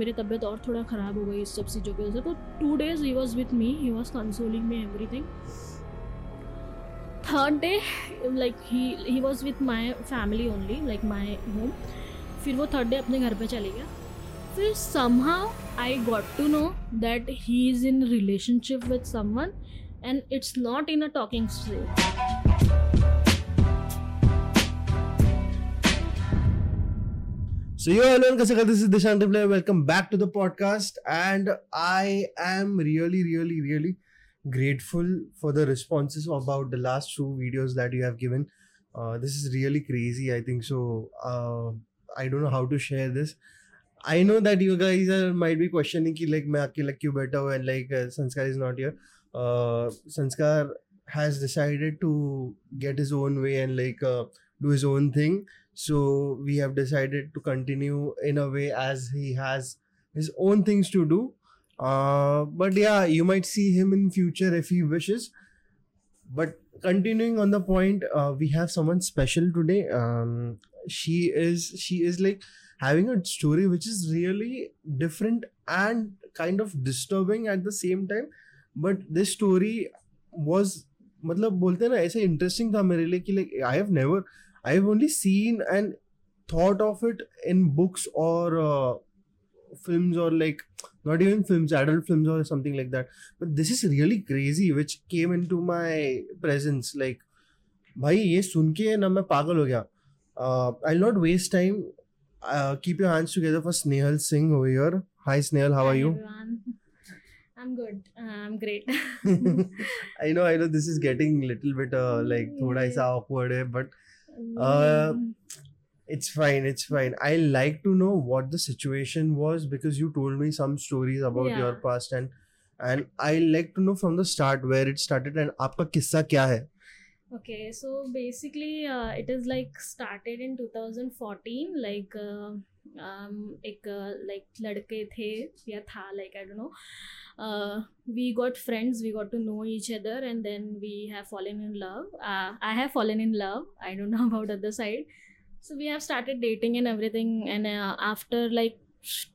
मेरी तबीयत और थोड़ा ख़राब हो गई इस सब चीज़ों की वजह से। तो two days he was with me he was consoling me everything third day like he he was with my family only like my home फिर वो थर्ड डे अपने घर पे चले गया। फिर somehow I got to know that he is in relationship with someone and it's not in a talking stage. So yo hello Kasaka, this is Dishan Replay. Welcome back to the podcast. And I am really, really, really grateful for the responses about the last two videos that you have given. Uh, this is really crazy, I think so. Uh, I don't know how to share this. I know that you guys are might be questioning ki like मैं अकेला क्यों बैठा हूँ and like uh, Sanskar is not here. Uh, Sanskar has decided to get his own way and like uh, do his own thing. So we have decided to continue in a way as he has his own things to do. Uh, but yeah, you might see him in future if he wishes. But continuing on the point, uh, we have someone special today. Um, she is she is like having a story which is really different and kind of disturbing at the same time but this story was मतलब बोलते हैं ना ऐसे interesting था मेरे लिए कि like I have never I have only seen and thought of it in books or uh, films or like not even films adult films or something like that but this is really crazy which came into my presence like भाई ये सुन के ना मैं पागल हो गया I not waste time uh, keep your hands together for Snehal Singh over here. Hi Snehal, how Hi, are you? Everyone. I'm good. Uh, I'm great. I know, I know this is getting little bit uh, like thoda Yeah. isa awkward, hai, but Uh, Mm, it's fine. It's fine. I like to know what the situation was because you told me some stories about your Yeah. past and and I like to know from the start where it started and आपका किस्सा क्या है? okay, so basically, uh, it is like started in 2014. Like, uh, um, एक uh, like लड़के थे या था like I don't know. Uh, we got friends. We got to know each other, and then we have fallen in love. Uh, I have fallen in love. I don't know about other side. So we have started dating and everything, and uh, after like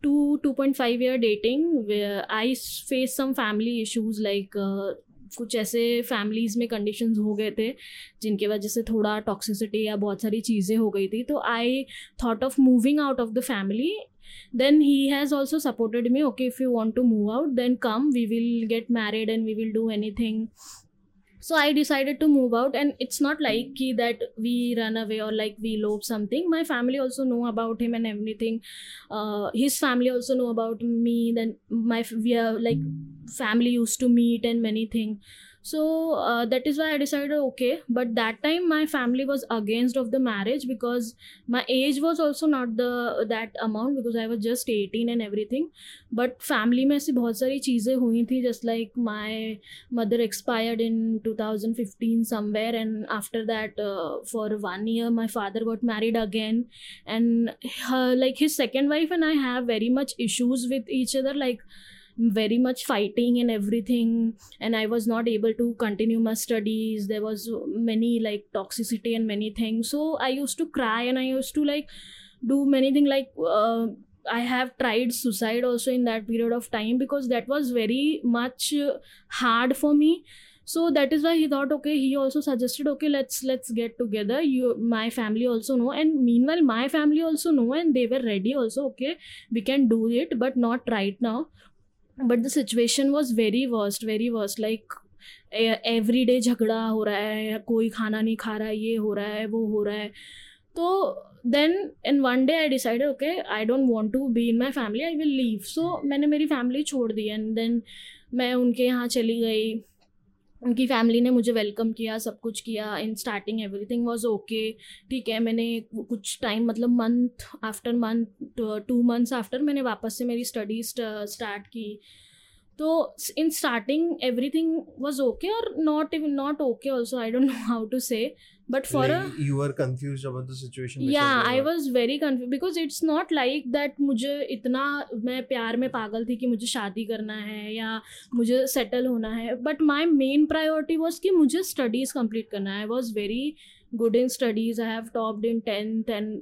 two 2.5 year dating where i faced some family issues like uh, कुछ ऐसे families में conditions हो गए थे जिनकी वजह से थोड़ा टॉक्सिसिटी या बहुत सारी चीज़ें हो गई थी तो I thought of moving out of the family then he has also supported me okay if you want to move out then come we will get married and we will do anything. So i decided to move out and it's not like that we run away or like we lobe something. My family also know about him and everything. Uh, his family also know about me then my we are like family used to meet and many things so uh, that is why i decided okay but that time my family was against of the marriage because my age was also not the that amount because i was just 18 and everything but family में ऐसी बहुत सारी चीज़ें हुई थी just like my mother expired in 2015 somewhere and after that uh, for one year my father got married again and her, like his second wife and i have very much issues with each other like very much fighting and everything and i was not able to continue my studies. There was many like toxicity and many things. So i used to cry and i used to like do many things like uh, i have tried suicide also in that period of time because that was very much hard for me. So that is why he thought okay he also suggested okay let's let's get together. You my family also know and meanwhile my family also know and they were ready also okay we can do it but not right now but the situation was very worst very worst like every day झगड़ा हो रहा है, कोई खाना नहीं खा रहा है ये हो रहा है, वो हो रहा है। तो then in one day I decided okay I don't want to be in my family I will leave so मैंने मेरी फैमिली छोड़ दी एंड देन मैं उनके यहाँ चली गई। उनकी फैमिली ने मुझे वेलकम किया, सब कुछ किया in starting everything was okay ठीक है, मैंने कुछ टाइम मतलब month after month two months after मैंने वापस से मेरी स्टडीज़ स्टार्ट की। तो in starting everything was okay और not even not okay also I don't know how to say but for a like, you were confused about the या I. Was very confuse because it's not like that मुझे इतना मैं प्यार में पागल थी कि मुझे शादी करना है या मुझे सेटल होना है but my main priority was कि मुझे स्टडीज़ कंप्लीट करना है I was very good in studies I have topped in tenth and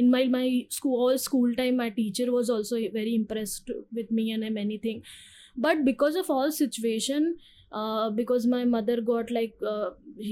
in my my school all school time my teacher was also very impressed with me and many but because of all situation because my mother got like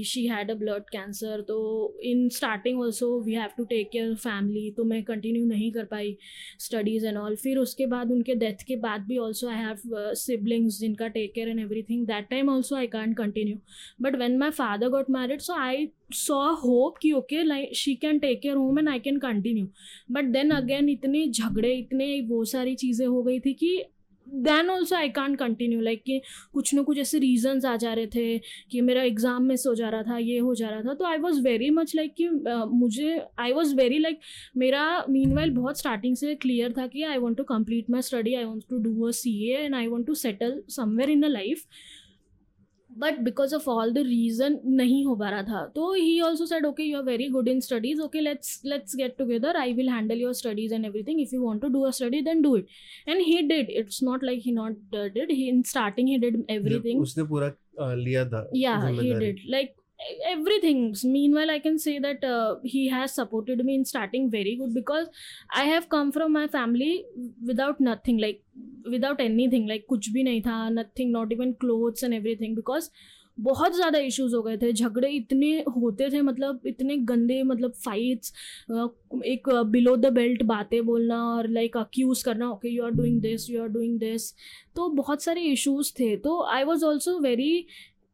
she had a blood cancer तो in starting also we have to take care family तो मैं continue नहीं कर पाई studies and all फिर उसके बाद उनके death के बाद भी ऑल्सो आई हैव सिबलिंग्स जिनका take care and everything that time also I can't continue but when my father got married so I saw hope कि okay like she can take care home and I can continue but then again इतने झगड़े, इतने वो सारी चीज़ें हो गई थी कि then also I can't continue like कि कुछ ना कुछ ऐसे रीजन्स आ जा रहे थे कि मेरा एग्ज़ाम मिस हो जा रहा था, ये हो जा रहा था। तो I was very much like कि मुझे आई वॉज़ वेरी लाइक मेरा मीन वाइल बहुत स्टार्टिंग से क्लियर था कि I want to complete my study I want to do a C A and I want to settle somewhere in a life but because of all the reason नहीं हो पा रहा था। तो he also said okay you are very good in studies okay let's let's get together I will handle your studies and everything if you want to do uh study then do it and he did it's not like he not did he in starting he did everything उसने पूरा लिया था या he did did. Like everything meanwhile i can say that uh, he has supported me in starting very good because i have come from my family without nothing like without anything like कुछ भी नहीं था nothing not even clothes and everything because बहुत ज़्यादा issues हो गए थे झगड़े इतने होते थे मतलब इतने गंदे मतलब फाइट्स एक बिलो द बेल्ट बातें बोलना और लाइक अक्यूज़ करना okay you are doing this you are doing this तो बहुत सारे इश्यूज़ थे तो I was also very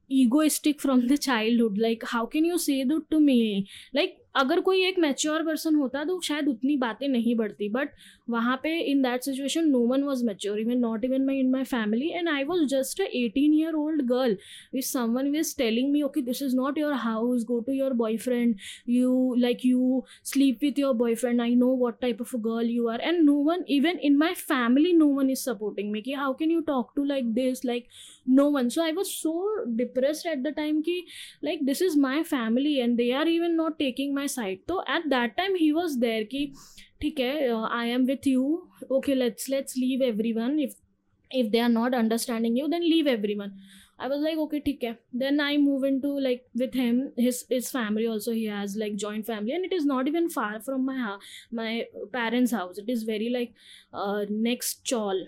egoistic from the childhood. Like how can you say that to me? Like अगर कोई एक मैच्योर पर्सन होता तो शायद उतनी बातें नहीं बढ़ती बट वहाँ पे in that situation no one was mature even not even my in my family and I was just a eighteen year old girl with someone is telling me okay this is not your house go to your boyfriend you like you sleep with your boyfriend I know what type of girl you are and no one even in my family no one is supporting me कि how can you talk to like this like no one so I was so depress at the time कि like this is my family and they are even not taking my my side तो at that time he was there कि, ठीक है I am with you okay let's let's leave everyone if if they are not understanding you then leave everyone I was like okay ठीक है. Then I move into like with him his his family also he has like joint family and it is not even far from my my parents house it is very like next chawl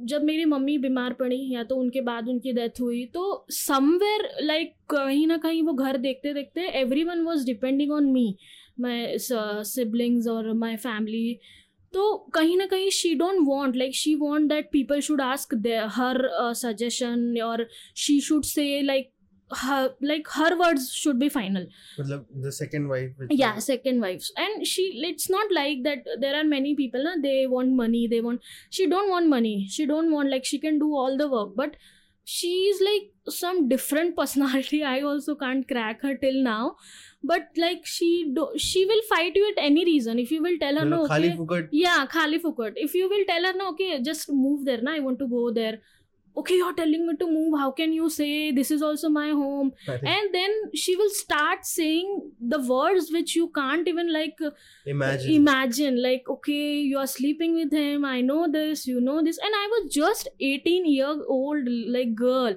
जब मेरी mummy बीमार पड़ी या तो उनके बाद उनकी death हुई तो समवेयर लाइक कहीं ना कहीं वो घर देखते देखते everyone was depending on me my siblings और माई फैमिली तो कहीं ना कहीं she don't want like she want that people should ask her suggestion और she should say like her like her words should be final. The second wife yeah second wives and she it's not like that there are many people na, they want money they want she don't want money. She don't want like she can do all the work. But she's like some different personality. I also can't crack her till now. But like she do, she will fight you at any reason. If you will tell her no, no, okay, fukat. yeah khali fukat if you will tell her no okay just move there na i want to go there okay you're telling me to move. How can you say this is also my home? And then she will start saying the words which you can't even like uh, imagine. imagine. Like okay you are sleeping with him. I know this. You know this. And i was just 18 year old like girl.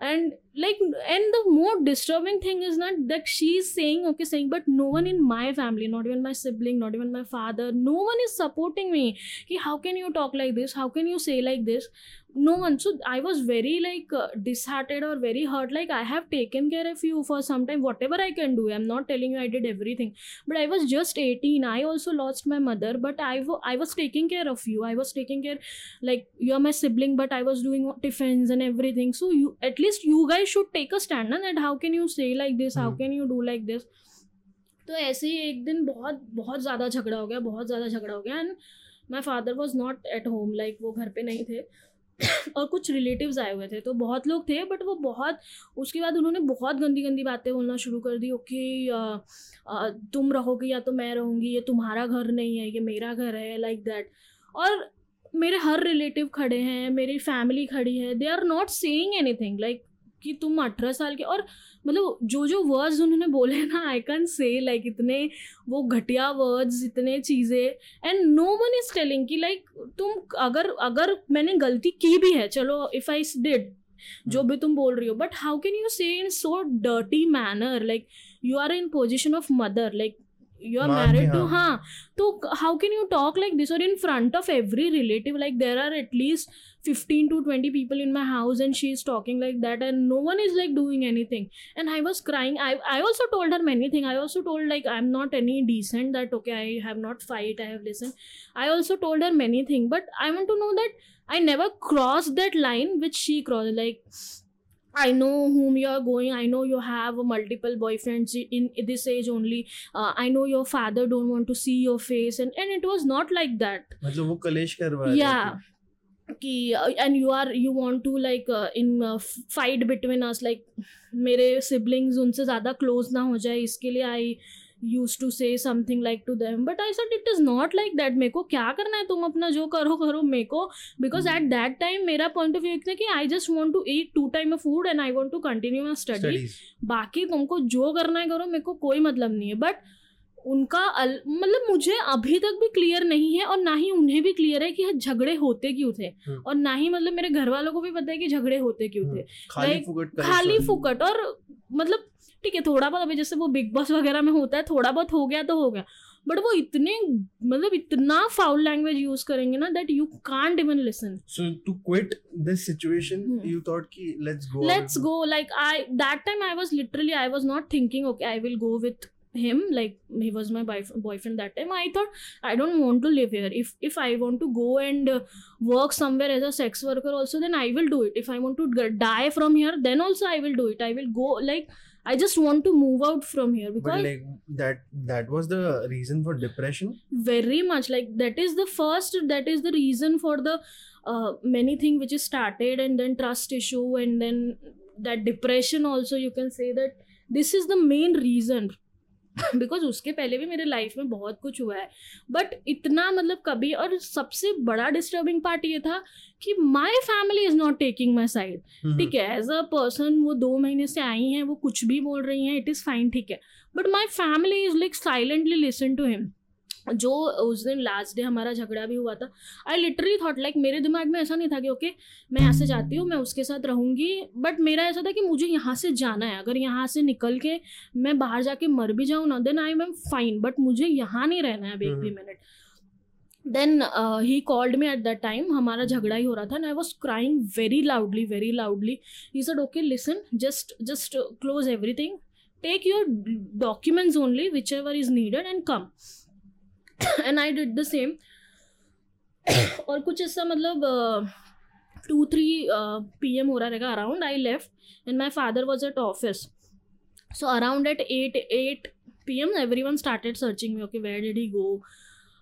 And like and the more disturbing thing is not that she's saying okay saying but no one in my family not even my sibling not even my father no one is supporting me. Okay how can you talk like this? How can you say like this no one so i was very like uh, disheartened or very hurt like i have taken care of you for some time whatever i can do i'm not telling you i did everything but i was just 18 i also lost my mother but i, w- I was taking care of you i was taking care like you're my sibling but i was doing tiffins and everything so you at least you guys should take a stand that how can you say like this how Hmm. can you do like this तो ऐसे ही एक दिन बहुत बहुत ज़्यादा झगड़ा हो गया बहुत ज़्यादा झगड़ा हो गया and my father was not at home like वो घर पे नहीं थे और कुछ रिलेटिव्स आए हुए थे तो बहुत लोग थे बट वो बहुत, उसके बाद उन्होंने बहुत गंदी गंदी बातें बोलना शुरू कर दी, ओके तुम रहोगे या तो मैं रहूँगी, ये तुम्हारा घर नहीं है, ये मेरा घर है लाइक दैट और मेरे हर रिलेटिव खड़े हैं, मेरी फैमिली खड़ी है they are not saying anything like कि तुम अठारह साल के और मतलब जो जो वर्ड्स उन्होंने बोले ना आई कैन से लाइक इतने वो घटिया वर्ड्स इतने चीज़ें and no one is telling कि लाइक तुम अगर अगर मैंने गलती की भी है चलो इफ़ आई डिड जो hmm. भी तुम बोल रही हो but how can you say in so dirty manner like you are in position of mother like you are married to हाँ तो how can you talk like this or in front of every relative? Like there are at least 15 to 20 people in my house and she is talking like that and no one is like doing anything. And i was crying. I i also told her many things. I also told like i'm not any decent that okay i have not fight i have listened. I also told her many things but i want to know that i never crossed that line which she crossed like I know whom you are going. I know you have multiple boyfriends in this age only. Uh, I know your father don't want to see your face, and and it was not like that. मतलब वो कलेश करवा yeah. कि and you are you want to like in fight between us like मेरे siblings उनसे ज़्यादा close ना हो जाए इसके लिए आई use to say something like to them but I said it is not like that मेरे को क्या करना है? तुम अपना जो करो करो मेरे को. बिकॉज़ एट दैट टाइम मेरा पॉइंट ऑफ़ व्यू इतना कि I just want to eat two time of food and I want to continue my study बाकी तुमको जो करना है करो मेरे को कोई मतलब नहीं है. बट उनका मतलब मुझे अभी तक भी क्लियर नहीं है और ना ही उन्हें भी क्लियर है कि झगड़े होते क्यों थे. हम्म। और ना ही मतलब मेरे घर वालों को भी पता है कि झगड़े होते क्यों थे। खाली फुकट खाली फुकट और मतलब ठीक है थोड़ा बहुत अभी जैसे वो बिग बॉस वगैरह में होता है थोड़ा बहुत हो गया तो हो गया बट वो इतने मतलब इतना फाउल लैंग्वेज यूज़ करेंगे ना that you can't even listen so to quit this situation you thought कि let's go let's go like I that time I was literally I was not thinking okay I will go with him like he was my boyfriend that time i thought i don't want to live here if if i want to go and uh, work somewhere as a sex worker also then i will do it if i want to die from here then also i will do it i will go like i just want to move out from here because but like that that was the reason for depression? Very much. Like that is the first that is the reason for the uh, many thing which is started and then trust issue and then that depression also you can say that this is the main reason because उसके पहले भी मेरे life में बहुत कुछ हुआ है। But इतना मतलब कभी और सबसे बड़ा डिस्टर्बिंग पार्ट ये था कि my family is not taking my side ठीक है एज अ पर्सन वो दो महीने से आई हैं वो कुछ भी बोल रही हैं इट इज़ फाइन ठीक है। But my family is like silently listen to him जो उस दिन लास्ट डे हमारा झगड़ा भी हुआ था आई लिटरली थॉट लाइक मेरे दिमाग में ऐसा नहीं था कि ओके okay, मैं यहाँ से जाती हूँ मैं उसके साथ रहूँगी। बट मेरा ऐसा था कि मुझे यहाँ से जाना है। अगर यहाँ से निकल के मैं बाहर जाके मर भी जाऊँ ना then I am fine but मुझे यहाँ नहीं रहना है अब एक भी minute then he called me at that time हमारा झगड़ा ही हो रहा था and I was crying very loudly very loudly he said okay listen just just close everything take your documents only whichever is needed and come and I did the same और कुछ ऐसा मतलब टू थ्री पी एम हो रहा रहेगा around I left and my father was at office so around eight eight eight P M everyone started searching में okay where did he go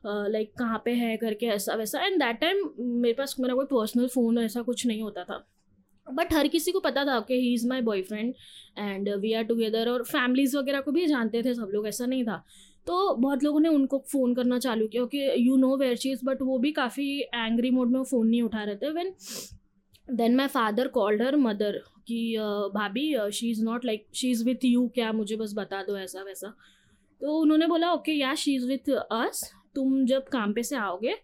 like कहाँ पे है करके ऐसा वैसा. एंड दैट टाइम मेरे पास मेरा कोई पर्सनल फ़ोन ऐसा कुछ नहीं होता था. बट हर किसी को पता था कि he is my boyfriend and we are together और फैमिलीज़ वगैरह को भी जानते थे सब लोग, ऐसा नहीं था. तो बहुत लोगों ने उनको फ़ोन करना चालू किया कि यू नो वेयर चीज़ बट वो भी काफ़ी एंग्री मोड में वो फ़ोन नहीं उठा रहे थे. When then my father called her mother कि भाभी she is not like she is with you क्या? मुझे बस बता दो ऐसा वैसा. तो उन्होंने बोला ओके या शी इज़ विथ अस तुम जब काम पे से आओगे,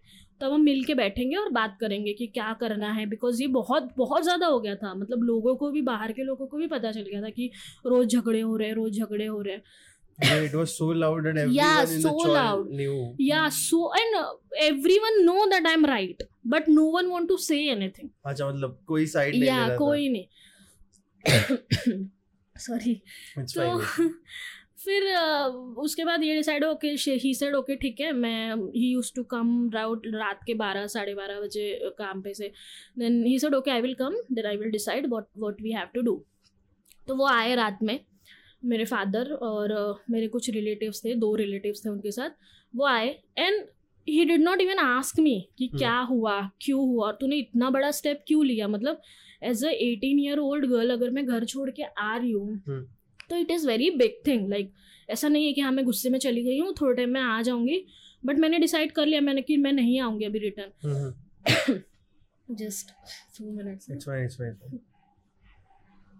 तब हम मिल के बैठेंगे और बात करेंगे कि क्या करना है. बिकॉज़ ये बहुत बहुत ज़्यादा हो गया था. मतलब लोगों को भी, बाहर के लोगों को भी पता चल गया था कि रोज़ झगड़े हो रहे हैं, रोज़ झगड़े हो रहे हैं. Yeah, it was so loud and everyone yeah, in so the loud. knew. Yeah, so and uh, everyone know that I'm right, but no one want to say anything. अच्छा मतलब कोई साइड नहीं yeah, कोई नहीं। Sorry तो फिर uh, उसके बाद ये डिसाइड हो कि ही सेड ओके ठीक है मैं ही यूज़ टू कम राउट रात के बारह साढ़े बारह बजे काम पे से। Then he said okay I will come then I will decide what what we have to do तो वो आए रात में। मेरे फादर और मेरे कुछ रिलेटिव्स थे दो रिलेटिव्स थे उनके साथ वो आए and he did not even ask me कि हम्म। क्या हुआ क्यों हुआ और तूने इतना बड़ा स्टेप क्यों लिया मतलब as a eighteen year old girl अगर मैं घर छोड़ के आ रही हूँ हम्म। तो it is very big thing like ऐसा नहीं है कि हाँ मैं गुस्से में चली गई हूँ थोड़े टाइम में आ जाऊँगी बट मैंने डिसाइड कर लिया मैंने कि मैं नहीं आऊँगी अभी return. Just two minutes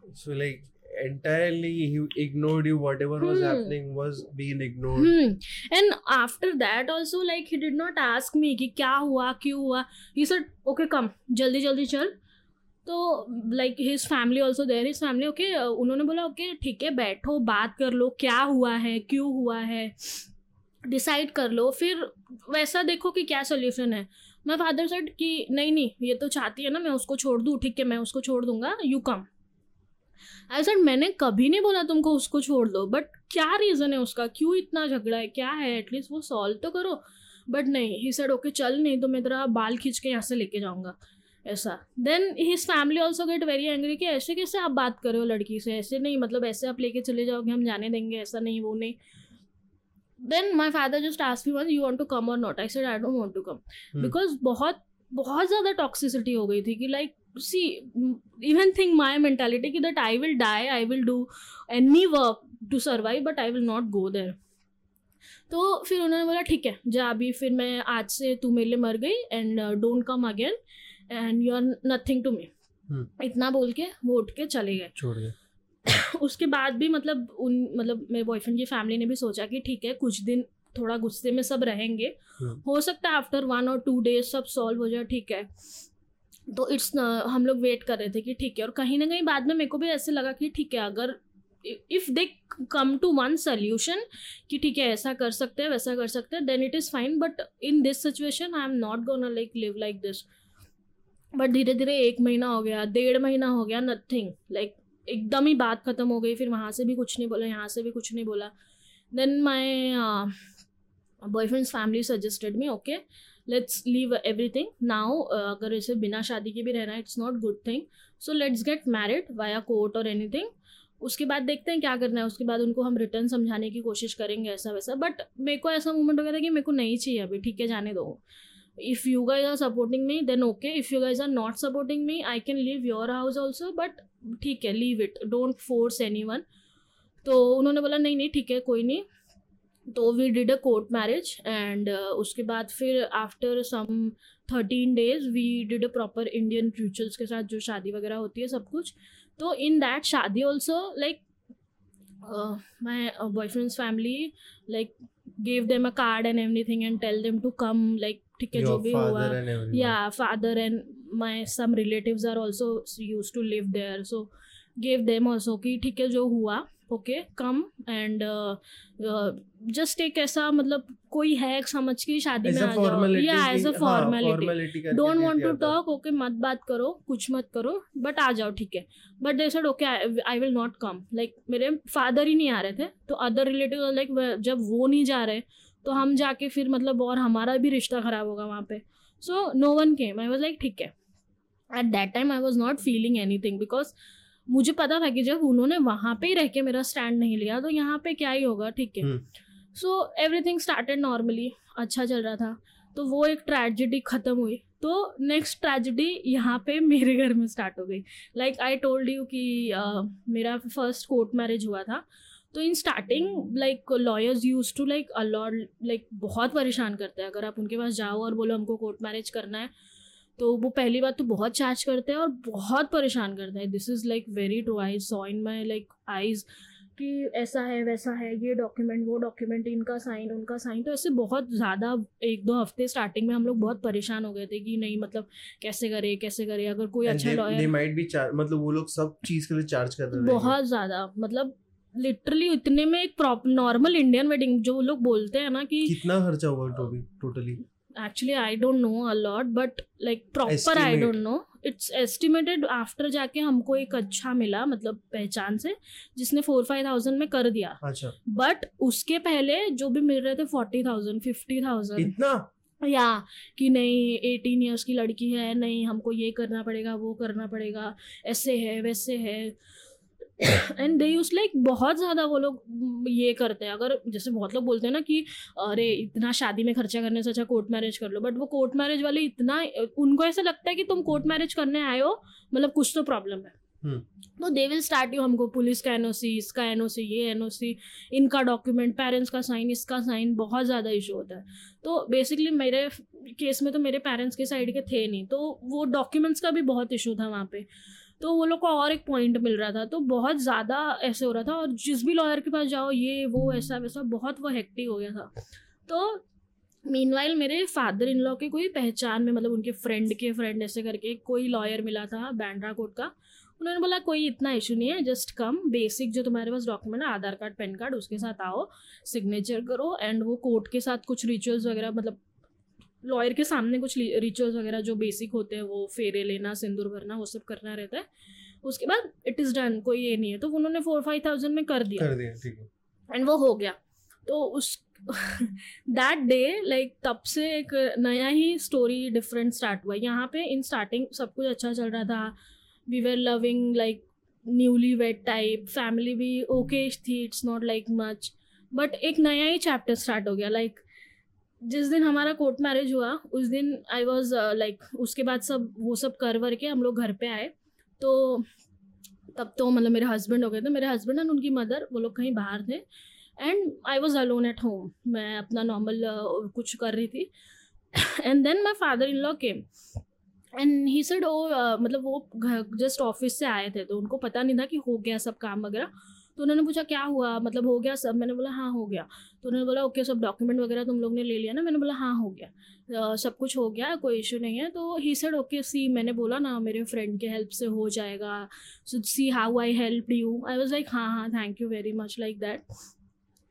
It's fine. Like entirely he ignored you. Whatever was Hmm. happening was being ignored. Hmm and after that also like he did not ask me कि क्या हुआ क्यों हुआ? ही सर ओके कम जल्दी जल्दी चल. तो like his family also there his family okay उन्होंने बोला ओके ठीक है बैठो बात कर लो क्या हुआ है क्यों हुआ है? डिसाइड कर लो. फिर वैसा देखो कि क्या सोल्यूशन है। मैं फादर सेड कि नहीं नहीं ये तो चाहती है ना मैं उसको छोड़ दूँ ठीक है मैं उसको छोड़ दूँगा यू कम आई सेड मैंने कभी नहीं बोला तुमको उसको छोड़ दो बट क्या रीज़न है उसका? क्यों इतना झगड़ा है? क्या है? एटलीस्ट वो सॉल्व तो करो। बट नहीं ही सेड ओके चल नहीं तो मैं तेरा बाल खींच के यहाँ से लेके जाऊँगा। ऐसा। Then his family also get very angry कि ऐसे कैसे आप बात कर रहे हो लड़की से? ऐसे नहीं मतलब ऐसे आप लेके चले जाओगे हम जाने देंगे ऐसा नहीं वो नहीं। Then my father just ask me one you want to come और not I said I don't want to come. Because बहुत बहुत ज़्यादा टॉक्सिसिटी हो गई थी कि like even think my mentality कि that I will die I will do any work to survive but I will not go there तो फिर उन्होंने बोला ठीक है जा अभी फिर मैं आज से तू मेरे लिए मर गई and don't come again and you are nothing to me. इतना बोल के वो उठ के चले गए छोड़ गए. उसके बाद भी मतलब उन मतलब मेरे बॉयफ्रेंड की फैमिली ने भी सोचा कि ठीक है कुछ दिन थोड़ा गुस्से में सब रहेंगे हम्म. हो सकता है आफ्टर वन और टू डेज़ सब सॉल्व हो जाए ठीक है तो इट्स हम लोग वेट कर रहे थे कि ठीक है, और कहीं ना कहीं बाद में मेरे को भी ऐसे लगा कि ठीक है, अगर if they come to one solution कि ठीक है, ऐसा कर सकते हैं, वैसा कर सकते हैं then it is fine but in this situation I am not gonna like live like this but धीरे धीरे एक महीना हो गया, डेढ़ महीना हो गया नथिंग लाइक एकदम ही बात ख़त्म हो गई, फिर वहाँ से भी कुछ नहीं बोला, यहाँ से भी कुछ नहीं बोला. Then my boyfriend's family suggested me okay let's leave everything now अगर इसे बिना शादी के भी रहना it's not good thing so let's get married via court और एनीथिंग उसके बाद देखते हैं क्या करना है। उसके बाद उनको हम रिटर्न समझाने की कोशिश करेंगे, ऐसा वैसा। बट मेरे को ऐसा मोमेंट हो गया था कि मेरे को नहीं चाहिए अभी, ठीक है, जाने दो। If you guys are supporting me then okay if you guys are not supporting me I can leave your house also but ठीक है leave it don't force anyone तो उन्होंने बोला, नहीं नहीं, ठीक है, कोई नहीं. तो we did a court marriage and उसके बाद फिर after some thirteen days we did a proper Indian rituals के साथ जो शादी वगैरह होती है सब कुछ। तो इन दैट शादी also like my boyfriend's family like give them a card and everything and tell them to come like ठीक है जो भी हुआ। या father and yeah some and our some relatives to live there so live them gave कि ठीक है जो हुआ। ओके कम एंड जस्ट एक ऐसा मतलब कोई है समझ के शादी में आ जाओ. या as a formality don't want to talk okay मत बात करो कुछ मत करो बट आ जाओ ठीक है। But they said okay I will not come like मेरे फादर ही नहीं आ रहे थे तो अदर रिलेटिव लाइक जब वो नहीं जा रहे तो हम जाके फिर मतलब और हमारा भी रिश्ता खराब होगा वहाँ पे। So no one came I was like ठीक है। At that time I was not feeling anything because मुझे पता था कि जब उन्होंने वहाँ पे ही रह के मेरा स्टैंड नहीं लिया तो यहाँ पे क्या ही होगा ठीक है. सो एवरीथिंग स्टार्टेड नॉर्मली अच्छा चल रहा था। तो वो एक ट्रेजिडी ख़त्म हुई। तो नेक्स्ट ट्रेजिडी यहाँ पे मेरे घर में स्टार्ट हो गई। लाइक आई टोल्ड यू कि uh, मेरा फ़र्स्ट कोर्ट मैरिज हुआ था। तो in starting like lawyers use to like a lot like बहुत परेशान करते हैं। अगर आप उनके पास जाओ और बोलो हमको कोर्ट मैरिज करना है तो वो पहली बात तो बहुत चार्ज करते हैं और बहुत परेशान करते हैं। This is like very true I saw in my like eyes कि ऐसा है वैसा है ये डॉक्यूमेंट वो डॉक्यूमेंट इनका साइन उनका साइन तो ऐसे बहुत ज़्यादा एक दो हफ़्ते स्टार्टिंग में हम लोग बहुत परेशान हो गए थे कि नहीं मतलब कैसे करे कैसे करे? अगर कोई And अच्छा लॉयर be char- मतलब वो लोग सब चीज़ के लिए चार्ज कर रहे बहुत ज़्यादा मतलब लिटरली इतने में एक नॉर्मल इंडियन वेडिंग जो लोग बोलते हैं ना कि कितना खर्चा हुआ totally? Totally actually i don't know a lot but like proper i Estimate. don't know. It's estimated after जाके हमको एक अच्छा मिला मतलब पहचान से जिसने फोर फाइव थाउज़ेंड में कर दिया. अच्छा। बट उसके पहले जो भी मिल रहे थे फोर्टी थाउज़ेंड फिफ्टी थाउज़ेंड इतना? या कि नहीं एटीन ईयर्स की लड़की है नहीं हमको ये करना पड़ेगा वो करना पड़ेगा ऐसे है वैसे है. एंड दे यूज़ लाइक बहुत ज़्यादा वो लोग ये करते हैं। अगर जैसे बहुत लोग बोलते हैं ना कि अरे इतना शादी में खर्चा करने से अच्छा कोर्ट मैरिज कर लो। बट वो कोर्ट मैरिज वाले इतना उनको ऐसा लगता है कि तुम कोर्ट मैरिज करने आए हो मतलब कुछ तो प्रॉब्लम है। हम्म। तो दे विल स्टार्ट यू हमको पुलिस का एनओसी इसका एनओसी ये एनओसी इनका डॉक्यूमेंट पेरेंट्स का साइन इसका साइन बहुत ज़्यादा इशू होता है। तो बेसिकली मेरे केस में तो मेरे पेरेंट्स के साइड के थे नहीं तो वो डॉक्यूमेंट्स का भी बहुत इशू था वहाँ पे। तो वो लोग को और एक पॉइंट मिल रहा था। तो बहुत ज़्यादा ऐसे हो रहा था और जिस भी लॉयर के पास जाओ, ये, वो, ऐसा, वैसा, बहुत वो हेक्टिक हो गया था। तो मीन मेरे फादर इन लॉ के कोई पहचान में मतलब उनके फ्रेंड के फ्रेंड ऐसे करके कोई लॉयर मिला था बैंड्रा कोर्ट का। उन्होंने बोला, कोई इतना इशू नहीं है जस्ट कम बेसिक जो तुम्हारे पास डॉक्यूमेंट है, आधार कार्ड पैन कार्ड उसके साथ आओ सिग्नेचर करो एंड वो कोर्ट के साथ कुछ रिचुअल्स वगैरह मतलब लॉयर के सामने कुछ रिचुअल्स वगैरह जो बेसिक होते हैं वो फेरे लेना सिंदूर भरना वो सब करना रहता है। उसके बाद इट इज़ डन कोई ये नहीं है। तो उन्होंने फोर फाइव थाउज़ेंड में कर दिया। कर दिया ठीक है। एंड वो हो गया। तो उस दैट डे लाइक तब से एक नया ही स्टोरी डिफरेंट स्टार्ट हुआ। यहाँ पे इन स्टार्टिंग सब कुछ अच्छा चल रहा था। We were loving like newly wed type family भी ओके थी it's not like much but एक नया ही चैप्टर स्टार्ट हो गया। लाइक like, जिस दिन हमारा कोर्ट मैरिज हुआ उस दिन आई वॉज़ लाइक उसके बाद सब वो सब कर वर के हम लोग घर पे आए। तो तब तो मतलब मेरे हस्बैंड हो गए थे। मेरे हस्बैंड एंड उनकी मदर वो लोग कहीं बाहर थे। And I was alone at home मैं अपना नॉर्मल uh, कुछ कर रही थी। And then my father in law came and he said oh मतलब वो जस्ट ऑफ़िस से आए थे तो उनको पता नहीं था कि हो गया सब काम वगैरह। तो उन्होंने पूछा, क्या हुआ? मतलब हो गया सब? मैंने बोला हाँ हो गया। तो उन्होंने बोला, ओके, सब डॉक्यूमेंट वगैरह तुम लोग ने ले लिया ना? मैंने बोला हाँ हो गया। सब कुछ हो गया, कोई इशू नहीं है। तो ही सेड ओके सी मैंने बोला, ना, मेरे फ्रेंड के हेल्प से हो जाएगा। So see how I help you I was like हाँ हाँ thank you very much like that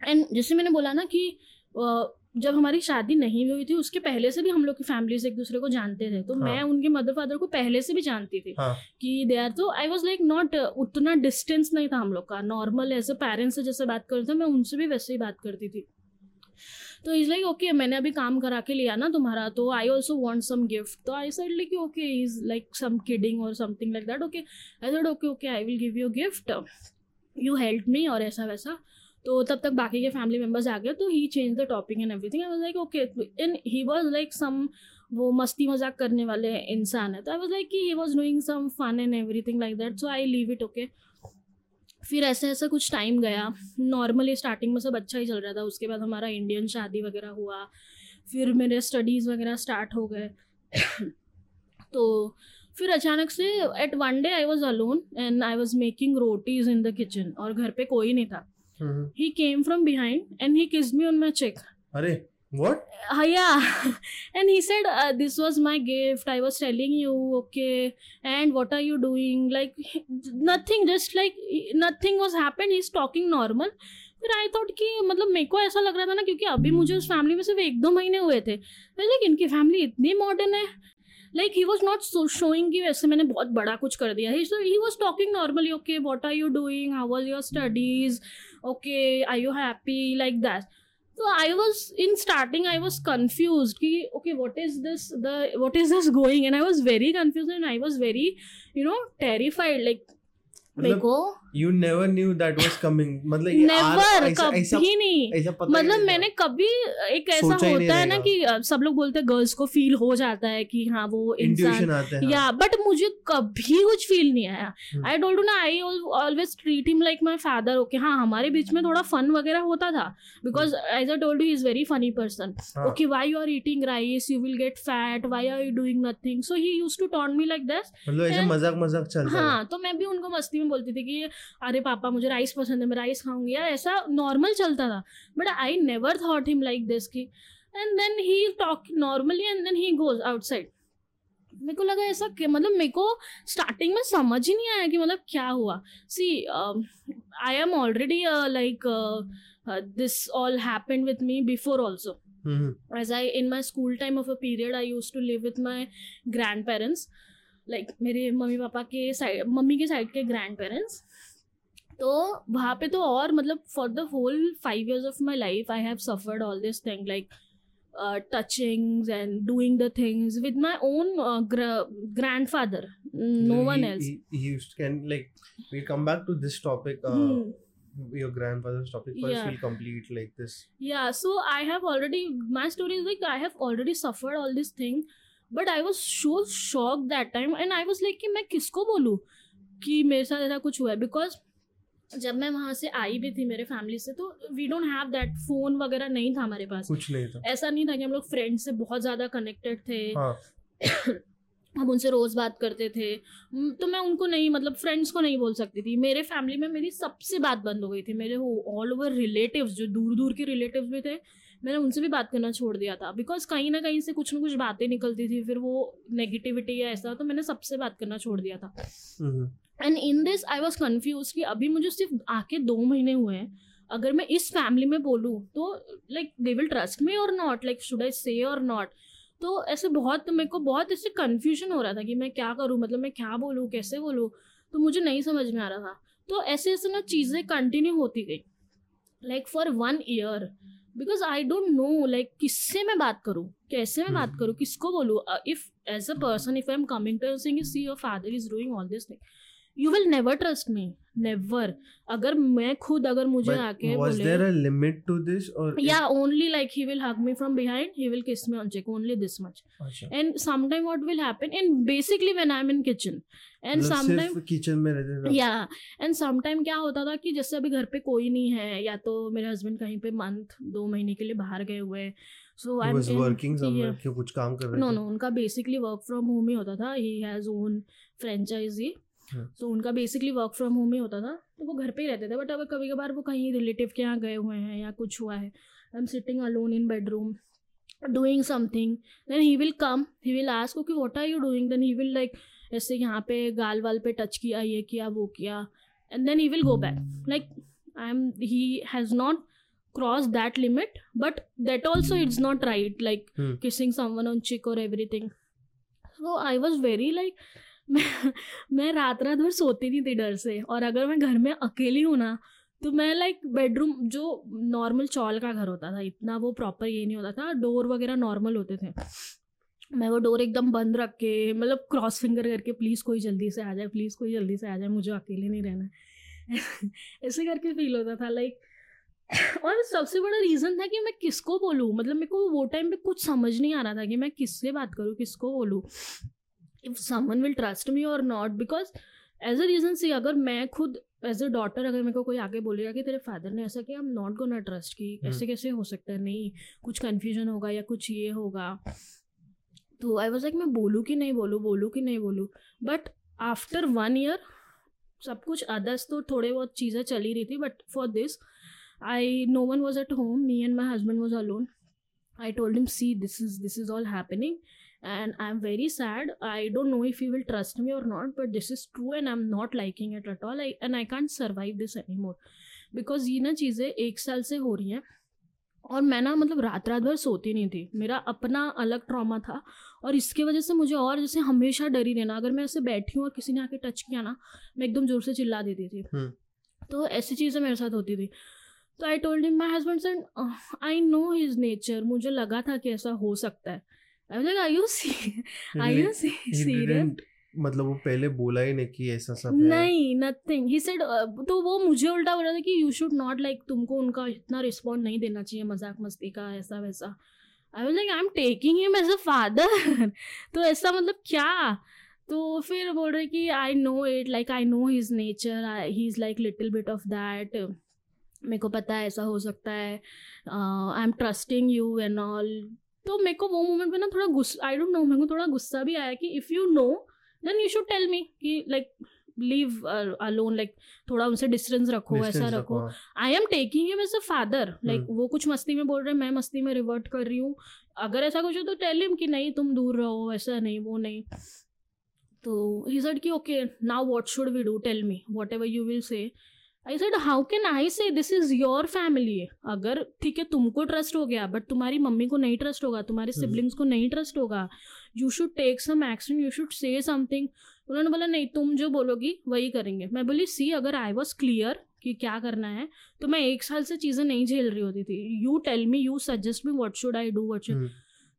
and जैसे मैंने बोला ना कि जब हमारी शादी नहीं हुई थी उसके पहले से भी हम लोग की फैमिली से एक दूसरे को जानते थे। तो हाँ. मैं उनके मदर फादर को पहले से भी जानती थी हाँ. कि दे आर तो आई वॉज़ लाइक नॉट उतना डिस्टेंस नहीं था हम लोग का। नॉर्मल एज अ पेरेंट्स से जैसे बात करते थे मैं उनसे भी वैसे ही बात करती थी। तो इज़ लाइक ओके मैंने अभी काम करा के लिया ना तुम्हारा तो I also want some gift तो I said like okay is like some kidding और something like that okay I said okay okay I will give you gift you help me और ऐसा वैसा तो तब तक बाकी के फैमिली मेंबर्स आ गए तो he change the topic and everything I was like okay and he was like some वो मस्ती मज़ाक करने वाले इंसान है। तो आई वाज लाइक कि he was doing some fun and everything like that so I leave it okay फिर ऐसे ऐसे कुछ टाइम गया। नॉर्मली स्टार्टिंग में सब अच्छा ही चल रहा था। उसके बाद हमारा इंडियन शादी वगैरह हुआ। फिर मेरे स्टडीज़ वगैरह स्टार्ट हो गए। तो फिर अचानक से at one day I was alone and I was making rotis in the kitchen और घर पे कोई नहीं था। He came from behind and he kissed me on my cheek अरे व्हाट हाँ yeah and he said this was my gift I was telling you okay and what are you doing like nothing just like nothing was happened he is talking normal फिर I thought कि मतलब मेरे को ऐसा लग रहा था ना क्योंकि अभी मुझे उस फैमिली में सिर्फ़ एक दो महीने हुए थे। लाइक इनकी फैमिली इतनी मॉडर्न है। Like he was not showing कि वैसे मैंने बहुत बड़ा कुछ कर दिया। He was talking normally okay what are you doing how was your studies okay are you happy? Like that. So i was in starting i was confused ki, okay what is this the what is this going? And i was very confused and i was very you know terrified. Like देखो you never knew that was coming मतलब never कभी नहीं। मतलब मैंने कभी एक ऐसा होता है ना कि सब लोग बोलते हैं गर्ल्स को फील हो जाता है कि हाँ वो इंसान या बट मुझे कभी कुछ फील नहीं आया। आई डोंट ना I always treat him like my father okay हाँ हमारे बीच में थोड़ा फन वगैरह होता था। Because as I told you is very funny person okay why you are eating rice you will get fat why are you doing nothing so he used to taunt me like this मतलब ऐसे मज़ाक मज़ाक चलता हाँ। तो मैं भी उनको मस्ती में बोलती थी कि अरे पापा मुझे राइस पसंद है मैं राइस खाऊँगी। यार ऐसा नॉर्मल चलता था। But I never thought him like this की and then he talk normally and then he goes outside मेरे को लगा ऐसा कि मतलब मेरे को स्टार्टिंग में समझ ही नहीं आया कि मतलब क्या हुआ। See I am already like this all happened with me before also as I in my school time of a period I use to live with my grandparents like मेरे मम्मी पापा के side mummy के side के grandparents तो वहाँ पे तो और मतलब for the whole five years of my life I have suffered all this thing like touchings and doing the things with my own grandfather no one he, else He, he used can like we come back to this topic. Uh, Hmm. Your grandfather's topic first. Yeah. We'll complete like this. yeah so i have already my story is like i have already suffered all this thing but i was so shocked that time and i was like कि मैं किसको बोलूँ कि मेरे साथ ऐसा कुछ हुआ है बिकॉज़ जब मैं वहाँ से आई भी थी मेरे फैमिली से तो we don't have that phone वगैरह नहीं था हमारे पास। कुछ नहीं था। ऐसा नहीं था कि हम लोग फ्रेंड से बहुत ज़्यादा कनेक्टेड थे। हाँ। हम उनसे रोज़ बात करते थे। हम्म, तो मैं उनको नहीं मतलब फ्रेंड्स को नहीं बोल सकती थी। मेरे फैमिली में मेरी सबसे बात बंद हो गई थी। मेरे ऑल ओवर रिलेटिव्स जो दूर दूर के रिलेटिव्स भी थे मैंने उनसे भी बात करना छोड़ दिया था। बिकॉज़ कहीं ना कहीं से कुछ ना कुछ बातें निकलती थी फिर वो नेगेटिविटी या ऐसा तो मैंने सबसे बात करना छोड़ दिया था। हम्म, and in this I was confuse कि अभी मुझे सिर्फ़ आके दो महीने हुए हैं। अगर मैं इस फैमिली में बोलूँ तो like they will trust me और not like should I say और नॉट तो ऐसे बहुत मेरे को बहुत ऐसे कन्फ्यूज़न हो रहा था कि मैं क्या करूँ? मतलब मैं क्या बोलूँ? कैसे बोलूँ? तो मुझे नहीं समझ में आ रहा था। तो ऐसे ऐसे ना चीज़ें कंटिन्यू होती गई। Like for one year because I don't know like किससे मैं बात करूँ? कैसे मैं बात हम्म। करूँ? किसको बोलूँ? If as a person if I am coming to sing see your father is doing all this thing you will never trust me never अगर मैं खुद अगर मुझे आके only like he will hug me from behind he will kiss me on cheek only this much and some time will happen in basically when I am kitchen and some kitchen में या and some क्या होता था कि जैसे अभी घर पे कोई नहीं है या तो मेरे हस्बैंड कहीं पे मंथ दो महीने के लिए बाहर गए हुए हैं। So I was working somewhere कुछ काम कर रहे नो नो उनका बेसिकली वर्क फ्रॉम होम ही होता था ही हैज़ ओन फ्रेंचाइजी हाँ। तो उनका बेसिकली वर्क फ्रॉम होम ही होता था तो वो घर पे ही रहते थे बट अगर कभी कभार वो कहीं रिलेटिव के यहाँ गए हुए हैं या कुछ हुआ है I am sitting alone in bedroom doing something then he will come he will ask okay what are you doing then he will like ऐसे यहाँ पे गाल वाल पे टच किया ये किया वो किया and then he will go back like I am he has not crossed that limit but that also it's not right like Hmm. kissing on cheek और or everything so i was very like मैं मैं रात रात भर सोती नहीं थी डर से और अगर मैं घर में अकेली हूँ ना तो मैं लाइक बेडरूम जो नॉर्मल चौल का घर होता था, इतना वो प्रॉपर ये नहीं होता था डोर वगैरह नॉर्मल होते थे। मैं वो डोर एकदम बंद रख के मतलब क्रॉस फिंगर करके प्लीज़ कोई जल्दी से आ जाए प्लीज़ कोई जल्दी से आ जाए, मुझे अकेले नहीं रहना है। ऐसे करके फील होता था लाइक और सबसे बड़ा रीज़न था कि मैं किसको बोलूँ? मतलब मेरे को वो टाइम पे कुछ समझ नहीं आ रहा था कि मैं किससे बात करूँ, किसको बोलूँ? If someone will trust me और not because as a reason see अगर मैं खुद एज अ डॉटर अगर मेरे को कोई आके बोलेगा कि तेरे फादर ने ऐसा किया I am not gonna trust कि। ऐसे कैसे हो सकता है नहीं कुछ कन्फ्यूज़न होगा या कुछ ये होगा तो आई वॉज़ लाइक मैं बोलूँ कि नहीं बोलूँ बोलूँ कि नहीं बोलूँ बट आफ्टर वन ईयर सब कुछ अदर्स तो थोड़े बहुत चीज़ें चली रही थी but for this I no one was at home. Me and my husband was alone. I told him, see this is this is all happening, and I'm very sad. I don't know if he will trust me or not, but this is true, and I'm not liking it at all. I and I can't survive this anymore, because ये ना चीज़ें एक साल से हो रही हैं। और मैं ना मतलब रात रात भर सोती नहीं थी। मेरा अपना अलग ट्रॉमा था। और इसके वजह से मुझे और जैसे हमेशा डरी रहना। अगर मैं ऐसे बैठी हूँ और किसी ने आके टच किया ना मैं एकदम ज़ोर से चिल्ला देती थी। हम्म। तो ऐसी चीज़ें मेरे साथ होती थी। तो I told him my husband said I know his nature मुझे लगा था कि ऐसा हो सकता है। I like I you see I you He serious मतलब वो पहले बोला ही नहीं कि ऐसा सब नहीं नथिंग ही सेड तो वो मुझे उल्टा बोल था कि यू शुड नॉट लाइक तुमको उनका इतना रिस्पॉन्ड नहीं देना चाहिए मज़ाक मस्ती का ऐसा वैसा। I was like I am taking him as a father तो ऐसा मतलब क्या? तो फिर बोल रहे कि I know it like I know his nature he is like little bit of that मेरे को पता है ऐसा हो सकता है। I am trusting you and all तो मेरे को वो मोमेंट पे ना थोड़ा गुस्सा आई डोंट नो मेरे को थोड़ा गुस्सा भी आया कि if you know then you should tell me कि लाइक लीव अलोन लाइक थोड़ा उनसे डिस्टेंस रखो ऐसा रखो। I am taking him as a father like. वो कुछ मस्ती में बोल रहे हैं मैं मस्ती में रिवर्ट कर रही हूँ। अगर ऐसा कुछ हो तो टेल हिम कि नहीं तुम दूर रहो ऐसा नहीं वो नहीं। तो ही सेड कि okay now what should we do tell me whatever you will say I said how can I say this is your family अगर ठीक है तुमको ट्रस्ट हो गया बट तुम्हारी मम्मी को नहीं ट्रस्ट होगा तुम्हारे हम्म। सिबलिंग्स को नहीं ट्रस्ट होगा you should take some action you should say something उन्होंने बोला नहीं तुम जो बोलोगी वही करेंगे. मैं बोली सी अगर आई वॉज़ क्लियर कि क्या करना है तो मैं एक साल से चीज़ें नहीं झेल रही होती थी। You tell me you suggest me what should I do what should hmm.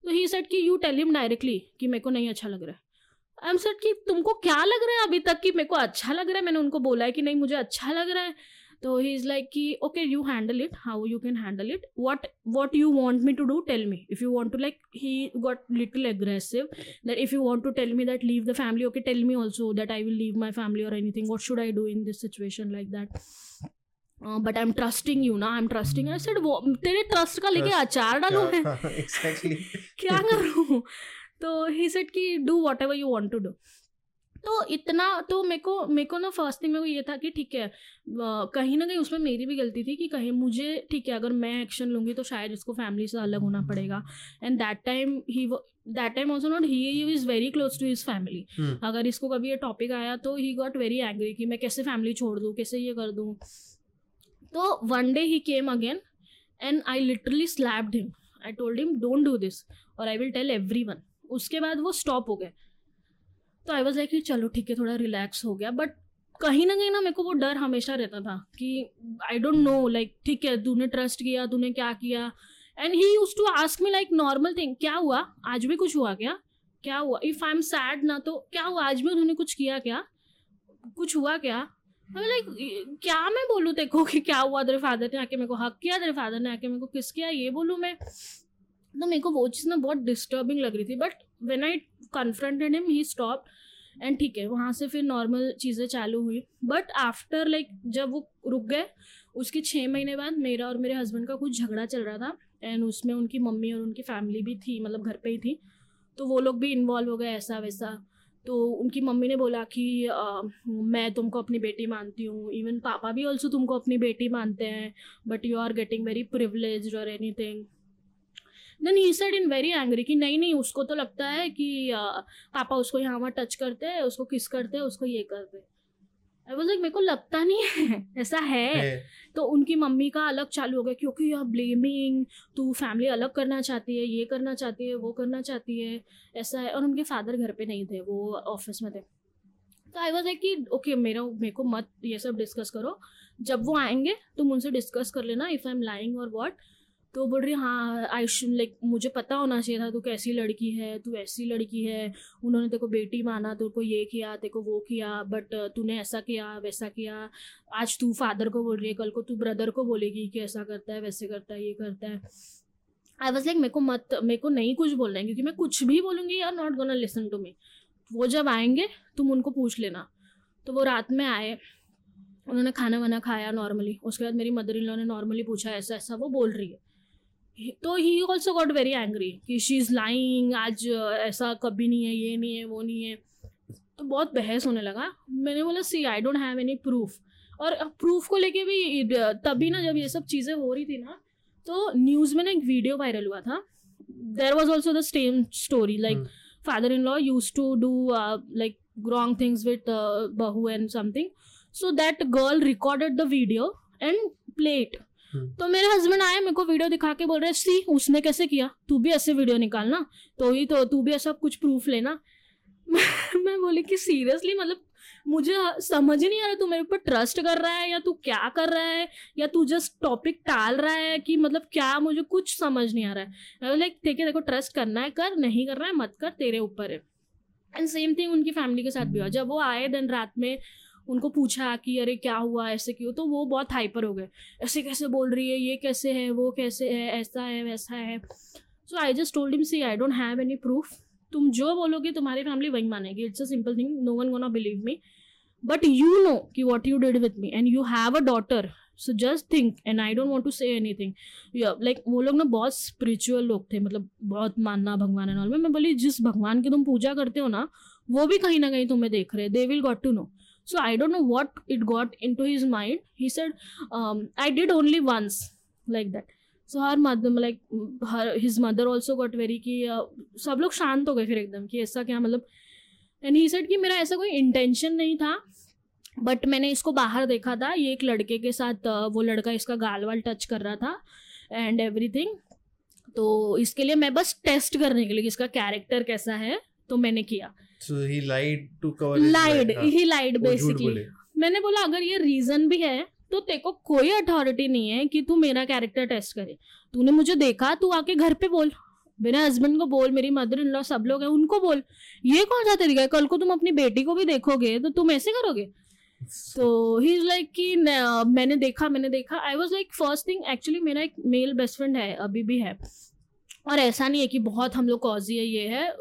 तो ही सेट कि यू टेल हिम डायरेक्टली कि मेरे को नहीं अच्छा लग रहा है. आई एम सेट कि तुमको क्या लग रहा है अभी तक कि मेरे को अच्छा लग रहा है? मैंने उनको बोला है कि नहीं मुझे अच्छा लग रहा है। तो ही इज़ लाइक कि okay you handle it how you can handle it what what you want me to do tell me if you want to like he got little aggressive that if you want to tell me that leave the family okay tell me also that I will leave my family और anything what should I do in this situation like that but I am trusting you ना I am trusting I said वो तेरे trust का लेके अचार डालू मैं क्या करूँ तो ही सेट कि do whatever you want to do तो इतना तो मेरे को मेरे को ना फ़र्स्ट थिंग मेरे को ये था कि ठीक है कहीं ना कहीं उसमें मेरी भी गलती थी कि कहीं मुझे ठीक है अगर मैं एक्शन लूँगी तो शायद उसको फैमिली से अलग होना पड़ेगा। And that time he that time also not he is very close to his family अगर इसको कभी ये टॉपिक आया तो ही गॉट वेरी एंग्री कि मैं कैसे फैमिली छोड़ दूँ कैसे ये कर दूँ। तो one day he came again and I literally slapped him I told him don't do this और I will tell everyone उसके बाद वो स्टॉप हो गए। तो आई वॉज़ लाइक कि चलो ठीक है, थोड़ा रिलैक्स हो गया। बट कहीं ना कहीं ना मेरे को वो डर हमेशा रहता था कि आई डोंट नो लाइक ठीक है, तूने ट्रस्ट किया, तूने क्या किया। And he used to ask me like normal thing क्या हुआ? आज भी कुछ हुआ क्या? क्या हुआ? इफ़ आई एम सैड ना तो क्या हुआ? आज भी उन्होंने कुछ किया क्या? कुछ हुआ क्या? लाइक क्या मैं बोलूँ देखो कि क्या हुआ? तेरे फादर ने आके मेरे को हक किया? तेरे फादर ने आके मेरे को किस किया? ये बोलूँ मैं? तो मेरे को वो चीज़ ना बहुत डिस्टर्बिंग लग रही थी but when I confronted him he stop and ठीक है वहाँ से फिर नॉर्मल चीज़ें चालू हुई। बट आफ्टर लाइक जब वो रुक गए उसके छः महीने बाद मेरा और मेरे हस्बैंड का कुछ झगड़ा चल रहा था एंड उसमें उनकी मम्मी और उनकी फैमिली भी थी मतलब घर पे ही थी तो वो लोग भी इन्वॉल्व हो गए ऐसा वैसा। तो उनकी मम्मी ने बोला कि आ, मैं तुमको अपनी बेटी मानती हूँ इवन पापा भी ऑल्सो तुमको अपनी बेटी मानते हैं but you are getting very privilege और anything then he said in very angry कि नहीं नहीं उसको तो लगता है कि पापा उसको यहाँ वहाँ टच करते हैं उसको किस करते हैं उसको ये करते आई वॉज़ लाइक मेरे को लगता नहीं है ऐसा है, है। तो उनकी मम्मी का अलग चालू हो गया क्योंकि यू आर ब्लेमिंग तू फैमिली अलग करना चाहती है ये करना चाहती है वो करना चाहती है ऐसा है। और उनके फादर घर पे नहीं थे वो ऑफ़िस में थे। तो आई वॉज़ लाइक कि ओके मेरा मेरे को मत ये सब डिस्कस करो। जब वो आएँगे तुम उनसे डिस्कस कर लेना इफ़ आई एम लाइंग और वॉट तो बोल रही हाँ आई लाइक मुझे पता होना चाहिए था, तू कैसी लड़की है, तू ऐसी लड़की है, उन्होंने तेरे को बेटी माना, तेरे को ये किया, तेरे को वो किया बट तूने ऐसा किया, वैसा किया। आज तू फादर को बोल रही है, कल को तू ब्रदर को बोलेगी कि ऐसा करता है, वैसे करता है, ये करता है। आई वॉज़ लाइक मेरे को मत, मेरे को नहीं कुछ बोलना है, क्योंकि मैं कुछ भी बोलूँगी यार not gonna listen to me वो जब आएँगे, तुम उनको पूछ लेना। तो वो रात में आए, उन्होंने खाना वाना खाया नॉर्मली उसके बाद मेरी मदर इन लॉ ने नॉर्मली पूछा, ऐसा ऐसा, वो बोल रही है। तो he also got very angry कि शी इज़ लाइंग आज ऐसा कभी नहीं है ये नहीं है वो नहीं है। तो बहुत बहस होने लगा। मैंने बोला see I don't have any proof और प्रूफ को लेके भी तभी ना जब ये सब चीज़ें हो रही थी ना तो न्यूज़ में ना एक वीडियो वायरल हुआ था। There was also the same story like father in law used to do like wrong things with बहू and something so that girl recorded the video and play it hmm. तो मेरे husband आए, मेरे को video दिखा के बोल रहे, सी, उसने कैसे किया? तू भी ऐसे वीडियो निकालना। तो ही तो तू भी ऐसा कुछ प्रूफ लेना। मैं बोली कि सीरियसली मतलब मुझे समझ ही नहीं आ रहा, तू मेरे ऊपर ट्रस्ट कर रहा है या तू क्या कर रहा है? या तू जस्ट टॉपिक टाल रहा है कि मतलब क्या मुझे कुछ समझ नहीं आ रहा है? लाइक है, देखो ट्रस्ट करना है, कर, नहीं करना है, मत कर, तेरे ऊपर है। एंड सेम थिंग उनकी फैमिली के साथ भी हुआ। जब वो आए दिन रात में उनको पूछा कि, अरे, क्या हुआ? ऐसे क्यों? तो वो बहुत हाइपर हो गए। ऐसे कैसे बोल रही है? ये कैसे है? वो कैसे है? ऐसा है? वैसा है? So I just told him see I don't have any proof तुम जो बोलोगे, तुम्हारी फैमिली वही मानेगी. It's a simple thing no one go gonna believe me but you know कि what you did with me and you have a daughter so just think and I don't want to say anything like वो लोग ना बहुत spiritual लोग थे. मतलब बहुत मानना भगवान एंड ऑल में मैं बोली, जिस भगवान की तुम पूजा करते हो ना, वो भी कहीं ना कहीं तुम्हें देख रहे they will got to know so i don't know what it got into his mind. He said um, i did only once like that. So her mother like her his mother also got very कि सब लोग शांत हो गए फिर एकदम कि ऐसा क्या मतलब। एंड ही सेड कि मेरा ऐसा कोई इंटेंशन नहीं था बट मैंने इसको बाहर देखा था। ये एक लड़के के साथ वो लड़का इसका गाल वाल टच कर रहा था एंड एवरीथिंग तो इसके लिए मैं बस टेस्ट करने के लिए कि इसका कैरेक्टर कैसा है तो मैंने किया। So he lied to cover his he lied basically. मैंने बोला अगर ये रीजन भी है तो तेरे को कोई अथॉरिटी नहीं है कि तू मेरा कैरेक्टर टेस्ट करे। तूने मुझे देखा तू आके घर पे बोल। मेरे हस्बैंड को बोल मेरी मदर इन लॉ सब लोग हैं उनको बोल। ये कौन सा तरीका है? कल को तुम अपनी बेटी को भी देखोगे तो तुम ऐसे करोगे? तो ही इज़ लाइक कि मैंने देखा मैंने देखा। I was like first thing actually मेरा एक मेल बेस्ट फ्रेंड है अभी भी है। और ऐसा नहीं है कि बहुत हम लोग कॉजी है ये है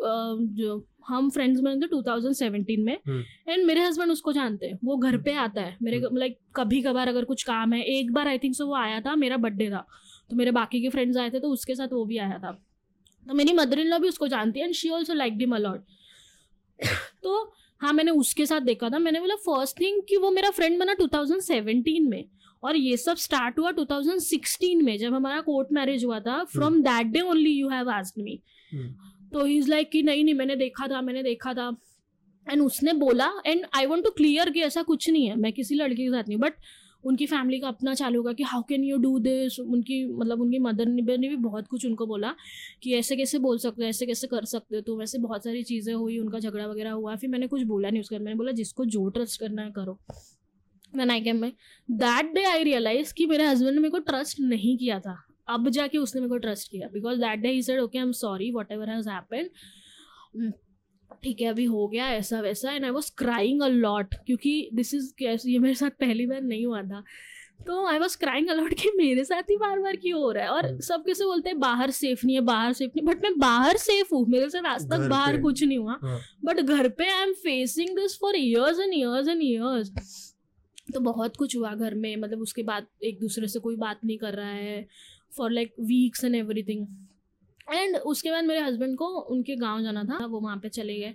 जो हम फ्रेंड्स बने थे 2017 में हम्म। एंड मेरे हस्बैंड उसको जानते हैं वो घर पे आता है। मेरे लाइक कभी कभार अगर कुछ काम है एक बार आई थिंक सो वो आया था मेरा बर्थडे था। तो मेरे बाकी के फ्रेंड्स आए थे तो उसके साथ वो भी आया था। तो मेरी मदर इन लॉ भी उसको जानती है and she also like dim a lot तो हाँ मैंने उसके साथ देखा था। मैंने बोला फ़र्स्ट थिंग कि वो मेरा फ्रेंड बना 2017 में। और ये सब स्टार्ट हुआ 2016 में जब हमारा कोर्ट मैरिज हुआ था। From that day only you have asked me hmm. तो ही इज़ लाइक कि नहीं नहीं, मैंने देखा था, मैंने देखा था। एंड उसने बोला and I want to clear कि ऐसा कुछ नहीं है। मैं किसी लड़की के साथ नहीं बट उनकी फैमिली का अपना चालू होगा कि how can you do this उनकी मतलब उनकी मदर ने भी बहुत कुछ उनको बोला कि ऐसे कैसे बोल सकते हो, ऐसे कैसे कर सकते हो? तो वैसे बहुत सारी चीज़ें हुई, उनका झगड़ा वगैरह हुआ। फिर मैंने कुछ बोला नहीं उसके मैंने बोला, जिसको जो ट्रस्ट करना है करो। Then I came that day I realise कि मेरे हस्बैंड ने मेरे को ट्रस्ट नहीं किया था। अब जाके उसने मेरे को ट्रस्ट किया। Because that day he said okay I am sorry whatever has happen ठीक है अभी हो गया ऐसा वैसा। And I was crying a lot क्योंकि दिस इज़ ये मेरे साथ पहली बार नहीं हुआ था। तो आई वॉज़ क्राइंग अलॉट कि मेरे साथ ही बार बार क्यों हो रहा है? और हम्म। सब कैसे बोलते हैं बाहर सेफ़ नहीं है बाहर सेफ़ नहीं बट मैं बाहर सेफ़ हूँ मेरे साथ आज तक बाहर कुछ नहीं हुआ। हाँ। बट घर पे I am facing this for years and years and years तो बहुत कुछ हुआ घर में मतलब उसके बाद एक दूसरे से कोई बात नहीं कर रहा है। For like weeks and everything and उसके बाद मेरे हस्बैंड को उनके गाँव जाना था वो वहाँ पे चले गए।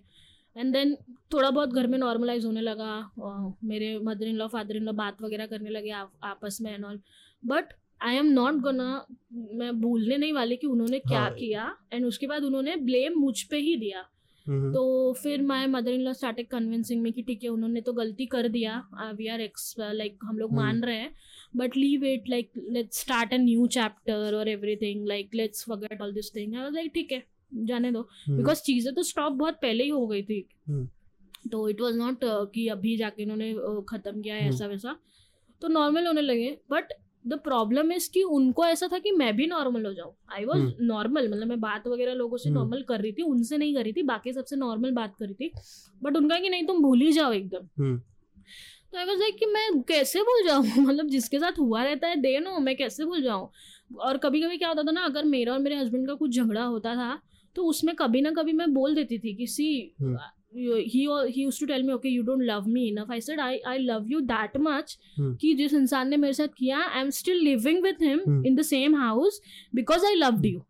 एंड देन थोड़ा बहुत घर में नॉर्मलाइज होने लगा मेरे mother in law father in law बात वगैरह करने लगे आप, आपस में and all but I am not gonna मैं भूलने नहीं वाली कि उन्होंने क्या हाँ। किया। एंड उसके बाद उन्होंने ब्लेम मुझ पे ही दिया। तो फिर my mother in law started convincing me कि ठीक है उन्होंने तो गलती कर दिया। वी आर एक्स लाइक हम लोग मान हम्म। रहे हैं। But leave it like let's start a new chapter और everything like let's forget all this thing I was like ठीक है जाने दो। बिकॉज़ चीज़ें तो स्टॉप बहुत पहले ही हो गई थी हम्म। तो इट वाज नॉट कि अभी जाके इन्होंने uh, ख़त्म किया है हम्म। ऐसा वैसा तो नॉर्मल होने लगे बट द प्रॉब्लम इज़ कि उनको ऐसा था कि मैं भी नॉर्मल हो जाऊँ आई वॉज़। नॉर्मल मतलब मैं बात वगैरह लोगों से। नॉर्मल कर रही थी उनसे नहीं कर रही थी बाकी सबसे नॉर्मल बात कर रही थी बट उनका कि नहीं तुम भूल ही जाओ एकदम हम्म। तो आई वाज लाइक कि मैं कैसे भूल जाऊँ मतलब जिसके साथ हुआ रहता है दे नो मैं कैसे भूल जाऊँ और कभी कभी क्या होता था ना अगर मेरा और मेरे हस्बैंड का कुछ झगड़ा होता था तो उसमें कभी ना कभी मैं बोल देती थी कि see. He he to tell me okay you don't love me enough I said I I love you that much. कि जिस इंसान ने मेरे साथ किया I am still living with him. In the same house because I loved you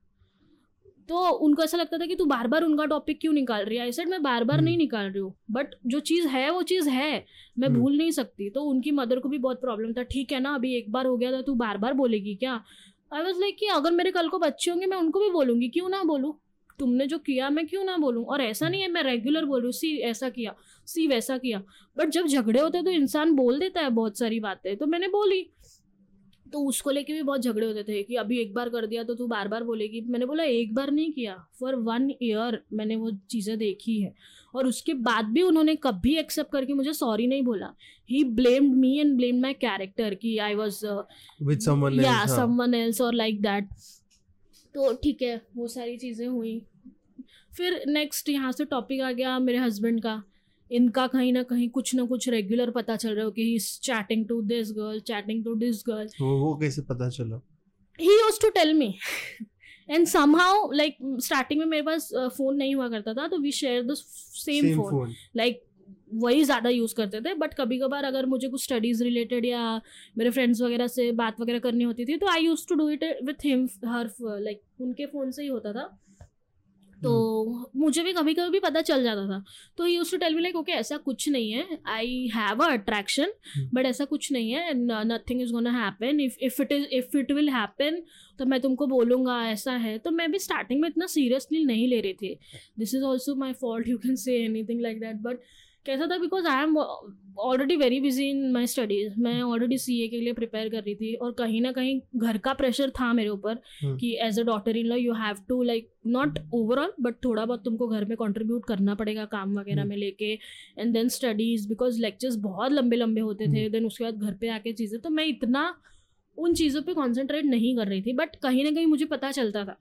तो उनको ऐसा लगता था कि तू बार बार उनका टॉपिक क्यों निकाल रही है? आई सेड मैं बार बार हम्म। नहीं निकाल रही हूँ। बट जो चीज़ है वो चीज़ है। मैं हम्म। भूल नहीं सकती। तो उनकी मदर को भी बहुत प्रॉब्लम था। ठीक है ना अभी एक बार हो गया था तू बार बार बोलेगी क्या? आई वॉज़ लाइक कि अगर मेरे कल को बच्चे होंगे मैं उनको भी बोलूँगी। क्यों ना बोलूँ? तुमने जो किया मैं क्यों ना बोलूँ? और ऐसा नहीं है मैं रेगुलर बोल रही हूँ। सी ऐसा किया। सी वैसा किया। बट जब झगड़े होते हैं तो इंसान बोल देता है बहुत सारी बातें। तो मैंने बोली तो उसको लेके भी बहुत झगड़े होते थे कि अभी एक बार कर दिया तो तू बार बार बोलेगी। मैंने बोला एक बार नहीं किया। फॉर वन ईयर मैंने वो चीज़ें देखी है। और उसके बाद भी उन्होंने कभी एक्सेप्ट करके मुझे सॉरी नहीं बोला। He blamed me and blamed my character कि आई वॉज़ हाँ। समवन एल्स और लाइक दैट तो ठीक है वो सारी चीज़ें हुई। फिर नेक्स्ट यहाँ से टॉपिक आ गया मेरे हस्बैंड का। इनका कहीं ना कहीं कुछ ना कुछ रेगुलर पता चल रहा हो कि he is chatting to this girl chatting to this girl वो वो कैसे पता चला? He used to tell me and somehow like starting में मेरे पास फ़ोन नहीं हुआ करता था तो we share the same phone like वही ज़्यादा यूज़ करते थे बट कभी कभार अगर मुझे कुछ स्टडीज़ रिलेटेड या मेरे फ्रेंड्स वगैरह से बात वगैरह करनी होती थी तो I used to do it with him her like उनके फ़ोन से ही होता था. तो मुझे भी कभी कभी भी पता चल जाता था। तो he used to tell me like okay ऐसा कुछ नहीं है। I have a attraction. But ऐसा कुछ नहीं है nothing is gonna happen if if it is if it will happen तो मैं तुमको बोलूँगा ऐसा है। तो मैं भी स्टार्टिंग में इतना सीरियसली नहीं ले रही थी। This is also my fault you can say anything like that but कैसा था because I am already very busy in my studies मैं ऑलरेडी सी ए के लिए प्रिपेयर कर रही थी और कहीं ना कहीं घर का प्रेशर था मेरे ऊपर हम्म। कि as a daughter in law you have to like not overall but थोड़ा बहुत तुमको घर में कॉन्ट्रीब्यूट करना पड़ेगा काम वगैरह हम्म। में लेके and then studies because lectures बहुत लंबे लंबे होते थे। देन उसके बाद घर पे आके चीज़ें तो मैं इतना उन चीज़ों पे कॉन्सेंट्रेट नहीं कर रही थी बट कहीं ना कहीं मुझे पता चलता था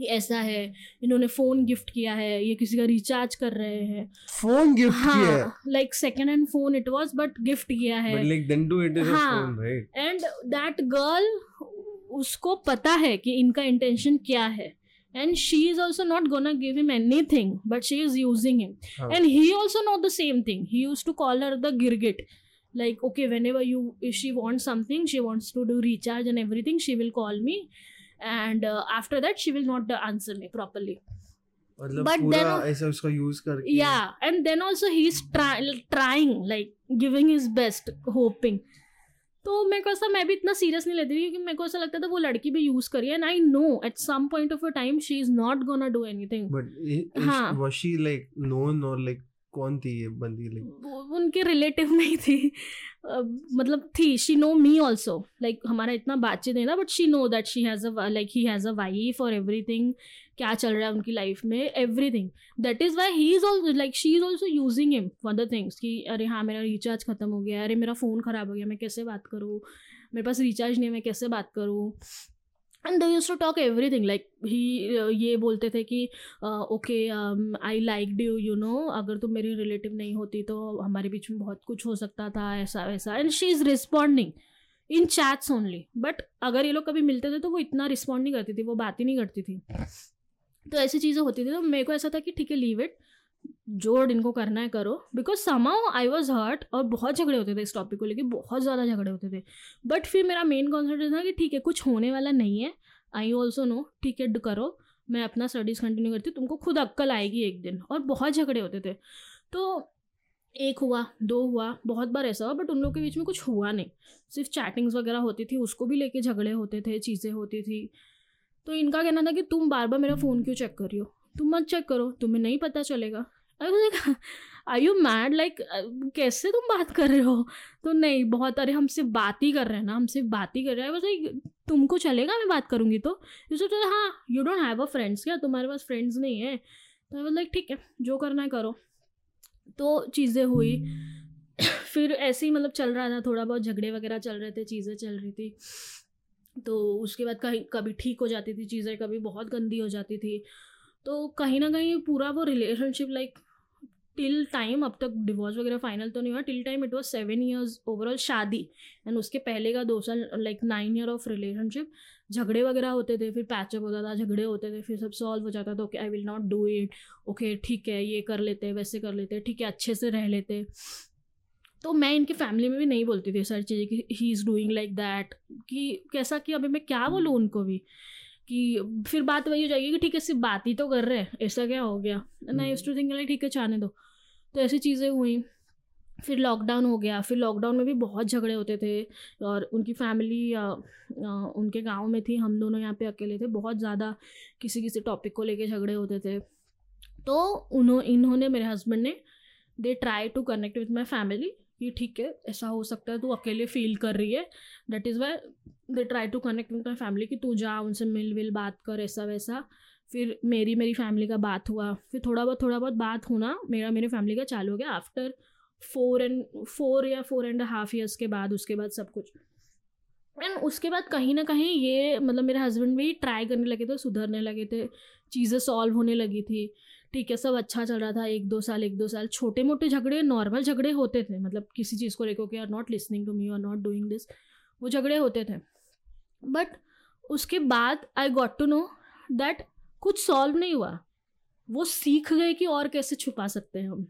कि ऐसा है इन्होंने फ़ोन गिफ्ट किया है ये किसी का रिचार्ज कर रहे हैं। फ़ोन गिफ्ट किया है हाँ? Like second hand phone it was but gift किया है। But like then to it is a हाँ। Phone right and that girl उसको पता है कि इनका इंटेंशन क्या है। And she is also not gonna give him anything but she is using him हाँ। and he also know the same thing. He used to call her the girgit like okay whenever you if she wants something she wants to do recharge and everything she will call me and uh, after that she will not uh, answer me properly. मतलब But पूरा then- ऐसा उसका use करके yeah and then also he's try- trying like giving his best hoping. तो मेरे को ऐसा मैं भी इतना सीरियस नहीं लेती थी क्योंकि मेरे को ऐसा लगता था वो लड़की भी यूज़ करी and I know at some point of a time she is not gonna do anything but हाँ। वाज शी लाइक नोन और लाइक कौन थी ये बंदी वो- उनके रिलेटिव नहीं थी। मतलब थी she know me also like हमारा इतना बातचीत नहीं था but she know that she has a like he has a wife और एवरीथिंग क्या चल रहा है उनकी लाइफ में everything that is why he is also like she is also using him for the things कि अरे हाँ मेरा रिचार्ज ख़त्म हो गया, अरे मेरा फ़ोन ख़राब हो गया, मैं कैसे बात करूँ? मेरे पास रिचार्ज नहीं है, मैं कैसे बात करूँ? And they used to talk everything like he ये बोलते थे कि okay I like you you know अगर तुम मेरी रिलेटिव नहीं होती तो हमारे बीच में बहुत कुछ हो सकता था, ऐसा, वैसा. And she is responding in chats only but अगर ये लोग कभी मिलते थे तो वो इतना रिस्पॉन्ड नहीं करती थी, वो बात ही नहीं करती थी। तो ऐसी चीज़ें होती थी तो मेरे को ऐसा था कि ठीक है लीव इट जो इनको करना है, करो। Because somehow I was hurt और बहुत झगड़े होते थे इस टॉपिक को लेके, बहुत ज़्यादा झगड़े होते थे। बट फिर मेरा मेन कॉन्सेप्ट था कि ठीक है, कुछ होने वाला नहीं है। आई ऑल्सो नो ठीक है करो। मैं अपना स्टडीज़ कंटिन्यू करती हूँ, तुमको खुद अक्कल आएगी एक दिन। और बहुत झगड़े होते थे। तो एक हुआ, दो हुआ, बहुत बार ऐसा हुआ बट उन लोग के बीच में कुछ हुआ नहीं। सिर्फ़ चैटिंग्स वगैरह होती थी, उसको भी लेके झगड़े होते थे, चीज़ें होती थी। तो इनका कहना था कि तुम बार बार मेरा फ़ोन क्यों चेक कर रही हो? तुम मत चेक करो, तुम्हें नहीं पता चलेगा। अरे आई यू मैड लाइक कैसे तुम बात कर रहे हो? तो नहीं, बहुत, अरे हम सिर्फ़ बात ही कर रहे हैं ना, हम सिर्फ़ बात ही कर रहे हैं। बस लाइक तुमको चलेगा मैं बात करूँगी तो? ये सोचते हाँ you don't have a friends क्या? तुम्हारे पास फ्रेंड्स नहीं है? तो आई लाइक ठीक है, जो करना है करो। तो चीज़ें हुई। फिर ऐसे ही मतलब चल रहा था, थोड़ा बहुत झगड़े वगैरह चल रहे थे, चीज़ें चल रही थी। तो उसके बाद कहीं, कभी ठीक हो जाती थी, चीज़ें कभी बहुत गंदी हो जाती थी। तो कहीं ना कहीं पूरा वो रिलेशनशिप लाइक टिल टाइम अब तक डिवोर्स वगैरह फाइनल तो नहीं हुआ till time it was seven years overall शादी. एंड उसके पहले का दो साल like nine year of relationship झगड़े वगैरह होते थे, फिर पैचअप होता था, झगड़े होते थे, फिर सब सॉल्व हो जाता था okay I will not do it okay ठीक है, ये कर लेते, वैसे कर लेते, ठीक है, अच्छे से रह लेते. तो मैं इनकी फैमिली में भी नहीं बोलती थी सारी चीज़ें कि he is doing like that कि कैसा कि अभी मैं क्या बोलूँ उनको भी. कि फिर बात वही हो जाएगी कि ठीक है सिर्फ़ बात ही तो कर रहे हैं ऐसा क्या हो गया? ना यूज़ टू थिंक ठीक है चाहने दो। तो ऐसी चीज़ें हुई। फिर लॉकडाउन हो गया। फिर लॉकडाउन में भी बहुत झगड़े होते थे और उनकी फैमिली आ, आ, उनके गाँव में थी। हम दोनों यहाँ पे अकेले थे। बहुत ज़्यादा किसी किसी टॉपिक को लेके झगड़े होते थे। तो उन्हों इन्होंने मेरे हस्बैंड ने they try to connect with my family कि ठीक है ऐसा हो सकता है तू अकेले फील कर रही है। That is why they try to connect with my family कि तू जा, उनसे मिल विल बात कर ऐसा वैसा फिर मेरी मेरी फैमिली का बात हुआ। फिर थोड़ा बहुत थोड़ा बहुत बात होना, मेरा, मेरी फैमिली का चालू हो गया आफ्टर फोर एंड फोर या फोर एंड हाफ़ ईयर्स के बाद, उसके बाद सब कुछ। एंड उसके बाद कहीं ना कहीं ये मतलब मेरे हस्बैंड भी ट्राई करने लगे थे, सुधरने लगे थे, चीज़ें सॉल्व होने लगी थी। ठीक है, सब अच्छा चल रहा था, एक, दो साल, एक, दो साल। छोटे मोटे झगड़े नॉर्मल झगड़े होते थे मतलब किसी चीज़ को लेकर के are not listening to me are not doing this वो झगड़े होते थे। बट उसके बाद I got to know that कुछ सॉल्व नहीं हुआ। वो सीख गए कि और कैसे छुपा सकते हैं हम।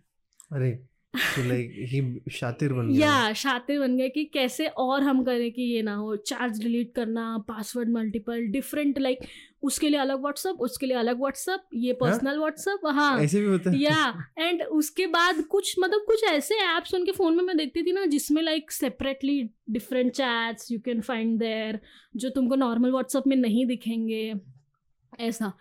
अरे लाइक ही शातिर बन गया या शातिर बन गए कि कैसे और हम करें कि ये ना हो चार्ज डिलीट करना पासवर्ड मल्टीपल डिफरेंट लाइक उसके लिए अलग व्हाट्सअप उसके लिए अलग व्हाट्सअप ये पर्सनल व्हाट्सअप हाँ। ऐसे भी होता है? या एंड उसके बाद कुछ मतलब कुछ ऐसे ऐप्स उनके फ़ोन में मैं देखती थी ना जिसमें like separately different chats you can find there जो तुमको नॉर्मल व्हाट्सअप में नहीं दिखेंगे ऐसा।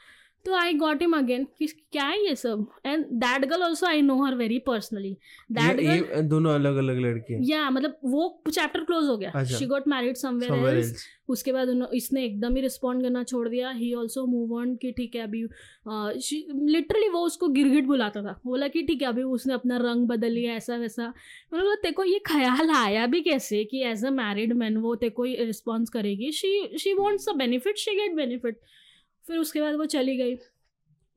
तो आई गॉट हिम अगेन कि क्या है ये सब? And that girl also I know her very personally that girl दोनों अलग अलग लड़के या मतलब वो चैप्टर क्लोज हो गया। She got married somewhere else उसके बाद उन्हों- इसने एकदम ही रिस्पॉन्ड करना छोड़ दिया। ही ऑल्सो मूव ऑन कि ठीक है अभी लिटरली वो उसको गिरगिट बुलाता था। बोला कि ठीक है अभी उसने अपना रंग बदल लिया ऐसा वैसा। मतलब बोला तेको ये ख्याल आया भी कैसे कि एज अ मैरिड मैन वो तेको रिस्पॉन्स करेगी? She she wants a benefit she get benefit फिर उसके बाद वो चली गई।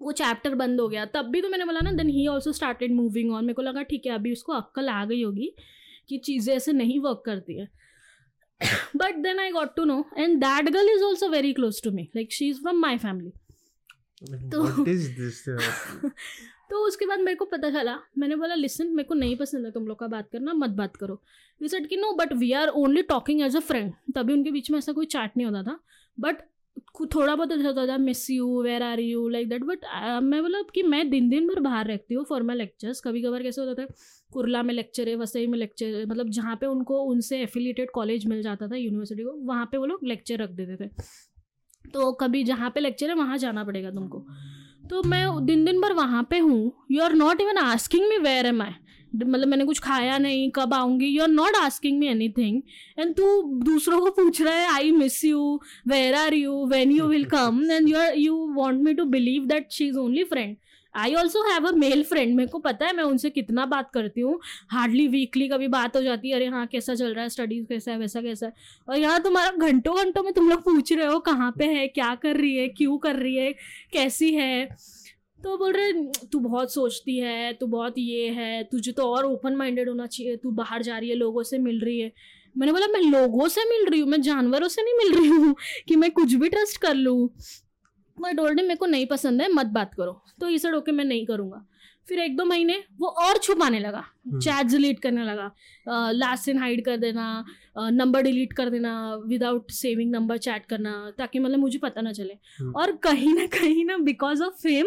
वो चैप्टर बंद हो गया। तब भी तो मैंने बोला ना then he also started moving on मेरे को लगा ठीक है अभी उसको अक्कल आ गई होगी कि चीज़ें ऐसे नहीं वर्क करती है। But then I got to know and that girl is also very close to me like she is from my family तो- this? तो उसके बाद मेरे को पता चला मैंने बोला लिसन मेरे को नहीं पसंद है तुम लोग का बात करना मत बात करो। वी सेड कि no but we are only talking as a friend तभी उनके बीच में ऐसा कोई चैट नहीं होता था। बट थोड़ा बहुत ऐसा होता था miss you where are you like that but मैं मतलब कि मैं दिन दिन भर बाहर रहती हूँ फॉर माई लेक्चर्स कभी कभार कैसे होता था, कुरला में लेक्चर है, वसई में लेक्चर है मतलब जहाँ पे उनको, उनसे एफिलिएटेड कॉलेज मिल जाता था यूनिवर्सिटी को, वहाँ पे वो लोग लेक्चर रख देते थे। तो कभी जहाँ पे लेक्चर है, वहाँ जाना पड़ेगा तुमको। तो मैं दिन दिन भर वहाँ पे हूँ। You are not even asking me where am I मतलब मैंने कुछ खाया नहीं कब आऊँगी? You are not asking me anything and तू दूसरों को पूछ रहा है I miss you where are you when you will come and you are you want me to believe that she is only friend I also have a male friend मेरे को पता है मैं उनसे कितना बात करती हूँ। हार्डली वीकली कभी बात हो जाती है। अरे हाँ कैसा चल रहा है? स्टडीज़ कैसा है? वैसा कैसा है? और यहाँ तुम्हारा घंटों घंटों में तुम लोग पूछ रहे हो कहाँ पे है? क्या कर रही है? क्यों कर रही है? कैसी है? तो बोल रहे तू बहुत सोचती है तू बहुत ये है तुझे तो और ओपन माइंडेड होना चाहिए तू बाहर जा रही है लोगों से मिल रही है। मैंने बोला मैं लोगों से मिल रही हूँ मैं जानवरों से नहीं मिल रही हूँ कि मैं कुछ भी ट्रस्ट कर लूँ। मैं डोल्ड मेरे को नहीं पसंद है मत बात करो। तो ये सर ओके मैं नहीं करूँगा। फिर एक दो महीने वो और छुपाने लगा चैट डिलीट करने लगा लास्ट सीन हाइड कर देना नंबर डिलीट कर देना विदाउट सेविंग नंबर चैट करना ताकि मतलब मुझे पता ना चले। हम्म। और कहीं ना कहीं ना बिकॉज़ ऑफ़ फेम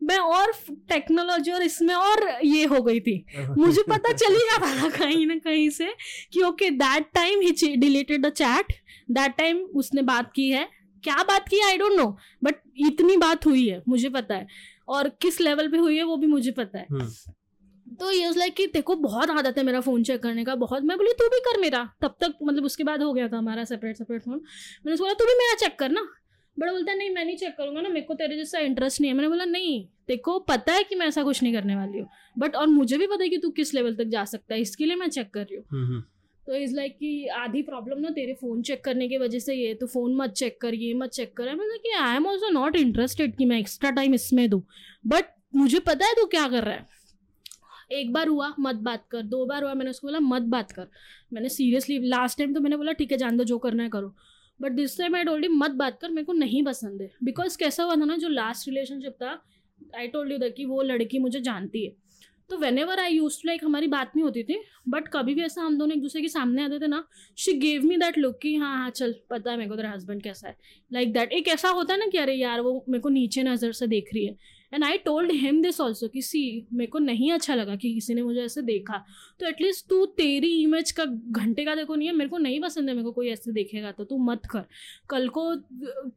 मैं और टेक्नोलॉजी और इसमें और ये हो गई थी। मुझे पता चल ही जाता था कहीं ना कहीं से कि okay that time he deleted the chat that time उसने बात की है। क्या बात की? आई डोंट नो बट इतनी बात हुई है मुझे पता है। और किस लेवल पे हुई है वो भी मुझे पता है। हम्म। तो ये लाइक कि देखो बहुत आदत है मेरा फ़ोन चेक करने का बहुत। मैं बोली तू भी कर मेरा। तब तक मतलब उसके बाद हो गया था हमारा सेपरेट सेपरेट फ़ोन मैंने बोला तू भी मेरा चेक कर ना। बड़ा बोलता है नहीं मैं नहीं चेक करूँगा ना मेरे को तेरे जैसा इंटरेस्ट नहीं है। मैंने बोला नहीं तेको पता है कि मैं ऐसा कुछ नहीं करने वाली हूँ बट और मुझे भी पता है कि तू किस लेवल तक जा सकता है इसके लिए मैं चेक कर रही हूँ। हम्म, तो इज़ लाइक like कि आधी प्रॉब्लम ना तेरे फ़ोन चेक करने की वजह से ये तो फ़ोन मत चेक कर ये मत चेक कर। मतलब कि I am also not interested कि मैं एक्स्ट्रा टाइम इसमें दूँ बट मुझे पता है तू क्या कर रहा है। एक बार हुआ मत बात कर दो बार हुआ मैंने उसको बोला मत बात कर। मैंने सीरियसली लास्ट टाइम तो मैंने बोला ठीक है जान दो जो करना है करो। But this time I told मत बात कर, मेरे को नहीं पसंद है. बिकॉज़ कैसा हुआ था ना, जो लास्ट रिलेशनशिप था आई टोल्ड यू दैट कि वो लड़की मुझे जानती है। तो whenever I use to like हमारी बात नहीं होती थी बट कभी भी ऐसा हम दोनों एक दूसरे के सामने आते थे ना she gave me that look कि हाँ हाँ चल, पता है मेरे को तेरा हस्बैंड कैसा है। लाइक like दैट एक ऐसा होता है ना कि अरे यार, वो मेरे को नीचे नज़र से देख रही है। And I told him this also कि सी मेरे को नहीं अच्छा लगा कि किसी ने मुझे ऐसे देखा। तो एटलीस्ट तू तेरी इमेज का घंटे का देखो नहीं है, मेरे को नहीं पसंद है, मेरे को कोई ऐसे देखेगा तो तू मत कर। कल को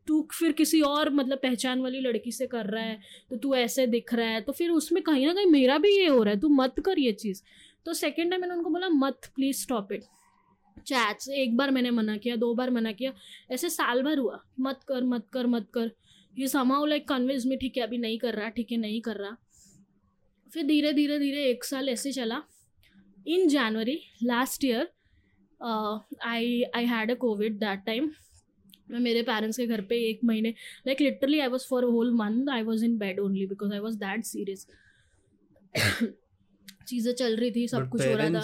तू फिर किसी और मतलब पहचान वाली लड़की से कर रहा है तो तू ऐसे दिख रहा है तो फिर उसमें कहीं ना कहीं मेरा भी ये हो रहा है, तू मत कर ये चीज़। तो सेकेंड टाइम मैंने उनको बोला, मत प्लीज़ स्टॉप इट चैट्स एक बार मैंने मना किया, दो बार मना किया, ऐसे साल भर हुआ। मत कर मत कर मत कर। ये समाओ लाइक कन्विंस में ठीक है, अभी नहीं कर रहा, ठीक है, नहीं कर रहा। फिर धीरे धीरे धीरे एक साल ऐसे चला। In January last year I I had a covid that time मैं मेरे पेरेंट्स के घर पे एक महीने like literally I was for whole month I was in bed only because I was that serious चीज़ें चल रही थी सब But कुछ हो रहा था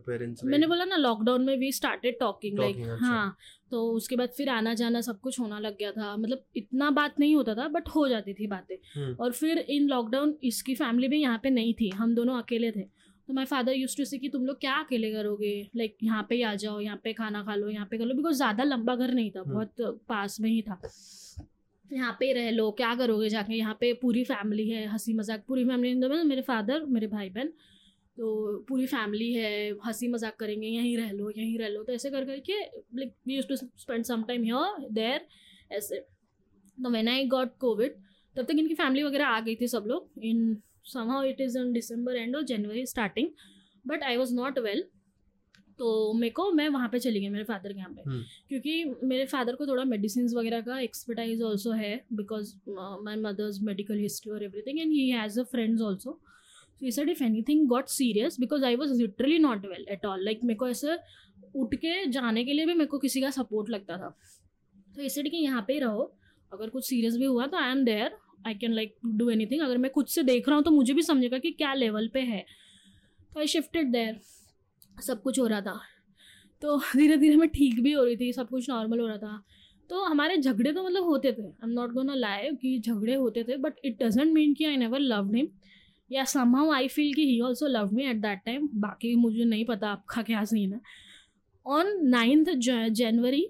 parents. Right? मैंने बोला ना लॉकडाउन में वी स्टार्टेड टॉकिंग लाइक। हाँ तो उसके बाद फिर आना जाना सब कुछ होना लग गया था मतलब इतना बात नहीं होता था बट हो जाती थी बातें हम्म। और फिर इन लॉकडाउन इसकी फैमिली भी यहाँ पे नहीं थी हम दोनों अकेले थे तो my father use to say कि तुम लोग क्या अकेले करोगे लाइक यहाँ पे ही आ जाओ यहाँ पे खाना खा लो यहाँ पे कर लो बिकॉज़ ज़्यादा लंबा घर नहीं था हम्म। बहुत पास में ही था यहाँ पे रह लो, क्या करोगे जाके? यहाँ पे पूरी फैमिली है हँसी मज़ाक पूरी फैमिली मेरे फादर मेरे भाई बहन तो पूरी फैमिली है हँसी मज़ाक करेंगे, यहीं रह लो, यहीं रह लो। तो ऐसे कर करके like we use to spend some time here there ऐसे। तो व्हेन आई गॉट कोविड तब तक इनकी फैमिली वगैरह आ गई थी सब लोग। In somehow it is in December and और January starting but I was not well तो मेरे को मैं वहाँ पे चली गई मेरे फादर के यहाँ पे। हम्म। क्योंकि मेरे फादर को थोड़ा मेडिसिन वगैरह का एक्सपर्टाइज ऑल्सो है because my mother's medical history और everything and he has a friends also so sir if anything got serious because I was literally not well at all like मेरे को ऐसे उठ के जाने के लिए भी मेरे को किसी का सपोर्ट लगता था। तो इसलिए कि यहाँ पे ही रहो। अगर कुछ सीरियस भी हुआ तो I am there I can like do anything अगर मैं खुद से देख रहा हूँ तो मुझे भी समझेगा कि क्या लेवल पे है। तो आई शिफ्टेड देयर सब कुछ हो रहा था। तो धीरे धीरे मैं ठीक भी हो रही थी, सब कुछ नॉर्मल हो रहा था। तो हमारे झगड़े तो मतलब होते थे आई एम नॉट गोना लाए कि झगड़े होते थे बट इट डजेंट मीन कि आई नेवर लव हिम या सम हाउ आई फील कि he also love me at that time बाकी मुझे नहीं पता आपका क्या सीन है। On ninth January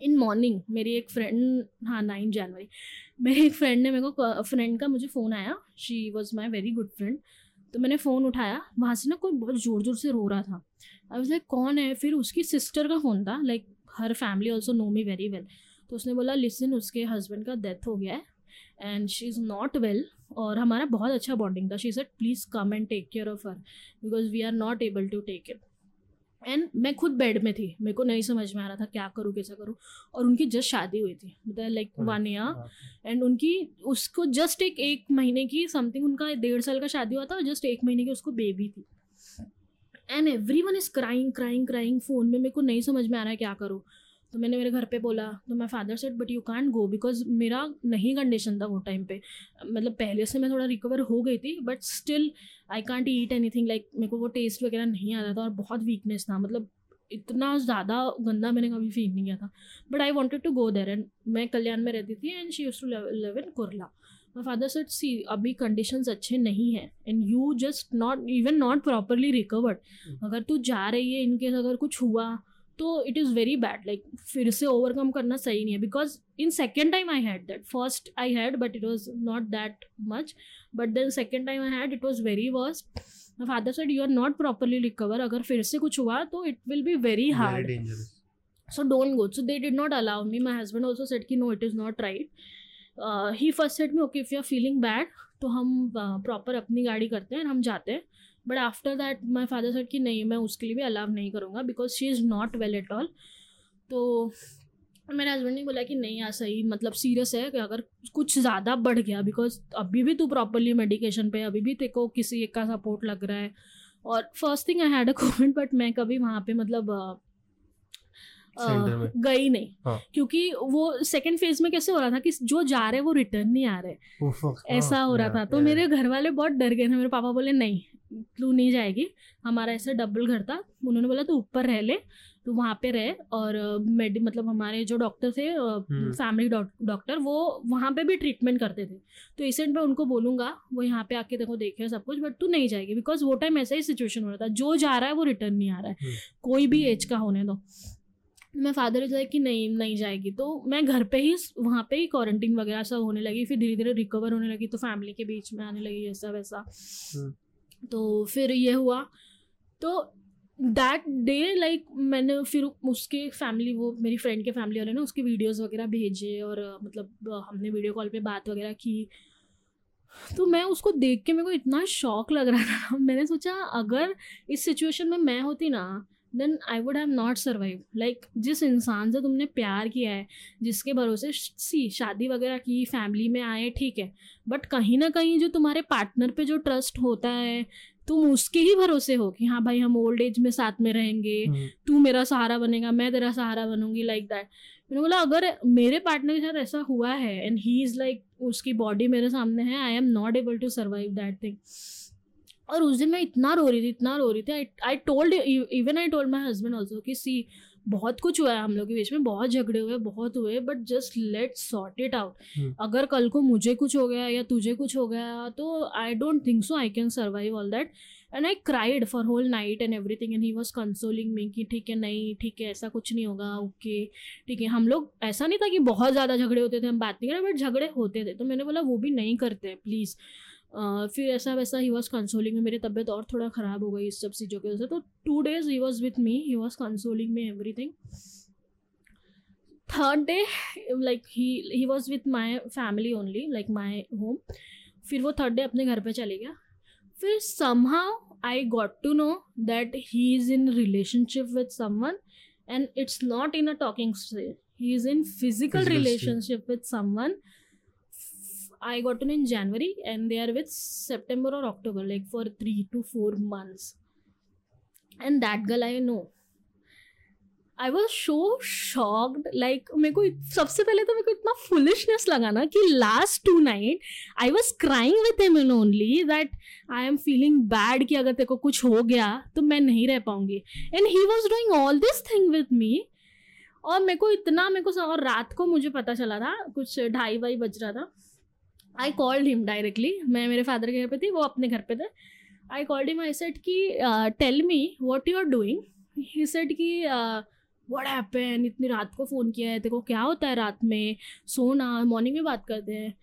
in morning मेरी एक फ्रेंड हाँ नाइन्थ जनवरी मेरी एक फ्रेंड ने मेरे को फ्रेंड का मुझे फ़ोन आया. She was my very good friend तो मैंने फ़ोन उठाया, वहाँ से ना कोई बहुत ज़ोर ज़ोर से रो रहा था। अब उसे कौन है? फिर उसकी सिस्टर का फ़ोन था like her family also know me very well तो उसने बोला लिसन उसके हस्बैंड का डेथ हो गया है and she is not well और हमारा बहुत अच्छा बॉन्डिंग था। She said please come and take care of her because we are not able to take it and मैं खुद बेड में थी। मेरे को नहीं समझ में आ रहा था क्या करूँ कैसा करूँ। और उनकी जस्ट शादी हुई थी। मतलब लाइक वन ईयर एंड उनकी उसको जस्ट एक एक महीने की समथिंग उनका डेढ़ साल का शादी हुआ था और जस्ट एक महीने की उसको बेबी थी। And everyone is crying crying crying phone में मेरे को नहीं समझ में आ रहा है क्या करूँ। तो मैंने मेरे घर पे बोला तो मैं father said but you can't go because मेरा नहीं कंडीशन था वो टाइम पे. मतलब पहले से मैं थोड़ा रिकवर हो गई थी but still I can't eat anything like मेरे को वो टेस्ट वगैरह नहीं आता था और बहुत वीकनेस था। मतलब इतना ज़्यादा गंदा मैंने कभी फील नहीं किया था। But I wanted to go there and मैं कल्याण में रहती थी and she use to live in Kurla. My father said see अभी कंडीशंस अच्छे नहीं हैं and you just not even not properly recovered अगर तू जा रही है इनकेस अगर कुछ हुआ तो it is very bad like फिर से ओवरकम करना सही नहीं है. Because in second time I had that first I had but it was not that much but then second time I had it was very worst my father said you are not properly recover अगर फिर से कुछ हुआ तो it will be very hard so don't go so they did not allow me my husband also said कि no it is not right he first said me okay if you are feeling bad तो हम proper uh, अपनी गाड़ी करते हैं हम जाते हैं. But after that my father said कि नहीं मैं उसके लिए भी अलाव नहीं करूँगा because she is not well at all तो मेरे हस्बैंड ने बोला कि नहीं यार सही मतलब सीरियस है कि अगर कुछ ज़्यादा बढ़ गया बिकॉज़ अभी भी तू प्रॉपरली मेडिकेशन पे अभी भी तेरे को किसी एक का सपोर्ट लग रहा है. और first thing I had a covid but मैं कभी वहाँ पे मतलब गई नहीं. हाँ. क्योंकि वो सेकंड फ़ेज़ में कैसे हो रहा था कि जो जा रहे वो रिटर्न नहीं आ रहे. ऐसा हो रहा था. तो मेरे घर वाले बहुत डर गए थे. मेरे पापा बोले नहीं तू नहीं जाएगी। हमारा ऐसा डबल घर था। उन्होंने बोला तू ऊपर रह ले तो वहाँ पे रहे। और मेडि मतलब हमारे जो डॉक्टर थे फैमिली डॉक्टर वो वहाँ पे भी ट्रीटमेंट करते थे। तो इस मैं उनको बोलूँगा वो यहाँ पे आके देखो देखे सब कुछ बट तू नहीं जाएगी बिकॉज़ वो टाइम ऐसा ही सिचुएशन हो रहा था। जो जा रहा है वो रिटर्न नहीं आ रहा है। हम्म। कोई भी एज का होने दो। मैं फादर इज़ लाइक कि नहीं नहीं जाएगी। तो मैं घर पे ही वहाँ पे ही क्वारंटीन वगैरह सब होने लगी फिर धीरे धीरे रिकवर होने लगी तो फैमिली के बीच में आने लगी ऐसा। वैसा हम्म। तो फिर ये हुआ। तो दैट डे लाइक मैंने फिर उसके फैमिली वो मेरी फ्रेंड के फैमिली वाले ना, उसके वीडियोस वगैरह भेजे और मतलब हमने वीडियो कॉल पे बात वगैरह की। तो मैं उसको देख के मेरे को इतना शौक लग रहा था। मैंने सोचा, अगर इस सिचुएशन में मैं होती ना then I would have not survive like जिस इंसान से तुमने प्यार किया है जिसके भरोसे सी शादी वगैरह की फैमिली में आए ठीक है बट कहीं ना कहीं जो तुम्हारे पार्टनर पे जो ट्रस्ट होता है तुम उसके ही भरोसे हो कि हाँ भाई हम ओल्ड एज में साथ में रहेंगे हम्म। तू मेरा सहारा बनेगा मैं तेरा सहारा बनूँगी लाइक दैट मैंने बोला अगर मेरे पार्टनर के साथ ऐसा हुआ है एंड ही इज़ लाइक उसकी बॉडी मेरे सामने है I am not able to survive that thing और उस दिन मैं इतना रो रही थी इतना रो रही थी। I told even I told my husband also कि सी बहुत कुछ हुआ है हम लोग के बीच में बहुत झगड़े हुए बहुत हुए but just let sort it out अगर कल को मुझे कुछ हो गया या तुझे कुछ हो गया तो I don't think so I can survive all that and I cried for whole night and everything and he was consoling me कि ठीक है नहीं ठीक है ऐसा कुछ नहीं होगा ओके ठीक है। हम लोग ऐसा नहीं था कि बहुत ज़्यादा झगड़े होते थे हम बात नहीं करें बट झगड़े होते थे। तो मैंने बोला वो भी नहीं करते प्लीज़ फिर ऐसा वैसा ही वॉज़ कंसोलिंग में मेरी तबीयत और थोड़ा ख़राब हो गई इस सब चीज़ों की वजह से। तो two days he was with me he was consoling me everything third day like he he was with my family only like my home फिर वो थर्ड डे अपने घर पे चले गया। फिर somehow I got to know that he is in relationship with someone and it's not in a talking he is in physical relationship with someone I got know in January and they are with September or October, like for three to four months. And that girl I know. I was so shocked like मेरे को सबसे पहले तो मेरे को इतना foolishness लगा ना कि last two night I was crying with him in only that I am feeling bad कि अगर तेरे को कुछ हो गया तो मैं नहीं रह पाऊँगी and he was doing all this thing with me और मेरे को इतना मेरे को और रात को मुझे पता चला था कुछ ढाई वाई बज रहा था आई कॉल्ड हिम डायरेक्टली मैं मेरे फादर के घर पे थी वो अपने घर पे थे। I called him I said कि tell me what you are doing he said कि वट हैपन इतनी रात को फ़ोन किया है देखो क्या होता है रात में? सोना मॉर्निंग में बात करते हैं।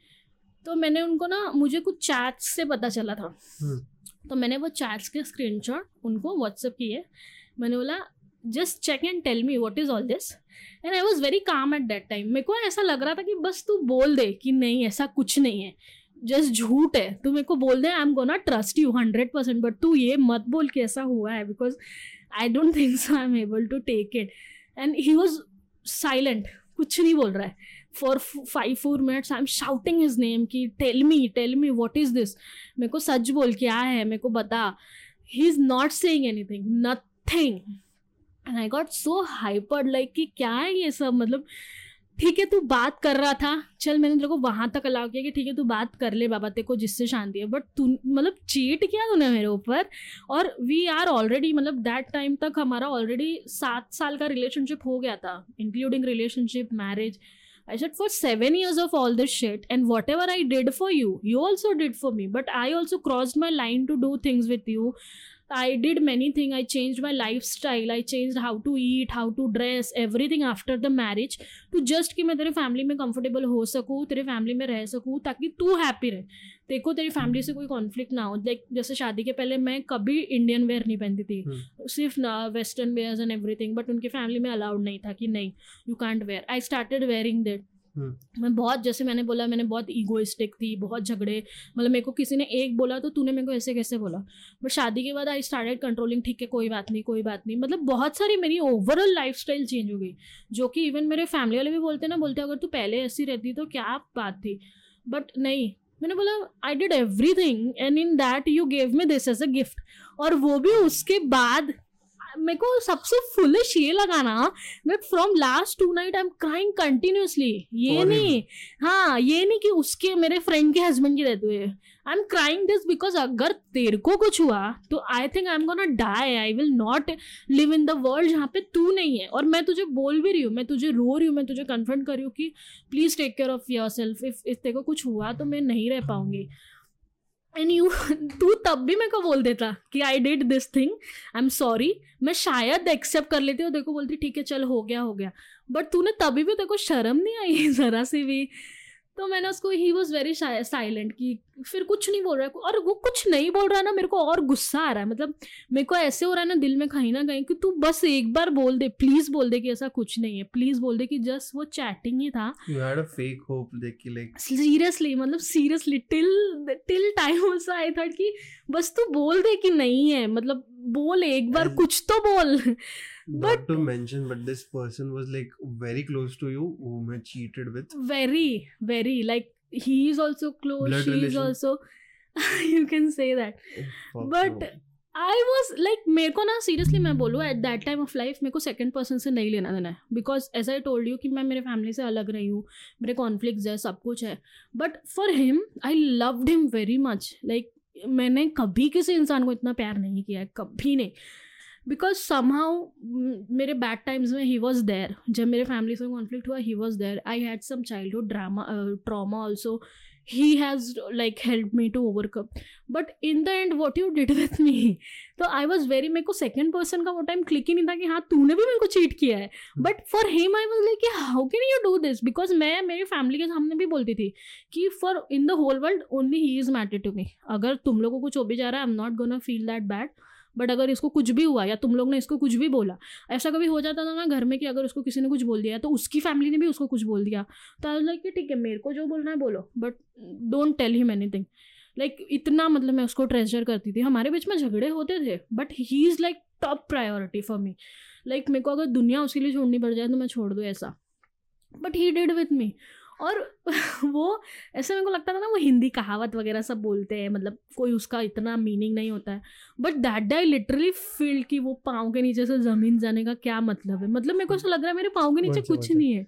तो मैंने उनको ना मुझे कुछ चैट्स से पता चला था। हम्म। तो मैंने वो चैट्स के स्क्रीनशॉट उनको व्हाट्सअप किए। मैंने बोला just check and tell me what is all this and I was very calm at that time मेरे को ऐसा लग रहा था कि बस तू बोल दे कि नहीं, ऐसा कुछ नहीं है। जस्ट झूठ है। तू मेरे को बोल दे I am gonna trust you hundred percent but तू ये मत बोल कि ऐसा हुआ है because I don't think so I am able to take it and he was silent कुछ नहीं बोल रहा है। For five four minutes I am shouting his name कि tell me tell me what is this मेरे को सच बोल क्या है, मेरे को बता। He is not saying anything nothing and I got so hyper like कि क्या है ये सब? मतलब ठीक है तू बात कर रहा था। चल मैंने तेरे को वहाँ तक अलाउ किया कि ठीक है तू बात कर ले बाबा तेरे को जिससे शांति है। बट तू मतलब चीट किया तूने मेरे ऊपर। और वी आर ऑलरेडी मतलब दैट टाइम तक हमारा ऑलरेडी सात साल का रिलेशनशिप हो गया था including relationship marriage I I said, for seven years of all this shit, and whatever I did for you, you also did for me. But I also crossed my line to do things with you. I did many things. I changed my lifestyle. I changed how to eat, how to dress, everything after the marriage to just कि मैं तेरे family में comfortable हो सकूँ तेरे family में रह सकूँ ताकि तू हैप्पी रहे देखो तेरी फैमिली से कोई कॉन्फ्लिक्ट ना हो लाइक जैसे शादी के पहले मैं कभी इंडियन वेयर नहीं पहनती थी सिर्फ़ western wears and everything but उनके फैमिली में अलाउड नहीं था कि नहीं you can't wear I started wearing that. मैं बहुत, जैसे मैंने बोला, मैंने बहुत ईगोइस्टिक थी, बहुत झगड़े मतलब मेरे को किसी ने एक बोला तो तूने मेरे को ऐसे कैसे बोला? बट शादी के बाद आई स्टार्टेड कंट्रोलिंग ठीक है, कोई बात नहीं, कोई बात नहीं। मतलब बहुत सारी मेरी ओवरऑल लाइफ चेंज हो गई, जो कि इवन मेरे फैमिली वाले भी बोलते ना, बोलते अगर तू पहले ऐसी रहती तो क्या बात थी? बट नहीं, मैंने बोला I did everything and in that you gave me this as a gift और वो भी उसके बाद मेरे को सबसे फुलिश ये लगा ना that from last two night I am crying continuously ये नहीं हाँ ये नहीं कि उसके मेरे फ्रेंड के हस्बैंड की रहते हुए. I am crying this because अगर तेरे को कुछ हुआ तो I think I am gonna die I will not live in the world जहाँ पे तू नहीं है. और मैं तुझे बोल भी रही हूँ मैं तुझे रो रही हूँ मैं तुझे कन्फ्रंट कर रही हूँ कि please take care of yourself if if तेरे को कुछ हुआ तो मैं नहीं रह पाऊँगी. एंड यू तू तब भी मेरे को बोल देता कि I did this thing I am sorry मैं शायद एक्सेप्ट कर लेती हूँ देखो बोलती, ठीक है, चल, हो गया हो गया. बट तूने तभी भी देखो शर्म नहीं आई? ज़रा सी भी। तो मैंने उसको ही वॉज़ वेरी साइलेंट कि फिर कुछ नहीं बोल रहा है। और वो कुछ नहीं बोल रहा है ना मेरे को और गुस्सा आ रहा है। मतलब मेरे को ऐसे हो रहा है ना दिल में कहीं ना कहीं कि तू बस एक बार बोल दे प्लीज़ बोल दे कि ऐसा कुछ नहीं है। प्लीज़ बोल दे कि जस्ट वो चैटिंग ही था। You had a fake hope देख के like सीरियसली मतलब seriously till till time I thought कि बस तू बोल दे कि नहीं है। मतलब बोल एक बार कुछ तो बोल। Not But- to mention but this person was like very close to you whom I cheated with. Very very like he is also close Blood she is also you can say that. Fuck But- no. I was like मेरे को ना seriously मैं बोलूँ at that time of life मेरे को second person से नहीं लेना देना है। Because as I told you कि मैं मेरे फैमिली से अलग रही हूँ मेरे कॉन्फ्लिक्ट है सब कुछ है। But for him I loved him very much like मैंने कभी किसी इंसान को इतना प्यार नहीं किया है कभी नहीं। बिकॉज़ समहाउ मेरे बैड टाइम्स में ही वॉज़ देयर जब मेरे फैमिली से कॉन्फ्लिक्ट हुआ he was there I had some childhood drama trauma also he has like help me to overcome but in the end what you did with me तो I was very मेरे को second person का वो time click ही नहीं था कि हाँ तूने भी मेरे को चीट किया है. But for him I was like how can you do this because मैं मेरी फैमिली के सामने भी बोलती थी कि for in the whole world only he is matter to me अगर तुम लोगों को कुछ हो भी जा रहा है I am not gonna feel that bad but अगर इसको कुछ भी हुआ या तुम लोग ने इसको कुछ भी बोला, ऐसा कभी हो जाता था ना घर में कि अगर उसको किसी ने कुछ बोल दिया तो उसकी फैमिली ने भी उसको कुछ बोल दिया तो आई लाइक कि ठीक है, मेरे को जो बोलना है बोलो but don't tell him anything like इतना मतलब मैं उसको ट्रेजर करती थी। हमारे बीच में झगड़े होते थे but he is like top priority for me like मेरे को अगर दुनिया उसके लिए छोड़नी पड़ जाए तो मैं छोड़ दूँ ऐसा। But he did with me और वो ऐसे मेरे को लगता था ना वो हिंदी कहावत वगैरह सब बोलते हैं मतलब कोई उसका इतना मीनिंग नहीं होता है। But that day literally feel कि वो पाँव के नीचे से ज़मीन जाने का क्या मतलब है? मतलब मेरे को ऐसा लग रहा है मेरे पाँव के नीचे अच्छा, कुछ अच्छा। नहीं है।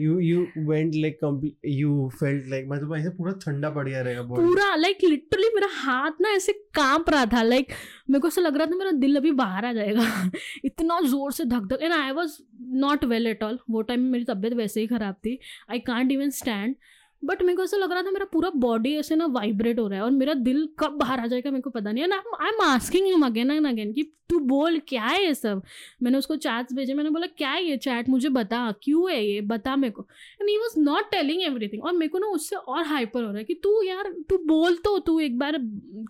You you went like you felt like like मतलब ऐसे पूरा ठंडा पड़ गया रहेगा पूरा लाइक लिटरली मेरा हाथ ना ऐसे काँप रहा था लाइक मेरे को ऐसा लग रहा था मेरा दिल अभी बाहर आ जाएगा। इतना ज़ोर से धक धक and I was not well at all वो टाइम में मेरी तबीयत वैसे ही ख़राब थी। I can't even stand but मेरे को ऐसा लग रहा था मेरा पूरा बॉडी ऐसे ना वाइब्रेट हो रहा है और मेरा दिल कब बाहर आ जाएगा मेरे को पता नहीं। And I am asking him again and again कि तू बोल क्या है ये सब? मैंने उसको चैट्स भेजे मैंने बोला क्या है ये चैट मुझे बता क्यों है ये? बता मेरे को। And he was not telling everything और मेरे को ना उससे और हाइपर हो रहा है कि तू यार तू बोल तो तू एक बार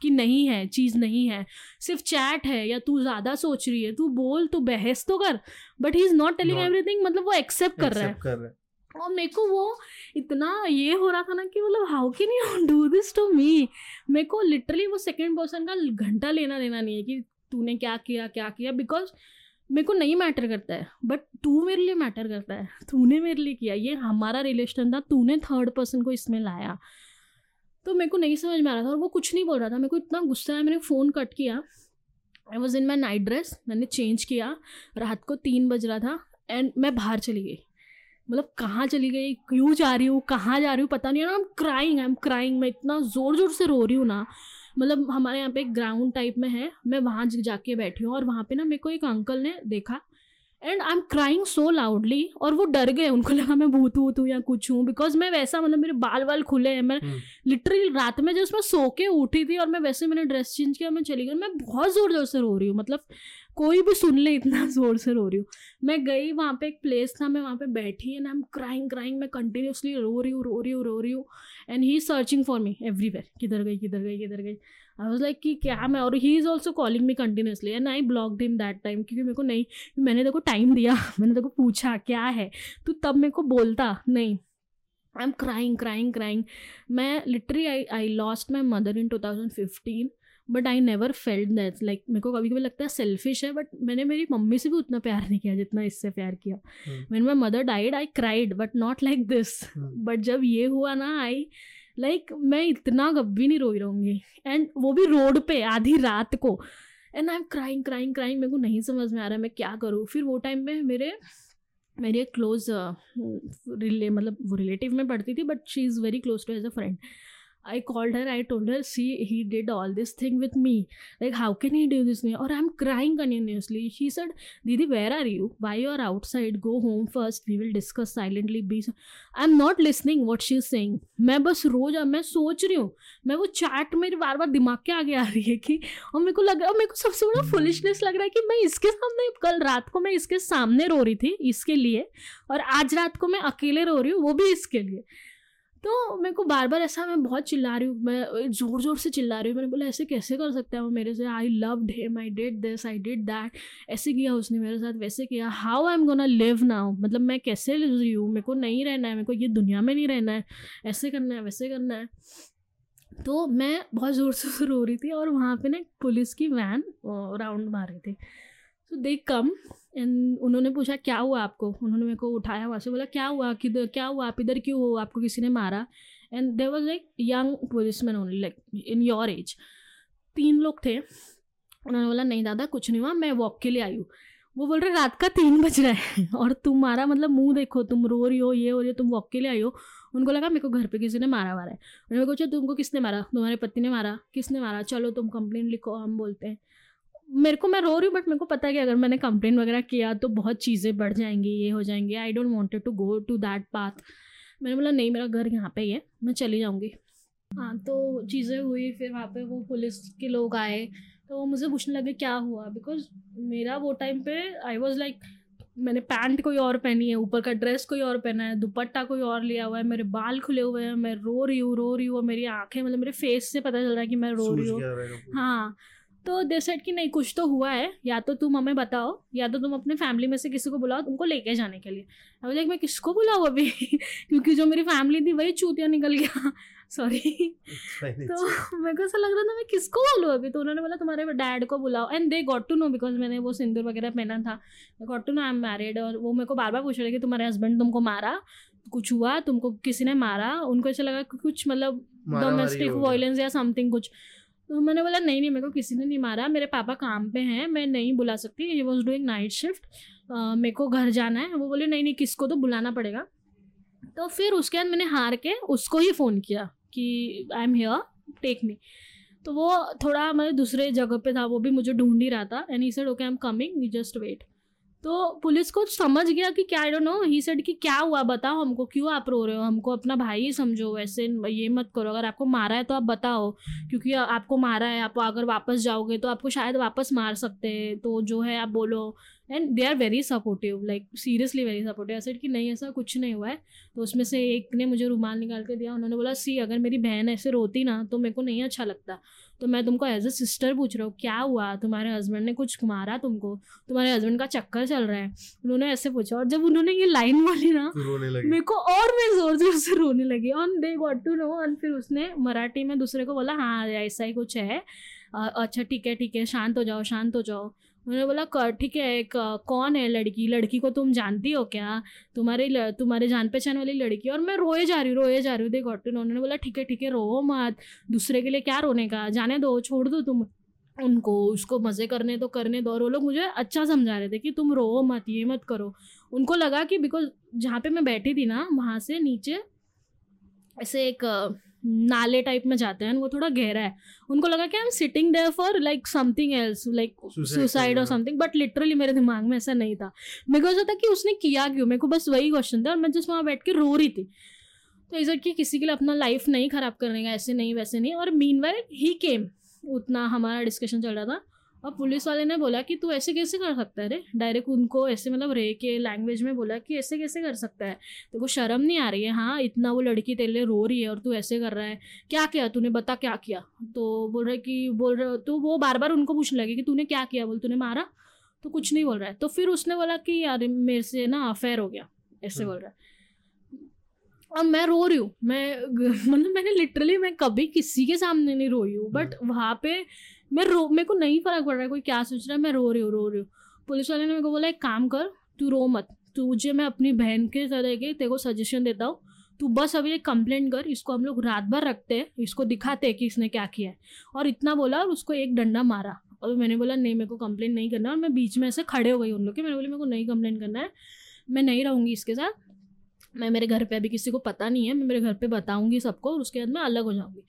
कि नहीं है चीज़ नहीं है सिर्फ़ चैट है या तू ज़्यादा सोच रही है तू बोल तू बहस तो कर। But he is not telling everything मतलब वो एक्सेप्ट कर रहा है। और मेरे को वो इतना ये हो रहा था ना कि मतलब how can you do this to me मेरे को लिटरली वो सेकेंड पर्सन का घंटा लेना देना नहीं है कि तूने क्या किया क्या किया बिकॉज़ मेरे को नहीं मैटर करता है बट तू मेरे लिए मैटर करता है, तूने मेरे लिए किया, ये हमारा रिलेशन था, तूने थर्ड पर्सन को इसमें लाया। तो मेरे को नहीं समझ में आ रहा था और वो कुछ नहीं बोल रहा था, मेरे को इतना गुस्सा आया, मैंने फ़ोन कट किया I was in my night dress मैंने चेंज किया, रात को तीन बज रहा था एंड मैं बाहर चली गई। मतलब कहाँ चली गई? क्यों जा रही हूँ? कहाँ जा रही हूँ? पता नहीं है ना I am crying I am crying मैं इतना ज़ोर ज़ोर से रो रही हूँ ना। मतलब हमारे यहाँ पे एक ग्राउंड टाइप में है। मैं वहाँ जाके बैठी हूँ और वहाँ पे ना मेरे को एक अंकल ने देखा। And I am crying so loudly और वो डर गए। उनको लगा मैं भूत वूत हूँ या कुछ हूँ। बिकॉज़ मैं वैसा मतलब मेरे बाल वाल खुले हैं। मैं हम्म। लिटरली रात में जब मैं सो के उठी थी और मैं वैसे मैंने ड्रेस चेंज किया मैं चली गई। मैं बहुत ज़ोर ज़ोर से रो रही हूँ। मतलब कोई भी सुन ले, इतना ज़ोर से रो रही हूँ। मैं गई वहाँ पे, एक प्लेस था, मैं वहाँ पे बैठी and I am crying crying मैं कंटिन्यूसली रो रही हूँ, रो रही हूँ, रो रही हूँ। And he is searching for me everywhere किधर गई किधर गई किधर गई। आई वॉज़ लाइक कि क्या मैं, और he is also calling me continuously and I block him that time क्योंकि मेरे को नहीं, मैंने देखो टाइम दिया, मैंने देखो पूछा, क्या है? तो तब मेरे को बोलता, नहीं। I am crying crying crying मैं literally I I lost my mother in 2015 but I never felt that like मेरे को कभी कभी लगता है सेल्फिश है बट मैंने मेरी मम्मी से भी उतना प्यार नहीं किया जितना इससे प्यार किया। Hmm. when mother died I cried but not like this. But जब ये हुआ ना आई लाइक like, मैं इतना कभी नहीं रोई रहूँगी। एंड वो भी रोड पे आधी रात को। And I am crying crying crying मेरे को नहीं समझ में आ रहा है मैं क्या करूँ। फिर वो टाइम पे मेरे मेरी एक क्लोज रिले मतलब वो रिलेटिव में पढ़ती थी but she is very close to as a friend I called her, I told her, see, he did all this thing with me. Like, how can he do this? Or I'm crying continuously. She said, Didi, where are you? Why you are outside? Go home first. We will discuss silently. Be I'm not listening what she's saying. मैं बस रोज अब मैं सोच रही हूँ मैं वो चैट मेरे बार बार दिमाग के आगे आ रही है कि और मेरे को लग रहा है मेरे को सबसे बड़ा फुलिशनेस लग रहा है कि मैं इसके सामने कल रात को मैं इसके सामने रो रही थी इसके लिए और आज रात को मैं अकेले रो रही हूँ वो भी इसके लिए तो मेरे को बार बार ऐसा, मैं बहुत चिल्ला रही हूँ, मैं ज़ोर ज़ोर से चिल्ला रही हूँ। मैंने बोला, ऐसे कैसे कर सकता है वो मेरे से? I love him I did this I did that ऐसे किया उसने मेरे साथ, वैसे किया। How I am gonna live now मतलब मैं कैसे लिव रही हूँ? मेरे को नहीं रहना है, मेरे को ये दुनिया में नहीं रहना है। ऐसे करना है, वैसे करना है। तो मैं बहुत ज़ोर से रो रही थी और वहाँ पे ना पुलिस की वैन राउंड मार रही थी। तो दे कम एंड उन्होंने पूछा, क्या हुआ आपको? उन्होंने मेरे को उठाया वहाँ से, बोला, क्या हुआ? किधर, क्या हुआ? आप इधर क्यों हो? आपको किसी ने मारा? And there was like young police man only like in your age तीन लोग थे। उन्होंने बोला, नहीं दादा, कुछ नहीं हुआ, मैं वॉक के लिए आई हूँ। वो बोल रहे, रात का तीन बज रहा है, और तुम्हारा मतलब मुँह देखो, तुम रो रही हो, ये हो रही हो, तुम वॉक के लिए आई हो। उनको लगा, मेरे को घर पे किसी ने मारा वारा है। उन्होंने पूछा, तुमको किसने मारा? तुम्हारे पति ने मारा? किसने मारा? चलो, तुम कंप्लेन लिखो, हम बोलते हैं। मेरे को मैं रो रही हूँ बट मेरे को पता है कि अगर मैंने कंप्लेन वगैरह किया तो बहुत चीज़ें बढ़ जाएँगी ये हो जाएँगे। I don't wanted to go to that path मैंने बोला नहीं मेरा घर यहाँ पे ही है मैं चली जाऊँगी। हाँ तो चीज़ें हुई फिर वहाँ पे वो पुलिस के लोग आए तो वो मुझे पूछने लगे क्या हुआ? बिकॉज़ मेरा वो टाइम पे आई वॉज़ लाइक मैंने पैंट कोई और पहनी है ऊपर का ड्रेस कोई और पहना है दुपट्टा कोई और लिया हुआ है मेरे बाल खुले हुए हैं मैं रो रही हूँ रो रही हूँ मेरी आँखें मतलब मेरे फेस से पता चल रहा है कि मैं रो रही हूँ। हाँ तो दे सेट कि नहीं कुछ तो हुआ है। या तो तुम हमें बताओ या तो तुम अपने फैमिली में से किसी को बुलाओ तुमको लेके जाने के लिए। अब लाइक मैं किसको बुलाऊँ अभी? क्योंकि जो मेरी फैमिली थी वही चूतिया निकल गया। सॉरी तो मेरे को ऐसा लग रहा था मैं किसको बोलूँ अभी? तो उन्होंने बोला तुम्हारे डैड को बुलाओ. And they got to know because मैंने वो सिंदूर वगैरह पहना था। Got to know I am married और वो मेरे को बार बार पूछ रहे कि तुम्हारे हस्बैंड तुमको मारा? कुछ हुआ? तुमको किसी ने मारा? उनको ऐसा लगा कि कुछ मतलब डोमेस्टिक वायलेंस या समथिंग कुछ। तो मैंने बोला, नहीं नहीं, मेरे को किसी ने नहीं मारा, मेरे पापा काम पे हैं, मैं नहीं बुला सकती he was doing night shift मेरे को घर जाना है। वो बोले, नहीं नहीं, किसको तो बुलाना पड़ेगा। तो फिर उसके बाद मैंने हार के उसको ही फ़ोन किया कि I am here take me तो वो थोड़ा मतलब दूसरे जगह पे था, वो भी मुझे ढूंढ ही रहा था and he said okay I am coming you just wait तो पुलिस को समझ गया कि क्या I don't know he said कि क्या हुआ, बताओ हमको, क्यों आप रो रहे हो? हमको अपना भाई ही समझो वैसे ये मत करो, अगर आपको मारा है तो आप बताओ, क्योंकि आपको मारा है, आप अगर वापस जाओगे तो आपको शायद वापस मार सकते हैं तो जो है आप बोलो। And they are very supportive like seriously very supportive ऐसे कि नहीं, ऐसा कुछ नहीं हुआ है। तो उसमें से एक ने मुझे रुमाल निकाल के दिया, उन्होंने बोला, सी, अगर मेरी बहन ऐसे रोती ना तो मेरे को नहीं अच्छा लगता। तो मैं तुमको एज अ सिस्टर पूछ रहा हूँ क्या हुआ? तुम्हारे हस्बैंड ने कुछ मारा तुमको? तुम्हारे हस्बैंड का चक्कर चल रहा है। उन्होंने ऐसे पूछा और जब उन्होंने ये लाइन बोली ना मेरे को और मैं ज़ोर ज़ोर से रोने लगी। On they got to know and फिर उसने मराठी में दूसरे को बोला हाँ ऐसा ही कुछ है। अच्छा ठीक है ठीक है शांत हो जाओ शांत हो जाओ। उन्होंने बोला "क- ठीक है, एक कौन है लड़की? लड़की को तुम जानती हो क्या? तुम्हारी तुम्हारे जान पहचान वाली लड़की और मैं रोए जा रही हूँ, रोए जा रही हूँ दे गॉट टू नो उन्होंने बोला, ठीक है ठीक है, रो मत, दूसरे के लिए क्या रोने का? जाने दो, छोड़ दो तुम उनको, उसको मज़े करने तो करने दो। और वो लोग मुझे अच्छा समझा रहे थे कि तुम रो मत, ये मत करो। उनको लगा कि बिकॉज़ जहाँ पे मैं बैठी थी ना, वहाँ से नीचे ऐसे एक नाले टाइप में जाते हैं वो थोड़ा गहरा है। उनको लगा कि I am sitting there for like something else like suicide और समथिंग बट लिटरली मेरे दिमाग में ऐसा नहीं था। मेरे को ऐसा था कि उसने किया क्यों? मेरे को बस वही क्वेश्चन था और मैं जस्ट वहाँ बैठ के रो रही थी। तो इस कि किसी के लिए अपना लाइफ नहीं ख़राब करने का ऐसे नहीं वैसे नहीं। और मीन वाइल ही केम उतना हमारा डिस्कशन चल रहा था। और पुलिस वाले ने बोला कि तू ऐसे कैसे कर सकता है रे? डायरेक्ट उनको ऐसे मतलब रे के लैंग्वेज में बोला कि ऐसे कैसे कर सकता है? तेरे को शर्म नहीं आ रही है? हाँ इतना वो लड़की तेरे लिए रो रही है और तू ऐसे कर रहा है। क्या किया तूने? बता क्या किया? तो बोल रहे कि बोल रहे तो वो बार बार उनको पूछने लगे कि तूने क्या किया? बोल तूने मारा? तो कुछ नहीं बोल रहा है। तो फिर उसने बोला कि यार मेरे से ना अफेयर हो गया। ऐसे हम्म। बोल रहा है। और मैं रो रही हूँ। मैं मतलब मैंने लिटरली मैं कभी किसी के सामने नहीं रोई हूँ। बट वहाँ पे मैं रो, मेरे को नहीं फ़र्क पड़ रहा है कोई क्या सोच रहा है, मैं रो रही हूँ, रो रही हूँ। पुलिस वाले ने मेरे को बोला, एक काम कर, तू रो मत, तुझे मैं अपनी बहन के तरह के तेरे को सजेशन देता हूँ। तू बस अभी एक कंप्लेंट कर, इसको हम लोग रात भर रखते हैं, इसको दिखाते हैं कि इसने क्या किया है। और इतना बोला और उसको एक डंडा मारा। और मैंने बोला, नहीं, मेरे को कंप्लेंट नहीं करना। और मैं बीच में ऐसे खड़े हो गई उन लोग के, मैंने बोला, मेरे को नहीं कंप्लेंट करना है, मैं नहीं रहूँगी इसके साथ। मैं मेरे घर पे अभी किसी को पता नहीं है, मैं मेरे घर पे बताऊँगी सबको और उसके बाद मैं अलग हो जाऊँगी।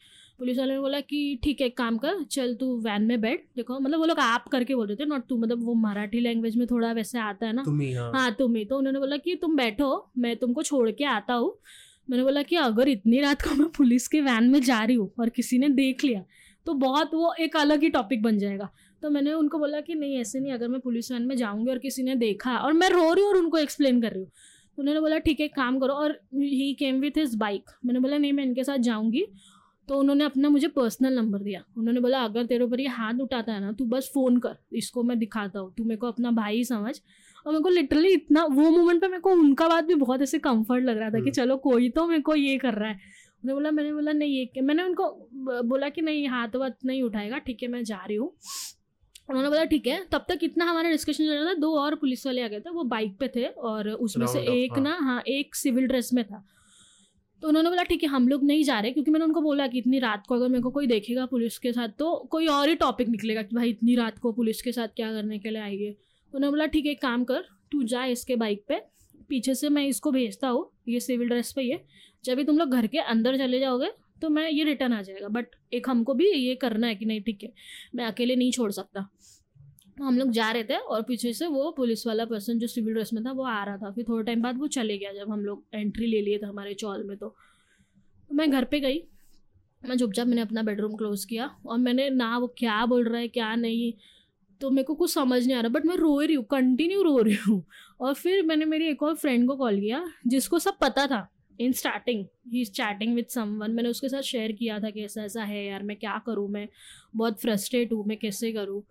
पुलिस वाले ने बोला कि ठीक है एक काम कर चल तू वैन में बैठ। देखो मतलब वो लोग आप करके बोल रहे थे नॉट तू मतलब वो मराठी लैंग्वेज में थोड़ा वैसे आता है ना। तुम ही। हाँ तुम ही तो उन्होंने बोला कि तुम बैठो मैं तुमको छोड़ के आता हूँ। मैंने बोला कि अगर इतनी रात को मैं पुलिस के वैन में जा रही हूँ और किसी ने देख लिया तो बहुत वो एक अलग ही टॉपिक बन जाएगा। तो मैंने उनको बोला कि नहीं ऐसे नहीं अगर मैं पुलिस वैन में जाऊँगी और किसी ने देखा और मैं रो रही हूँ और उनको एक्सप्लेन कर रही हूँ। तो उन्होंने बोला ठीक है काम करो। और he came with his bike मैंने बोला नहीं मैं इनके साथ जाऊँगी तो उन्होंने अपना मुझे पर्सनल नंबर दिया। उन्होंने बोला अगर तेरे ऊपर ये हाथ उठाता है ना तू बस फ़ोन कर। इसको मैं दिखाता हूँ। तू मेरे को अपना भाई समझ। और मेरे को लिटरली इतना वो मोमेंट पे मेरे को उनका बात भी बहुत ऐसे कंफर्ट लग रहा था कि हम्म। चलो कोई तो मेरे को ये कर रहा है। उन्होंने बोला मैंने बोला नहीं ये मैंने उनको बोला कि नहीं हाथ वाथ नहीं उठाएगा। ठीक है मैं जा रही हूँ। उन्होंने बोला ठीक है। तब तक इतना हमारा डिस्कशन चल रहा था। दो और पुलिस वाले आ गए थे वो बाइक पे थे और उसमें से एक हाँ। ना हाँ एक सिविल ड्रेस में था। तो उन्होंने बोला, ठीक है, हम लोग नहीं जा रहे क्योंकि मैंने उनको बोला कि इतनी रात को अगर मेरे को कोई देखेगा पुलिस के साथ तो कोई और ही टॉपिक निकलेगा कि भाई इतनी रात को पुलिस के साथ क्या करने के लिए तो उन्होंने बोला, ठीक है, एक काम कर, तू जा इसके बाइक पे, पीछे से मैं इसको भेजता हूँ, ये सिविल ड्रेस पे ही है। जब भी तुम लोग घर के अंदर चले जाओगे तो मैं ये रिटर्न आ जाएगा। बट एक हमको भी ये करना है कि नहीं, ठीक है, मैं अकेले नहीं छोड़ सकता। हम लोग जा रहे थे और पीछे से वो पुलिस वाला पर्सन जो सिविल ड्रेस में था, वो आ रहा था। फिर थोड़े टाइम बाद वो चले गया जब हम लोग एंट्री ले लिए थे हमारे चौल में तो। मैं घर पे गई, मैं चुपचाप मैंने अपना बेडरूम क्लोज किया और मैंने, ना वो क्या बोल रहा है, क्या नहीं तो मेरे को कुछ समझ नहीं आ रहा बट मैं रो रही हूँ कंटिन्यू रो रही हूँ। और फिर मैंने मेरी एक और फ्रेंड को कॉल किया, जिसको सब पता था इन स्टार्टिंग ही चैटिंग विथ समवन मैंने उसके साथ शेयर किया था कि ऐसा ऐसा है यार, मैं क्या करूँ, मैं बहुत फ्रस्ट्रेट हूँ, मैं कैसे करूँ।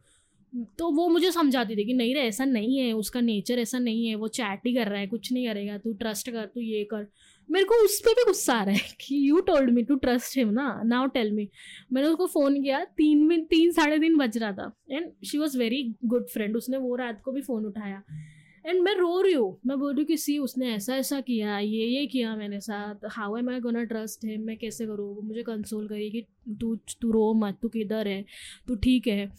तो वो मुझे समझाती थी कि नहीं रे, ऐसा नहीं है, उसका नेचर ऐसा नहीं है, वो चैट ही कर रहा है, कुछ नहीं करेगा, तू ट्रस्ट कर, तू ये कर। मेरे को उस पर भी गुस्सा आ रहा है कि you told me to trust him ना नाउ टेल मी मैंने उसको फ़ोन किया, तीन मिनट तीन साढ़े तीन बज रहा था। And she was very good friend उसने वो रात को भी फ़ोन उठाया। एंड मैं रो रही हूँ, मैं बोल रही हूँ कि सी उसने ऐसा ऐसा किया, ये ये किया मैंने साथ। How am I gonna trust है मैं कैसे करूँ? वो मुझे कंसोल करी कि तू तू रो मत, तू किधर है? तू ठीक है?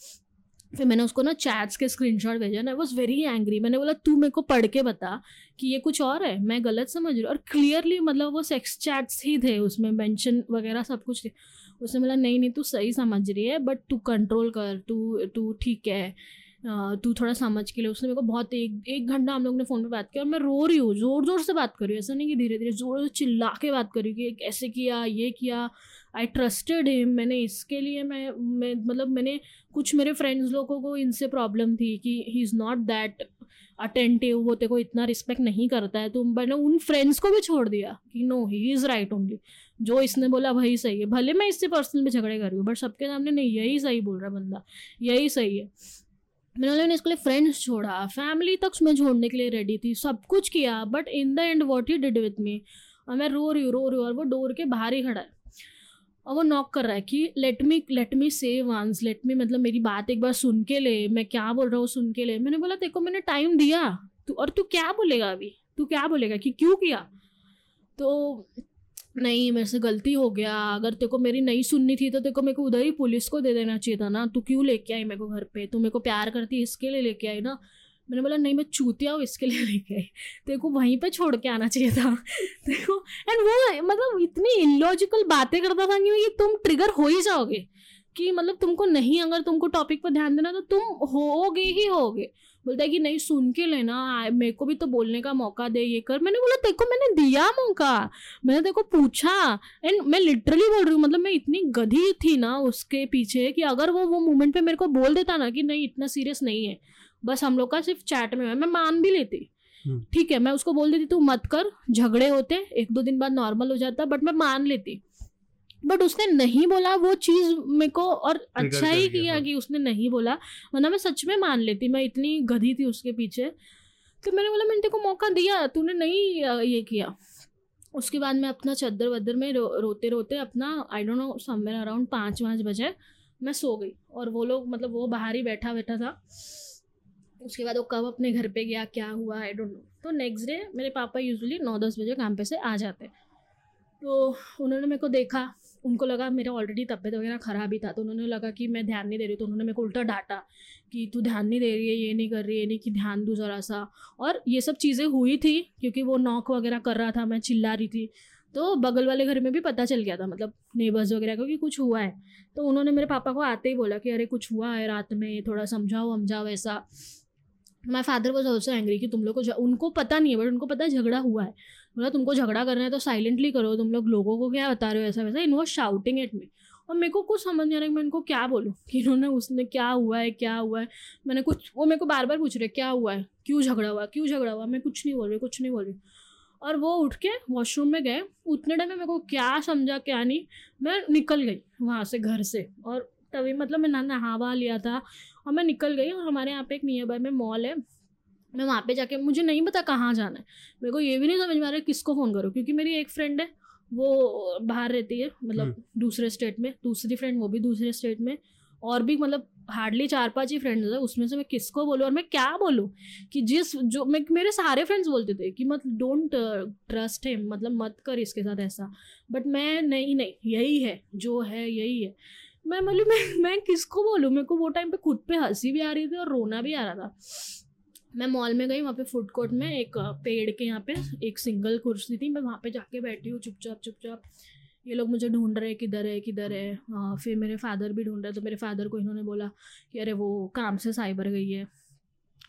फिर मैंने उसको ना चैट्स के स्क्रीनशॉट भेजा ना वॉज़ वेरी एंग्री मैंने बोला, तू मेरे को पढ़ के बता कि ये कुछ और है? मैं गलत समझ रही हूँ. और क्लियरली मतलब वो सेक्स चैट्स ही थे उसमें मेंशन वगैरह सब कुछ थे। उसने बोला, नहीं नहीं, तू सही समझ रही है बट तू कंट्रोल कर, तू तू ठीक है। तू थोड़ा समझ के लिए उसने मेरे को बहुत एक एक घंटा हम लोग ने फ़ोन पे बात किया और मैं रो रही हूँ ज़ोर ज़ोर से बात कर रही हूँ। ऐसा नहीं कि धीरे धीरे ज़ोर से चिल्ला के बात कर रही हूँ कि कैसे किया, ये किया। आई ट्रस्टेड हिम मैंने इसके लिए मैं मैं मतलब मैंने कुछ मेरे फ्रेंड्स लोगों को इनसे प्रॉब्लम थी कि he is not that attentive वो तेरे को इतना रिस्पेक्ट नहीं करता है। तो मैंने उन फ्रेंड्स को भी छोड़ दिया कि no he is right only जो इसने बोला वही सही है। भले मैं इससे पर्सनल में झगड़े कर रही हूँ बट सबके सामने नहीं, यही सही बोल रहा बंदा। यही सही है। मैंने मैंने इसके लिए फ्रेंड्स छोड़ा। फैमिली तक मैं छोड़ने के लिए रेडी थी। सब कुछ किया but in the end what he did with me और मैं रो रही हूँ, रो रही हूँ और वो डोर के बाहर ही खड़ा है। और वो नॉक कर रहा है कि let me let me say once let me मतलब मेरी बात एक बार सुन के ले, मैं क्या बोल रहा हूँ सुन के ले। मैंने बोला, देखो, मैंने टाइम दिया। तू, और तू क्या बोलेगा अभी? तू क्या बोलेगा कि क्यों किया? तो नहीं, मेरे से गलती हो गया। अगर तेको मेरी नहीं सुननी थी तो तेको मेरे को उधर ही पुलिस को दे देना चाहिए था ना। तू क्यों लेके आई मेरे को घर पे? तू मेरे को प्यार करती इसके लिए लेके आई ना। मैंने बोला, नहीं, मैं चूतिया हूँ, इसके लिए लेके आई। तेरे को वहीं पे छोड़ के आना चाहिए था। देखो एंड वो मतलब इतनी इलॉजिकल बातें करता था कि तुम ट्रिगर हो ही जाओगे। कि मतलब तुमको नहीं, अगर तुमको टॉपिक पर ध्यान देना तो तुम होगे ही होगे। बोलता है कि, नहीं, सुन के लेना मेरे को भी तो बोलने का मौका दे, ये कर। मैंने बोला, देखो, मैंने दिया मौका। मैंने देखो पूछा। एंड मैं लिटरली बोल रही हूँ मतलब मैं इतनी गधी थी ना उसके पीछे कि अगर वो वो मोमेंट पे मेरे को बोल देता ना कि, नहीं, इतना सीरियस नहीं है। बस हम लोग का सिर्फ़ चैट में है मैं मान भी लेती। हम्म। ठीक है मैं उसको बोल देती तू मत कर झगड़े होते एक दो दिन बाद नॉर्मल हो जाता। बट मैं मान लेती। बट उसने नहीं बोला वो चीज़ मेरे को और अच्छा ही किया कि उसने नहीं बोला। वरना मैं सच में मान लेती मैं इतनी गधी थी उसके पीछे। तो मैंने बोला मैंने तेको मौका दिया तूने नहीं ये किया। उसके बाद मैं अपना चद्दर वद्दर में रो, रोते रोते अपना I don't know somewhere around पाँच पाँच बजे मैं सो गई। और वो लोग मतलब वो बाहर ही बैठा बैठा था। उसके बाद वो कब अपने घर पे गया, क्या हुआ आई डोंट नो तो नेक्स्ट डे मेरे पापा यूजुअली नौ दस बजे काम पे से आ जाते तो उन्होंने मेरे को देखा, उनको लगा मेरा ऑलरेडी तबीयत वगैरह ख़राब ही था तो उन्होंने लगा कि मैं ध्यान नहीं दे रही तो उन्होंने मेरे को उल्टा डांटा कि तू ध्यान नहीं दे रही है, ये नहीं कर रही है नहीं कि ध्यान दूँ ज़रा सा। और ये सब चीज़ें हुई थी, क्योंकि वो नॉक वगैरह कर रहा था, मैं चिल्ला रही थी। तो बगल वाले घर में भी पता चल गया था मतलब नेबर्स वगैरह को कि कुछ हुआ है। तो उन्होंने मेरे पापा को आते ही बोला कि अरे कुछ हुआ है रात में, थोड़ा समझाओ समझाओ ऐसा। My father was also angry कि तुम लोग को उनको पता नहीं है बट उनको पता है झगड़ा हुआ है। बोला, तुमको झगड़ा करना है तो साइलेंटली करो, तुम लोग लोगों को क्या बता रहे हो ऐसा वैसा in was shouting at me और मेरे को कुछ समझ नहीं आ रहा कि मैं इनको क्या बोलूँ? कि इन्होंने उसने क्या हुआ है, क्या हुआ है? मैंने कुछ, वो मेरे को बार बार पूछ रहे क्या हुआ है? क्यों झगड़ा हुआ क्यों झगड़ा हुआ मैं कुछ नहीं बोल रही, कुछ नहीं बोल रही। और वो उठ के वॉशरूम में गए। उतने टाइम में मेरे को क्या समझा, क्या नहीं, मैं निकल गई वहाँ से, घर से। और तभी मतलब मैं नहा वहा लिया था और मैं निकल गई और हमारे यहाँ पे एक नियर बाय में मॉल है। मैं वहाँ पे जाके मुझे नहीं पता कहाँ जाना है। मेरे को ये भी नहीं समझ में आ रहा है किसको फ़ोन करूँ क्योंकि मेरी एक फ्रेंड है वो बाहर रहती है मतलब हम्म। दूसरे स्टेट में दूसरी फ्रेंड वो भी दूसरे स्टेट में और भी मतलब हार्डली चार पाँच ही फ्रेंड्स है उसमें से मैं किसको बोलूँ और मैं क्या बोलूँ कि जिस जो मैं मेरे सारे फ्रेंड्स बोलते थे कि मतलब डोंट ट्रस्ट हिम मतलब मत कर इसके साथ ऐसा। बट मैं नहीं नहीं यही है जो है यही है। मैं मतलब मैं मैं किसको बोलूँ? मेरे को वो टाइम पे खुद पे हँसी भी आ रही थी और रोना भी आ रहा था। मैं मॉल में गई, वहाँ पे फ़ूड कोर्ट में, एक पेड़ के यहाँ पे, एक सिंगल कुर्सी थी। मैं वहाँ पे जाके बैठी हूँ, चुपचाप चुपचाप। ये लोग मुझे ढूंढ रहे हैं, किधर है किधर है। हाँ फिर मेरे फादर भी ढूंढ रहे तो मेरे फादर को इन्होंने बोला कि अरे वो काम से साइबर गई है।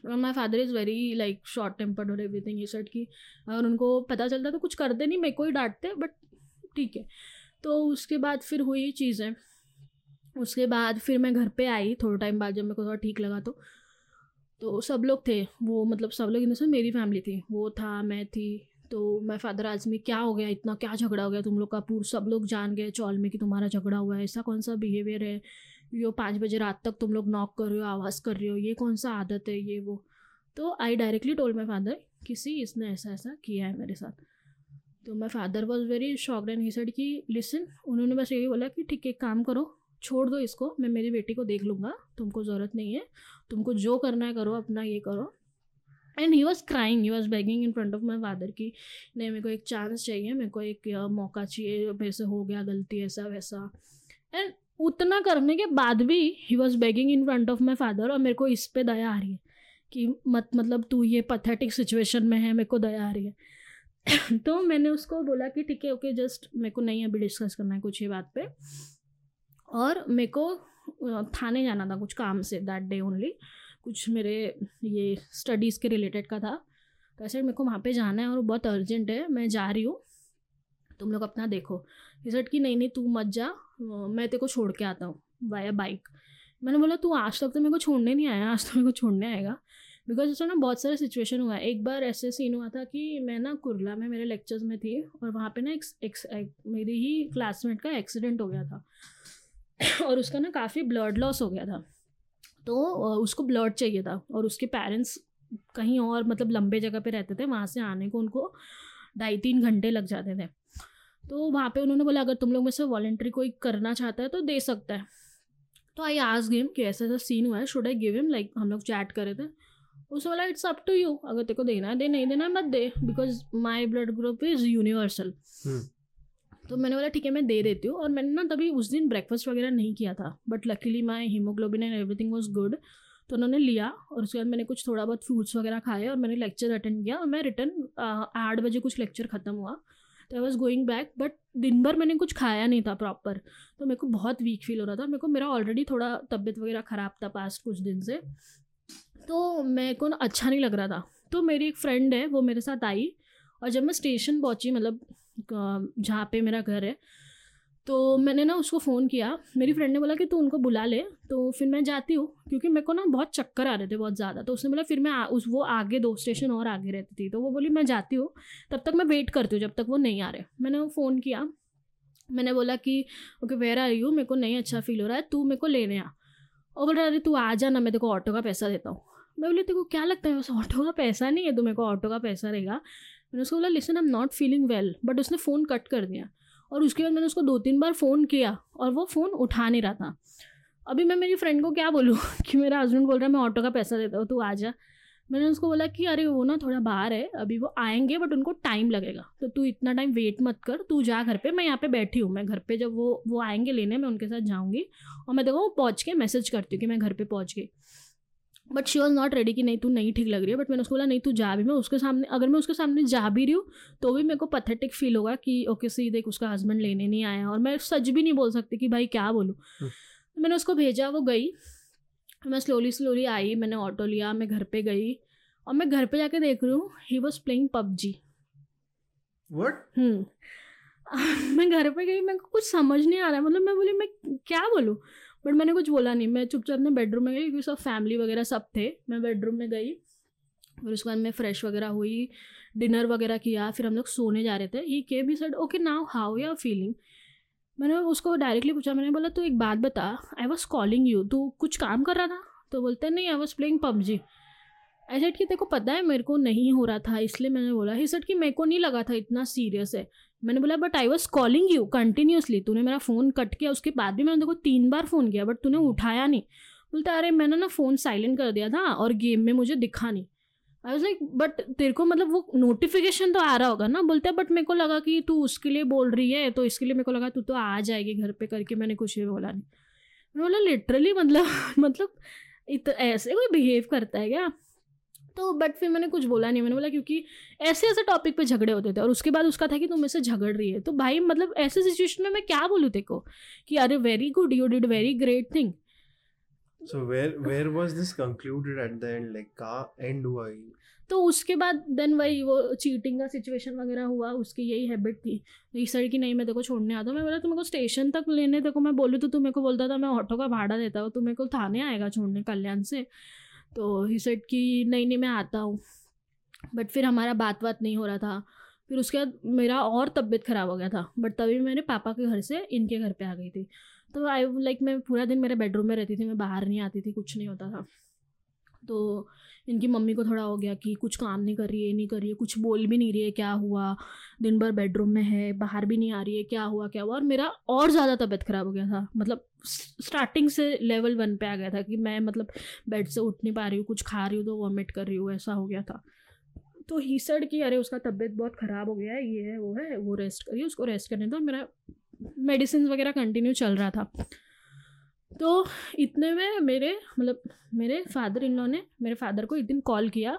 और my father is very like short tempered और एवरीथिंग ये शर्ट की। और उनको पता चलता तो कुछ करते नहीं, मेरे को ही डांटते बट ठीक है। तो उसके बाद फिर हुई चीज़ें। उसके बाद फिर मैं घर पे आई थोड़ा टाइम बाद जब मेरे को थोड़ा ठीक लगा तो तो सब लोग थे, वो मतलब सब लोग इन मेरी फैमिली थी, वो था, मैं थी तो मैं फादर आजमी क्या हो गया, इतना क्या झगड़ा हो गया तुम लोग का, पूरा सब लोग जान गए चौल में कि तुम्हारा झगड़ा हुआ है, ऐसा कौन सा बिहेवियर है, यो पाँच बजे रात तक तुम लोग नॉक कर रहे हो, आवाज़ कर रहे हो, ये कौन सा आदत है, ये वो। तो I directly told my father किसी इसने ऐसा ऐसा किया है मेरे साथ। तो my father was very shocked and he said कि लिसन उन्होंने बस यही बोला कि ठीक है काम करो छोड़ दो इसको, मैं मेरी बेटी को देख लूँगा, तुमको ज़रूरत नहीं है, तुमको जो करना है करो, अपना ये करो। And he was crying he was begging in front of my father की, नहीं, मेरे को एक चांस चाहिए, मेरे को एक मौका चाहिए, मेरे से हो गया गलती, ऐसा, वैसा। एंड उतना करने के बाद भी he was begging in front of my father और मेरे को इस पर दया आ रही है कि मत मतलब तू ये पथेटिक सिचुएशन में है, मेरे को दया आ रही है। तो मैंने उसको बोला कि, ठीक है ओके जस्ट मेरे को नहीं अभी डिस्कस करना है कुछ ये बात पे। और मेरे को थाने जाना था कुछ काम से दैट डे ओनली कुछ मेरे ये स्टडीज़ के रिलेटेड का था। तो ऐसे मेरे को वहाँ पे जाना है और बहुत अर्जेंट है। मैं जा रही हूँ। तुम लोग अपना देखो। रिज़ल्ट की नहीं नहीं तू मत जा। मैं तेरे को छोड़ के आता हूँ वाया बाइक मैंने बोला तू आज तक तो मेरे को छोड़ने नहीं आया। आज तो मेरे को छोड़ने आएगा। बिकॉज़ उसमें ना बहुत सारे सिचुएशन हुआ। है एक बार ऐसे सीन हुआ था कि मैं ना कुरला में मेरे लेक्चर्स में थी और वहाँ पे ना एक, एक, एक मेरी ही क्लासमेट का एक्सीडेंट हो गया था। और उसका ना काफ़ी ब्लड लॉस हो गया था। तो उसको ब्लड चाहिए था और उसके पेरेंट्स कहीं और मतलब लंबे जगह पे रहते थे, वहाँ से आने को उनको ढाई तीन घंटे लग जाते थे। तो वहाँ पे उन्होंने बोला, अगर तुम लोग में से वॉल्ट्री कोई करना चाहता है तो दे सकता है। तो आई आज गेम कि ऐसा ऐसा सीन हुआ है should I give him like हम लोग चैट करे थे। उसने बोला इट्स अप टू यू अगर तेरे को देना है दे, नहीं देना है मत दे because my blood group is universal तो मैंने बोला, ठीक है, मैं दे देती हूँ। और मैंने ना तभी उस दिन ब्रेकफास्ट वगैरह नहीं किया था but luckily my haemoglobin and everything was good तो उन्होंने लिया और उसके बाद मैंने कुछ थोड़ा बहुत फ्रूट्स वगैरह खाए और मैंने लेक्चर अटेंड किया और मैं रिटर्न आठ बजे कुछ लेक्चर ख़त्म हुआ। तो I was going back but दिन भर मैंने कुछ खाया नहीं था प्रॉपर तो मेरे को बहुत वीक फील हो रहा था। मेरे को, मेरा ऑलरेडी थोड़ा तबीयत वगैरह ख़राब था पास्ट कुछ दिन से। तो मेरे को अच्छा नहीं लग रहा था। तो मेरी एक फ्रेंड है, वो मेरे साथ आई और जब मैं स्टेशन पहुँची मतलब जहाँ पे मेरा घर है। तो मैंने ना उसको फ़ोन किया। मेरी फ्रेंड ने बोला कि तू उनको बुला ले। तो फिर मैं जाती हूँ क्योंकि मेरे को ना बहुत चक्कर आ रहे थे बहुत ज़्यादा। तो उसने बोला फिर मैं आ, उस वो आगे दो स्टेशन और आगे रहती थी। तो वो बोली मैं जाती हूँ। तब तक मैं वेट करती हूँ जब तक वो नहीं आ रहे। मैंने वो फ़ोन किया। मैंने बोला कि ओके वेर आ रही हूँ मेरे को नहीं अच्छा फील हो रहा है। तू मेरे को लेने आ। और बोल रहा अरे तू आ जा ना मैं को ऑटो का पैसा देता हूँ। मैं बोली तेरे को क्या लगता है? वैसे ऑटो का पैसा नहीं है तो मेरे को ऑटो का पैसा रहेगा। मैंने उसको बोला listen I am not feeling well but उसने फ़ोन कट कर दिया। और उसके बाद मैंने उसको दो तीन बार फ़ोन किया और वो फ़ोन उठा नहीं रहा था। अभी मैं मेरी फ्रेंड को क्या बोलूँ? कि मेरा हस्बैंड बोल रहा है, मैं ऑटो का पैसा देता हूँ, तू आ जा। मैंने उसको बोला कि, अरे, वो ना थोड़ा बाहर है, अभी वो आएँगे बट उनको टाइम लगेगा। तो तू इतना टाइम वेट मत कर, तू जा घर पे, मैं यहाँ पे बैठी हूँ। मैं घर पे जब वो वो आएँगे लेने, मैं उनके साथ जाऊँगी और मैं देखो, वो पहुँच के मैसेज करती हूँ कि मैं घर पे पहुँच गई। But she was not ready कि नहीं तू नहीं ठीक लग रही है बट मैंने उसको बोला नहीं तू जा भी। मैं उसके सामने अगर मैं उसके सामने जा भी रही हूँ तो भी मेरे को पथेटिक फील होगा कि ओके सी देख उसका हस्बैंड लेने नहीं आया और मैं सच भी नहीं बोल सकती कि भाई क्या बोलूँ? तो मैंने उसको भेजा वो गई। मैं स्लोली स्लोली आई मैंने ऑटो लिया मैं घर पे गई। और मैं घर पे जाके देख रही हूँ ही वॉज़ प्लेइंग पबजी। मैं घर पे गई मेरे को कुछ समझ नहीं आ रहा मतलब मैं बोली मैं क्या बोलूँ? बट मैंने कुछ बोला नहीं। मैं चुपचाप अपने बेडरूम में गई क्योंकि सब फैमिली वगैरह सब थे। मैं बेडरूम में गई, फिर उसके बाद मैं फ्रेश वगैरह हुई डिनर वगैरह किया, फिर हम लोग सोने जा रहे थे। ही के B said okay now how you are feeling मैंने उसको डायरेक्टली पूछा, मैंने बोला, तू एक बात बता आई वॉज़ कॉलिंग यू तू कुछ काम कर रहा था? तो बोलते, नहीं I was playing PUBG I said कि को पता है मेरे को नहीं हो रहा था, इसलिए मैंने बोला। ही सेट कि मेरे को नहीं लगा था इतना सीरियस है। मैंने बोला but I was calling you continuously तूने मेरा फ़ोन कट किया, उसके बाद भी मैंने देखो तीन बार फ़ोन किया बट तूने उठाया नहीं। बोलता, अरे, मैंने ना फ़ोन साइलेंट कर दिया था और गेम में मुझे दिखा नहीं। आई वॉज़ लाइक बट तेरे को मतलब वो नोटिफिकेशन तो आ रहा होगा ना? बोलते बट मेरे को लगा कि तू उसके लिए बोल रही है तो इसके लिए मेरे को लगा तू तो आ जाएगी घर पे करके, मैंने कुछ भी बोला नहीं। मैंने बोला लिटरली मतलब मतलब इत, ऐसे कोई बिहेव करता है क्या? तो बट फिर मैंने कुछ बोला नहीं। मैंने बोला क्योंकि ऐसे ऐसे टॉपिक पे झगड़े होते थे और उसके बाद उसका था कि तुम मेरे से झगड़ रही है। तो भाई मतलब ऐसे सिचुएशन में मैं क्या बोलूँ तेरे को? अरे very good you did very great thing so where where was this concluded at the end? Like का end हुआ ही तो उसके बाद देन वही वो चीटिंग का सिचुएशन वगैरह हुआ उसकी यही हैबिट थी। इस साइड की नहीं मैं को छोड़ने आता मैं बोला तुम को स्टेशन तक लेने को मैं बोलूँ तो तू मेरे को बोलता था मैं ऑटो का भाड़ा देता हूँ। तो मेरे को थाने आएगा छोड़ने कल्याण से। तो ही सेट कि नहीं नहीं मैं आता हूँ। बट फिर हमारा बात बात नहीं हो रहा था। फिर उसके बाद मेरा और तबीयत ख़राब हो गया था। बट तभी मैंने पापा के घर से इनके घर पे आ गई थी। तो आई लाइक like, मैं पूरा दिन मेरे बेडरूम में रहती थी मैं बाहर नहीं आती थी कुछ नहीं होता था। तो इनकी मम्मी को थोड़ा हो गया कि कुछ काम नहीं कर रही है नहीं कर रही है, कुछ बोल भी नहीं रही है, क्या हुआ? दिन भर बेडरूम में है, बाहर भी नहीं आ रही है, क्या हुआ क्या हुआ? और मेरा और ज़्यादा तबीयत ख़राब हो गया था। मतलब स्टार्टिंग से लेवल वन पे आ गया था कि मैं मतलब बेड से उठ नहीं पा रही हूँ, कुछ खा रही हूँ तो वॉमिट कर रही हूँ, ऐसा हो गया था। तो ही सड कि अरे उसका तबीयत बहुत ख़राब हो गया है, ये है, वो है, वो रेस्ट करिए, उसको रेस्ट करने दो। मेरा मेडिसिन वगैरह कंटिन्यू चल रहा था। तो इतने में मेरे मतलब मेरे फादर इन लॉ ने मेरे फादर को एक दिन कॉल किया।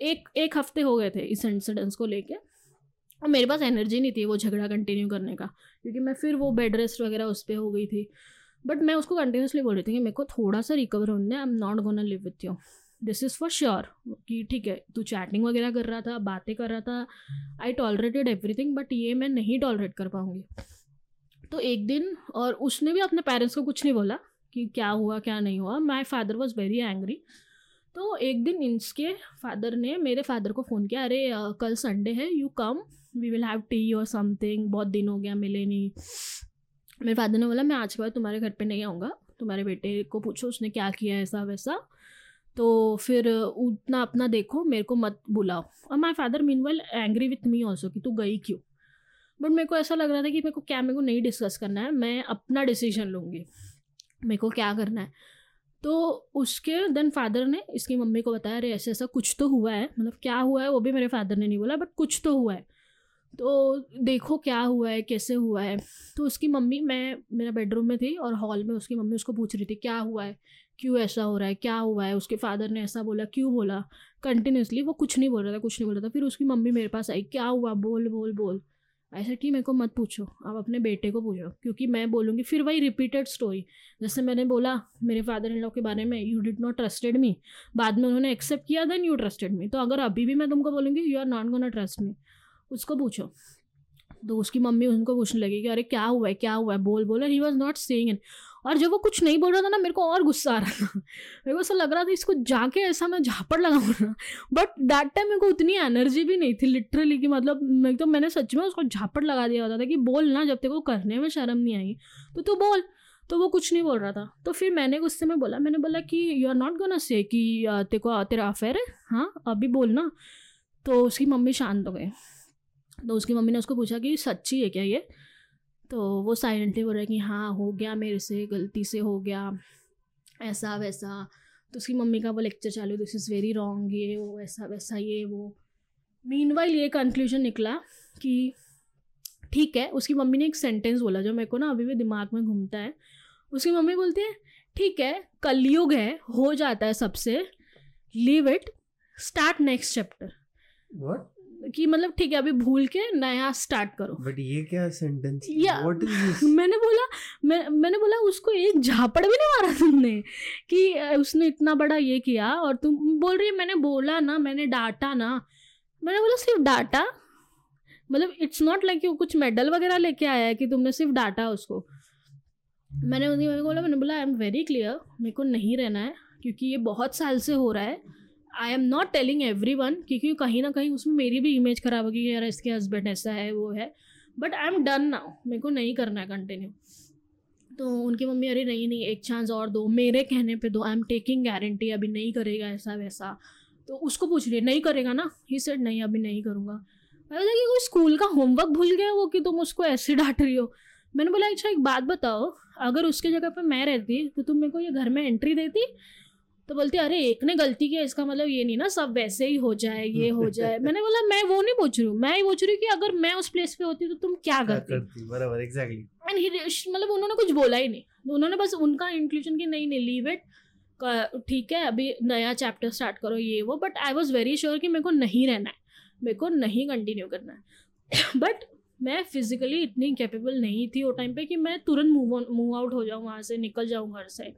एक एक हफ़्ते हो गए थे इस इंसिडेंस को लेके। और मेरे पास एनर्जी नहीं थी वो झगड़ा कंटिन्यू करने का, क्योंकि मैं फिर वो बेड रेस्ट वगैरह उस पर हो गई थी। बट मैं उसको कंटिन्यूसली बोल रही थी कि मेरे को थोड़ा सा रिकवर होने I am not gonna live with you this is for sure कि ठीक है, तू चैटिंग वगैरह कर रहा था, बातें कर रहा था। आई टॉलरेटेड एवरीथिंग बट ये मैं नहीं टॉलरेट कर पाऊँगी। तो एक दिन, और उसने भी अपने पेरेंट्स को कुछ नहीं बोला कि क्या हुआ, क्या नहीं हुआ। My father was very angry तो एक दिन इनके फादर ने मेरे फादर को फ़ोन किया, अरे कल संडे है you come we will have tea और समथिंग बहुत दिन हो गया, मिले नहीं। मेरे फादर ने बोला, मैं आज के बाद तुम्हारे घर पे नहीं आऊँगा, तुम्हारे बेटे को पूछो, उसने क्या किया ऐसा वैसा। तो फिर उतना अपना देखो, मेरे को मत बुलाओ। और my father mean well angry with me also कि तू गई क्यों? बट मेरे को ऐसा लग रहा था कि मेरे को क्या मेरे को नहीं डिस्कस करना है, मैं अपना डिसीज़न लूँगी। मेरे को क्या करना है। तो उसके देन फादर ने इसकी मम्मी को बताया, अरे, ऐसे, ऐसा कुछ तो हुआ है। मतलब क्या हुआ है वो भी मेरे फादर ने नहीं बोला बट कुछ तो हुआ है। तो देखो क्या हुआ है, कैसे हुआ है। तो उसकी मम्मी, मैं, मेरा बेडरूम में थी और हॉल में उसकी मम्मी उसको पूछ रही थी, क्या हुआ है? क्यों ऐसा हो रहा है? क्या हुआ है? उसके फादर ने ऐसा बोला, क्यों बोला? कंटिन्यूसली वो कुछ नहीं बोल रहा था, कुछ नहीं बोल रहा था। फिर उसकी मम्मी मेरे पास आई, क्या हुआ? बोल बोल बोल। ऐसा कि मेरे को मत पूछो, आप अपने बेटे को पूछो, क्योंकि मैं बोलूँगी, फिर वही रिपीटेड स्टोरी जैसे मैंने बोला, मेरे फादर इन लॉ के बारे में you did not trusted me बाद में उन्होंने एक्सेप्ट किया देन यू ट्रस्टेड मी तो अगर अभी भी मैं तुमको बोलूँगी you are not gonna trust me उसको पूछो। तो उसकी मम्मी उनको पूछने लगी कि, अरे, क्या हुआ है, क्या हुआ है? बोल बोल. He was not saying in और जब वो कुछ नहीं बोल रहा था ना, मेरे को और गुस्सा आ रहा था। मेरे को ऐसा लग रहा था इसको जाके ऐसा मैं झापड़ लगाऊँ ना बट दैट टाइम मेरे को उतनी एनर्जी भी नहीं थी लिटरली कि मतलब मैं तो मैंने सच में उसको झापड़ लगा दिया होता था कि बोल ना, जब तेरे को करने में शर्म नहीं आई तो तू बोल। तो वो कुछ नहीं बोल रहा था। तो फिर मैंने गुस्से में बोला, मैंने बोला कि you are not gonna say कि तेरे को, तेरा अफेयर है? हाँ अभी बोल ना। तो उसकी मम्मी शांत हो गई। तो उसकी मम्मी ने उसको पूछा कि सच्ची है क्या ये? तो वो साइलेंटली बोल रहा है कि हाँ हो गया मेरे से, गलती से हो गया, ऐसा वैसा। तो उसकी मम्मी का वो लेक्चर चालू दिस इज़ वेरी रॉन्ग ये, वो, ऐसा वैसा, ये, वो। मीन ये कंक्लूजन निकला कि ठीक है, उसकी मम्मी ने एक सेंटेंस बोला जो मेरे को ना अभी भी दिमाग में घूमता है। उसकी मम्मी बोलती है, ठीक है, कलयुग है, हो जाता है सबसे leave it start next chapter कि मतलब ठीक है अभी भूल के नया स्टार्ट करो। बट ये क्या सेंटेंस या मैंने बोला मैं मैंने बोला उसको एक झापड़ भी नहीं मारा तुमने कि उसने इतना बड़ा ये किया और तुम बोल रही है मैंने बोला ना मैंने डांटा ना। मैंने बोला सिर्फ़ डांटा? मतलब इट्स नॉट लाइक कुछ मेडल वगैरह लेके आया है कि तुमने सिर्फ़ डांटा उसको? मैंने उन्हीं बोला मैंने बोला आई एम वेरी क्लियर मेरे को नहीं रहना है क्योंकि ये बहुत साल से हो रहा है I am not telling everyone क्योंकि कहीं ना कहीं उसमें मेरी भी इमेज ख़राब होगी यार इसके हस्बैंड ऐसा है, वो है। But I am done now मेरे को नहीं करना है कंटिन्यू तो उनकी मम्मी, अरे नहीं नहीं, एक चांस और दो, मेरे कहने पे दो आई एम टेकिंग गारंटी अभी नहीं करेगा ऐसा वैसा। तो उसको पूछ रही नहीं करेगा ना? ही सेड नहीं, अभी नहीं करूँगा। बोला कि कोई स्कूल का होमवर्क भूल गया वो कि तुम उसको ऐसे डांट रही हो? मैंने बोला अच्छा एक बात बताओ, अगर उसके जगह पर मैं रहती तो तुम मेरे को ये घर में एंट्री देती तो बोलती अरे एक ने गलती किया इसका मतलब ये नहीं ना सब वैसे ही हो जाए ये हो जाए। मैंने बोला मैं वो नहीं पूछ रही हूँ। मैं ही पूछ रही हूँ कि अगर मैं उस प्लेस पे होती तो तुम क्या करती? बराबर एग्जैक्टली मतलब उन्होंने कुछ बोला ही नहीं। उन्होंने बस उनका इंक्लूजन की नहीं नहीं लीव इट ठीक है अभी नया चैप्टर स्टार्ट करो ये वो। But I was very sure कि मेरे को नहीं रहना है। मेरे को नहीं कंटिन्यू करना है। बट मैं फिजिकली इतनी कैपेबल नहीं थी वो टाइम पे कि मैं तुरंत मूव मूव आउट हो जाऊँ वहाँ से निकल जाऊँ घर से।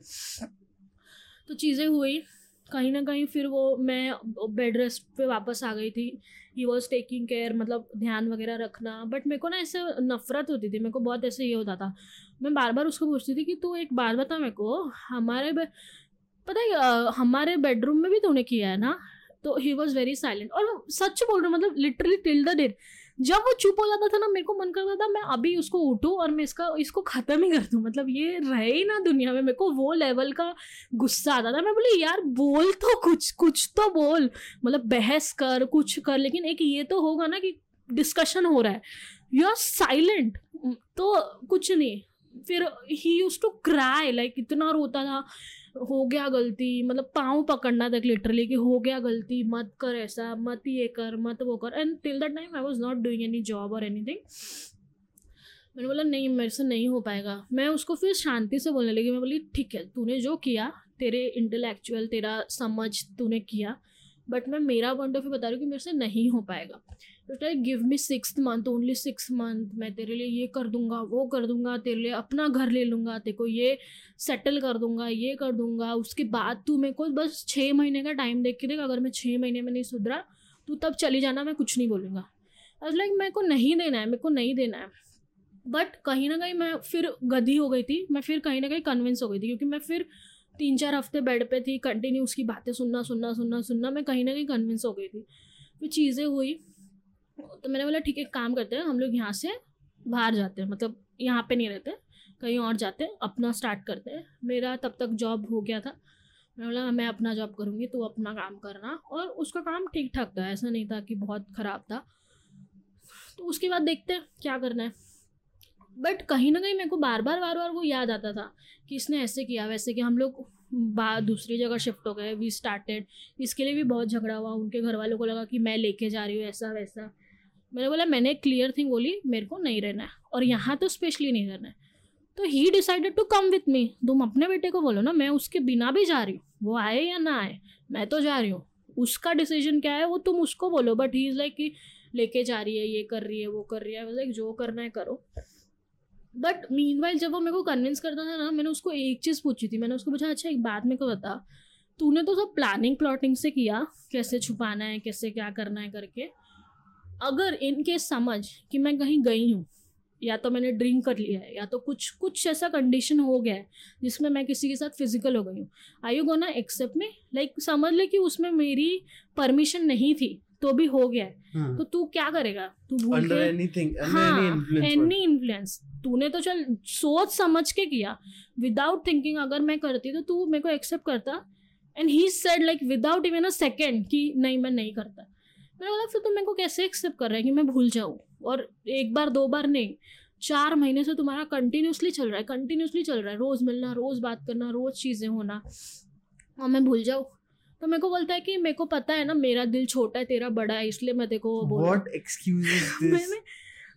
तो चीज़ें हुई। कहीं ना कहीं फिर वो मैं बेड रेस्ट पे वापस आ गई थी। ही वॉज़ टेकिंग केयर मतलब ध्यान वगैरह रखना। बट मेरे को ना ऐसे नफरत होती थी, मेरे को बहुत ऐसे ये होता था। मैं बार बार उसको पूछती थी कि तू एक बार बता मेरे को, हमारे पता है हमारे बेडरूम में भी तूने किया है ना? तो ही वॉज़ वेरी साइलेंट और सच बोल रहा मतलब लिटरली टिल द डेट जब वो चुप हो जाता था ना, मेरे को मन करता था, मैं अभी उसको उठूँ और मैं इसका, इसको ख़त्म ही कर दूँ। मतलब ये रहे ही ना दुनिया में, मेरे को वो लेवल का गुस्सा आता था। मैं बोली, यार, बोल तो कुछ कुछ तो बोल। मतलब बहस कर, कुछ कर। लेकिन एक ये तो होगा ना कि डिस्कशन हो रहा है। यू आर साइलेंट तो कुछ नहीं। फिर he use to cry like इतना रोता था। हो गया गलती मतलब पाँव पकड़ना तक लिटरली कि हो गया गलती, मत कर ऐसा, मत ये कर, मत वो कर। And till that time I was not doing any job और एनीथिंग मैंने बोला, नहीं, मेरे से नहीं हो पाएगा। मैं उसको फिर शांति से बोलने लगी। मैं बोली, ठीक है, तूने जो किया, तेरे इंटेलेक्चुअल तेरा समझ तूने किया बट मैं मेरा पॉइंट ऑफ़ व्यू बता रही हूँ कि मेरे से नहीं हो पाएगा। तो give me six month only six month मैं तेरे लिए ये कर दूँगा, वो कर दूँगा, तेरे लिए अपना घर ले लूँगा। तेरे को ये सेटल कर दूँगा, ये कर दूँगा। उसके बाद तू मेरे को बस छः महीने का टाइम देख के देख, अगर मैं छः महीने में नहीं सुधरा, तू तब चली जाना, मैं कुछ नहीं बोलूँगा। लाइक मेरे को नहीं देना है, मेरे को नहीं देना है। बट कहीं ना कहीं मैं फिर गधी हो गई थी, मैं फिर कहीं ना कहीं कन्विंस हो गई थी, क्योंकि मैं फिर तीन चार हफ़्ते बेड पे थी कंटिन्यू उसकी बातें सुनना सुनना सुनना सुनना, मैं कहीं ना कहीं कन्विंस हो गई थी। फिर चीज़ें हुई तो मैंने बोला, ठीक है काम करते हैं, हम लोग यहाँ से बाहर जाते हैं। मतलब यहाँ पे नहीं रहते, कहीं और जाते हैं, अपना स्टार्ट करते हैं। मेरा तब तक जॉब हो गया था। मैंने बोला, मैं अपना जॉब करूँगी, तू अपना काम करना। और उसका काम ठीक ठाक था, ऐसा नहीं था कि बहुत ख़राब था। तो उसके बाद देखते हैं, क्या करना है। बट कहीं ना कहीं मेरे को बार बार बार बार वो याद आता था कि इसने ऐसे किया, वैसे कि हम लोग दूसरी जगह शिफ्ट हो गए वी स्टार्टेड इसके लिए भी बहुत झगड़ा हुआ, उनके घर वालों को लगा कि मैं लेके जा रही हूँ, ऐसा, वैसा। मैंने बोला मैंने क्लियर थिंग बोली मेरे को नहीं रहना है और यहाँ तो स्पेशली नहीं रहना है. तो he decided to come with me तुम अपने बेटे को बोलो ना मैं उसके बिना भी जा रही हूँ वो आए या ना आए मैं तो जा रही हूँ। उसका डिसीज़न क्या है वो तुम उसको बोलो बट ही इज़ लाइक कि लेके जा रही है ये कर रही है वो कर रही है। लाइक जो करना है करो। बट मीन वाइल जब वो मेरे को कन्विंस करता था ना मैंने उसको एक चीज़ पूछी थी। मैंने उसको पूछा अच्छा एक बात मेरे को बता तूने तो सब प्लानिंग प्लॉटिंग से किया कैसे छुपाना है कैसे क्या करना है करके? अगर इनके समझ कि मैं कहीं गई हूँ या तो मैंने ड्रिंक कर लिया है या तो कुछ कुछ ऐसा कंडीशन हो गया है जिसमें मैं किसी के साथ फ़िज़िकल हो गई हूँ I you gonna accept me like समझ ले कि उसमें मेरी परमिशन नहीं थी तो भी हो गया है। Hmm. तो तू क्या करेगा? तू भूल Under के anything, हाँ any influence. एनी इन्फ्लुएंस तूने तो चल सोच समझ के किया। विदाउट थिंकिंग अगर मैं करती तो तू मेरे को एक्सेप्ट करता। And he said like without even a second कि नहीं मैं नहीं करता। मैंने बोला फिर तुम मेरे को कैसे एक्सेप्ट कर रहे हैं कि मैं भूल जाऊँ? और एक बार दो बार नहीं चार महीने से तुम्हारा कंटिन्यूसली चल रहा है कंटिन्यूसली चल रहा है। रोज़ मिलना रोज़ बात करना रोज़ चीज़ें होना। और मैं भूल जाऊँ? तो मेरे को बोलता है कि मेरे को पता है ना मेरा दिल छोटा है तेरा बड़ा है इसलिए मैं देखो बोल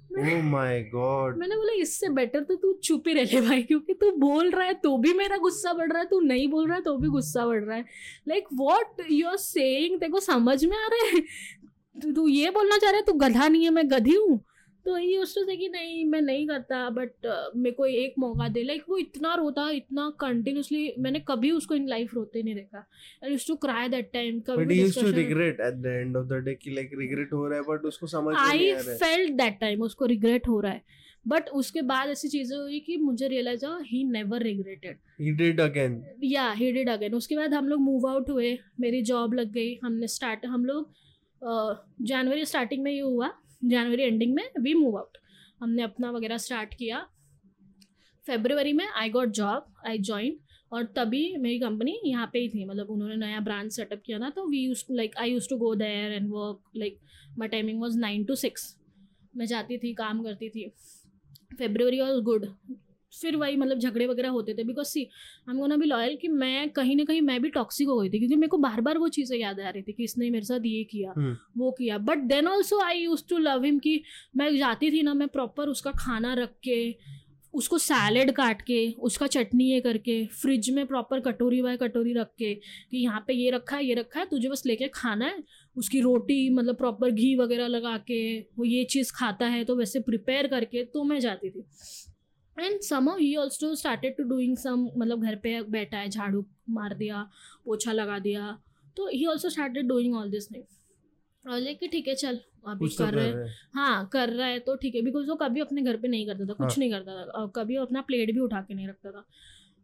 रहा माय this? मैंने बोला इससे बेटर तो तू चुप ही रह ले भाई क्योंकि तू बोल रहा है तो भी मेरा गुस्सा बढ़ रहा है तू नहीं बोल रहा है तो भी गुस्सा बढ़ रहा है। Like what you are saying तेरे को समझ में आ रहा है? तू तू ये बोलना चाह रहा है तू गधा नहीं है मैं गधी हूँ। तो ये उससे से कि नहीं मैं नहीं करता बट मेरे को एक मौका दे। लाइक वो इतना रोता इतना कंटिन्यूसली मैंने कभी उसको इन लाइफ रोते नहीं देखा। I used to cry that time कभी to discussion- regret at the end of the day कि like regret हो रहा है but उसको समझ नहीं आ रहा है. फेल्ट दैट टाइम उसको रिग्रेट हो रहा है। बट उसके बाद ऐसी चीज़ें हुई कि मुझे रियलाइज़ हुआ he never regretted He did again. या ही डिड अगेन उसके बाद हम लोग मूव आउट हुए मेरी जॉब लग गई हमने स्टार्ट हम लोग जनवरी स्टार्टिंग में ये हुआ। जनवरी एंडिंग में वी मूव आउट हमने अपना वगैरह स्टार्ट किया। फेबरवरी में I got job I join और तभी मेरी कंपनी यहाँ पे ही थी। मतलब उन्होंने नया ब्रांच सेटअप किया था तो we use like I use to go there and work like my timing was nine to six मैं जाती थी, काम करती थी। फेबरवरी वॉज़ गुड फिर वही मतलब झगड़े वगैरह होते थे। Because see I am gonna be loyal कि मैं कहीं ना कहीं मैं भी टॉक्सिक हो गई थी क्योंकि मेरे को बार बार वो चीज़ें याद आ रही थी कि इसने मेरे साथ ये किया हम्म। वो किया। But then also I use to love him कि मैं जाती थी ना मैं प्रॉपर उसका खाना रख के उसको सैलेड काट के उसका चटनी ये करके फ्रिज में प्रॉपर कटोरी बाय कटोरी रख के कि यहाँ पे ये रखा है ये रखा है तुझे बस लेके खाना है उसकी रोटी मतलब प्रॉपर घी वगैरह लगा के वो ये चीज़ खाता है तो वैसे प्रिपेयर करके तो मैं जाती थी। And somehow he also started to doing some मतलब घर पे बैठा है झाड़ू मार दिया पोछा लगा दिया तो he also started doing all this thing और लाइक कि ठीक है चल अभी तो कर रहे हैं है. कर रहा है तो ठीक है बिकॉज़ वो कभी अपने घर पे नहीं करता था कुछ हाँ। नहीं करता था कभी अपना प्लेट भी उठा के नहीं रखता था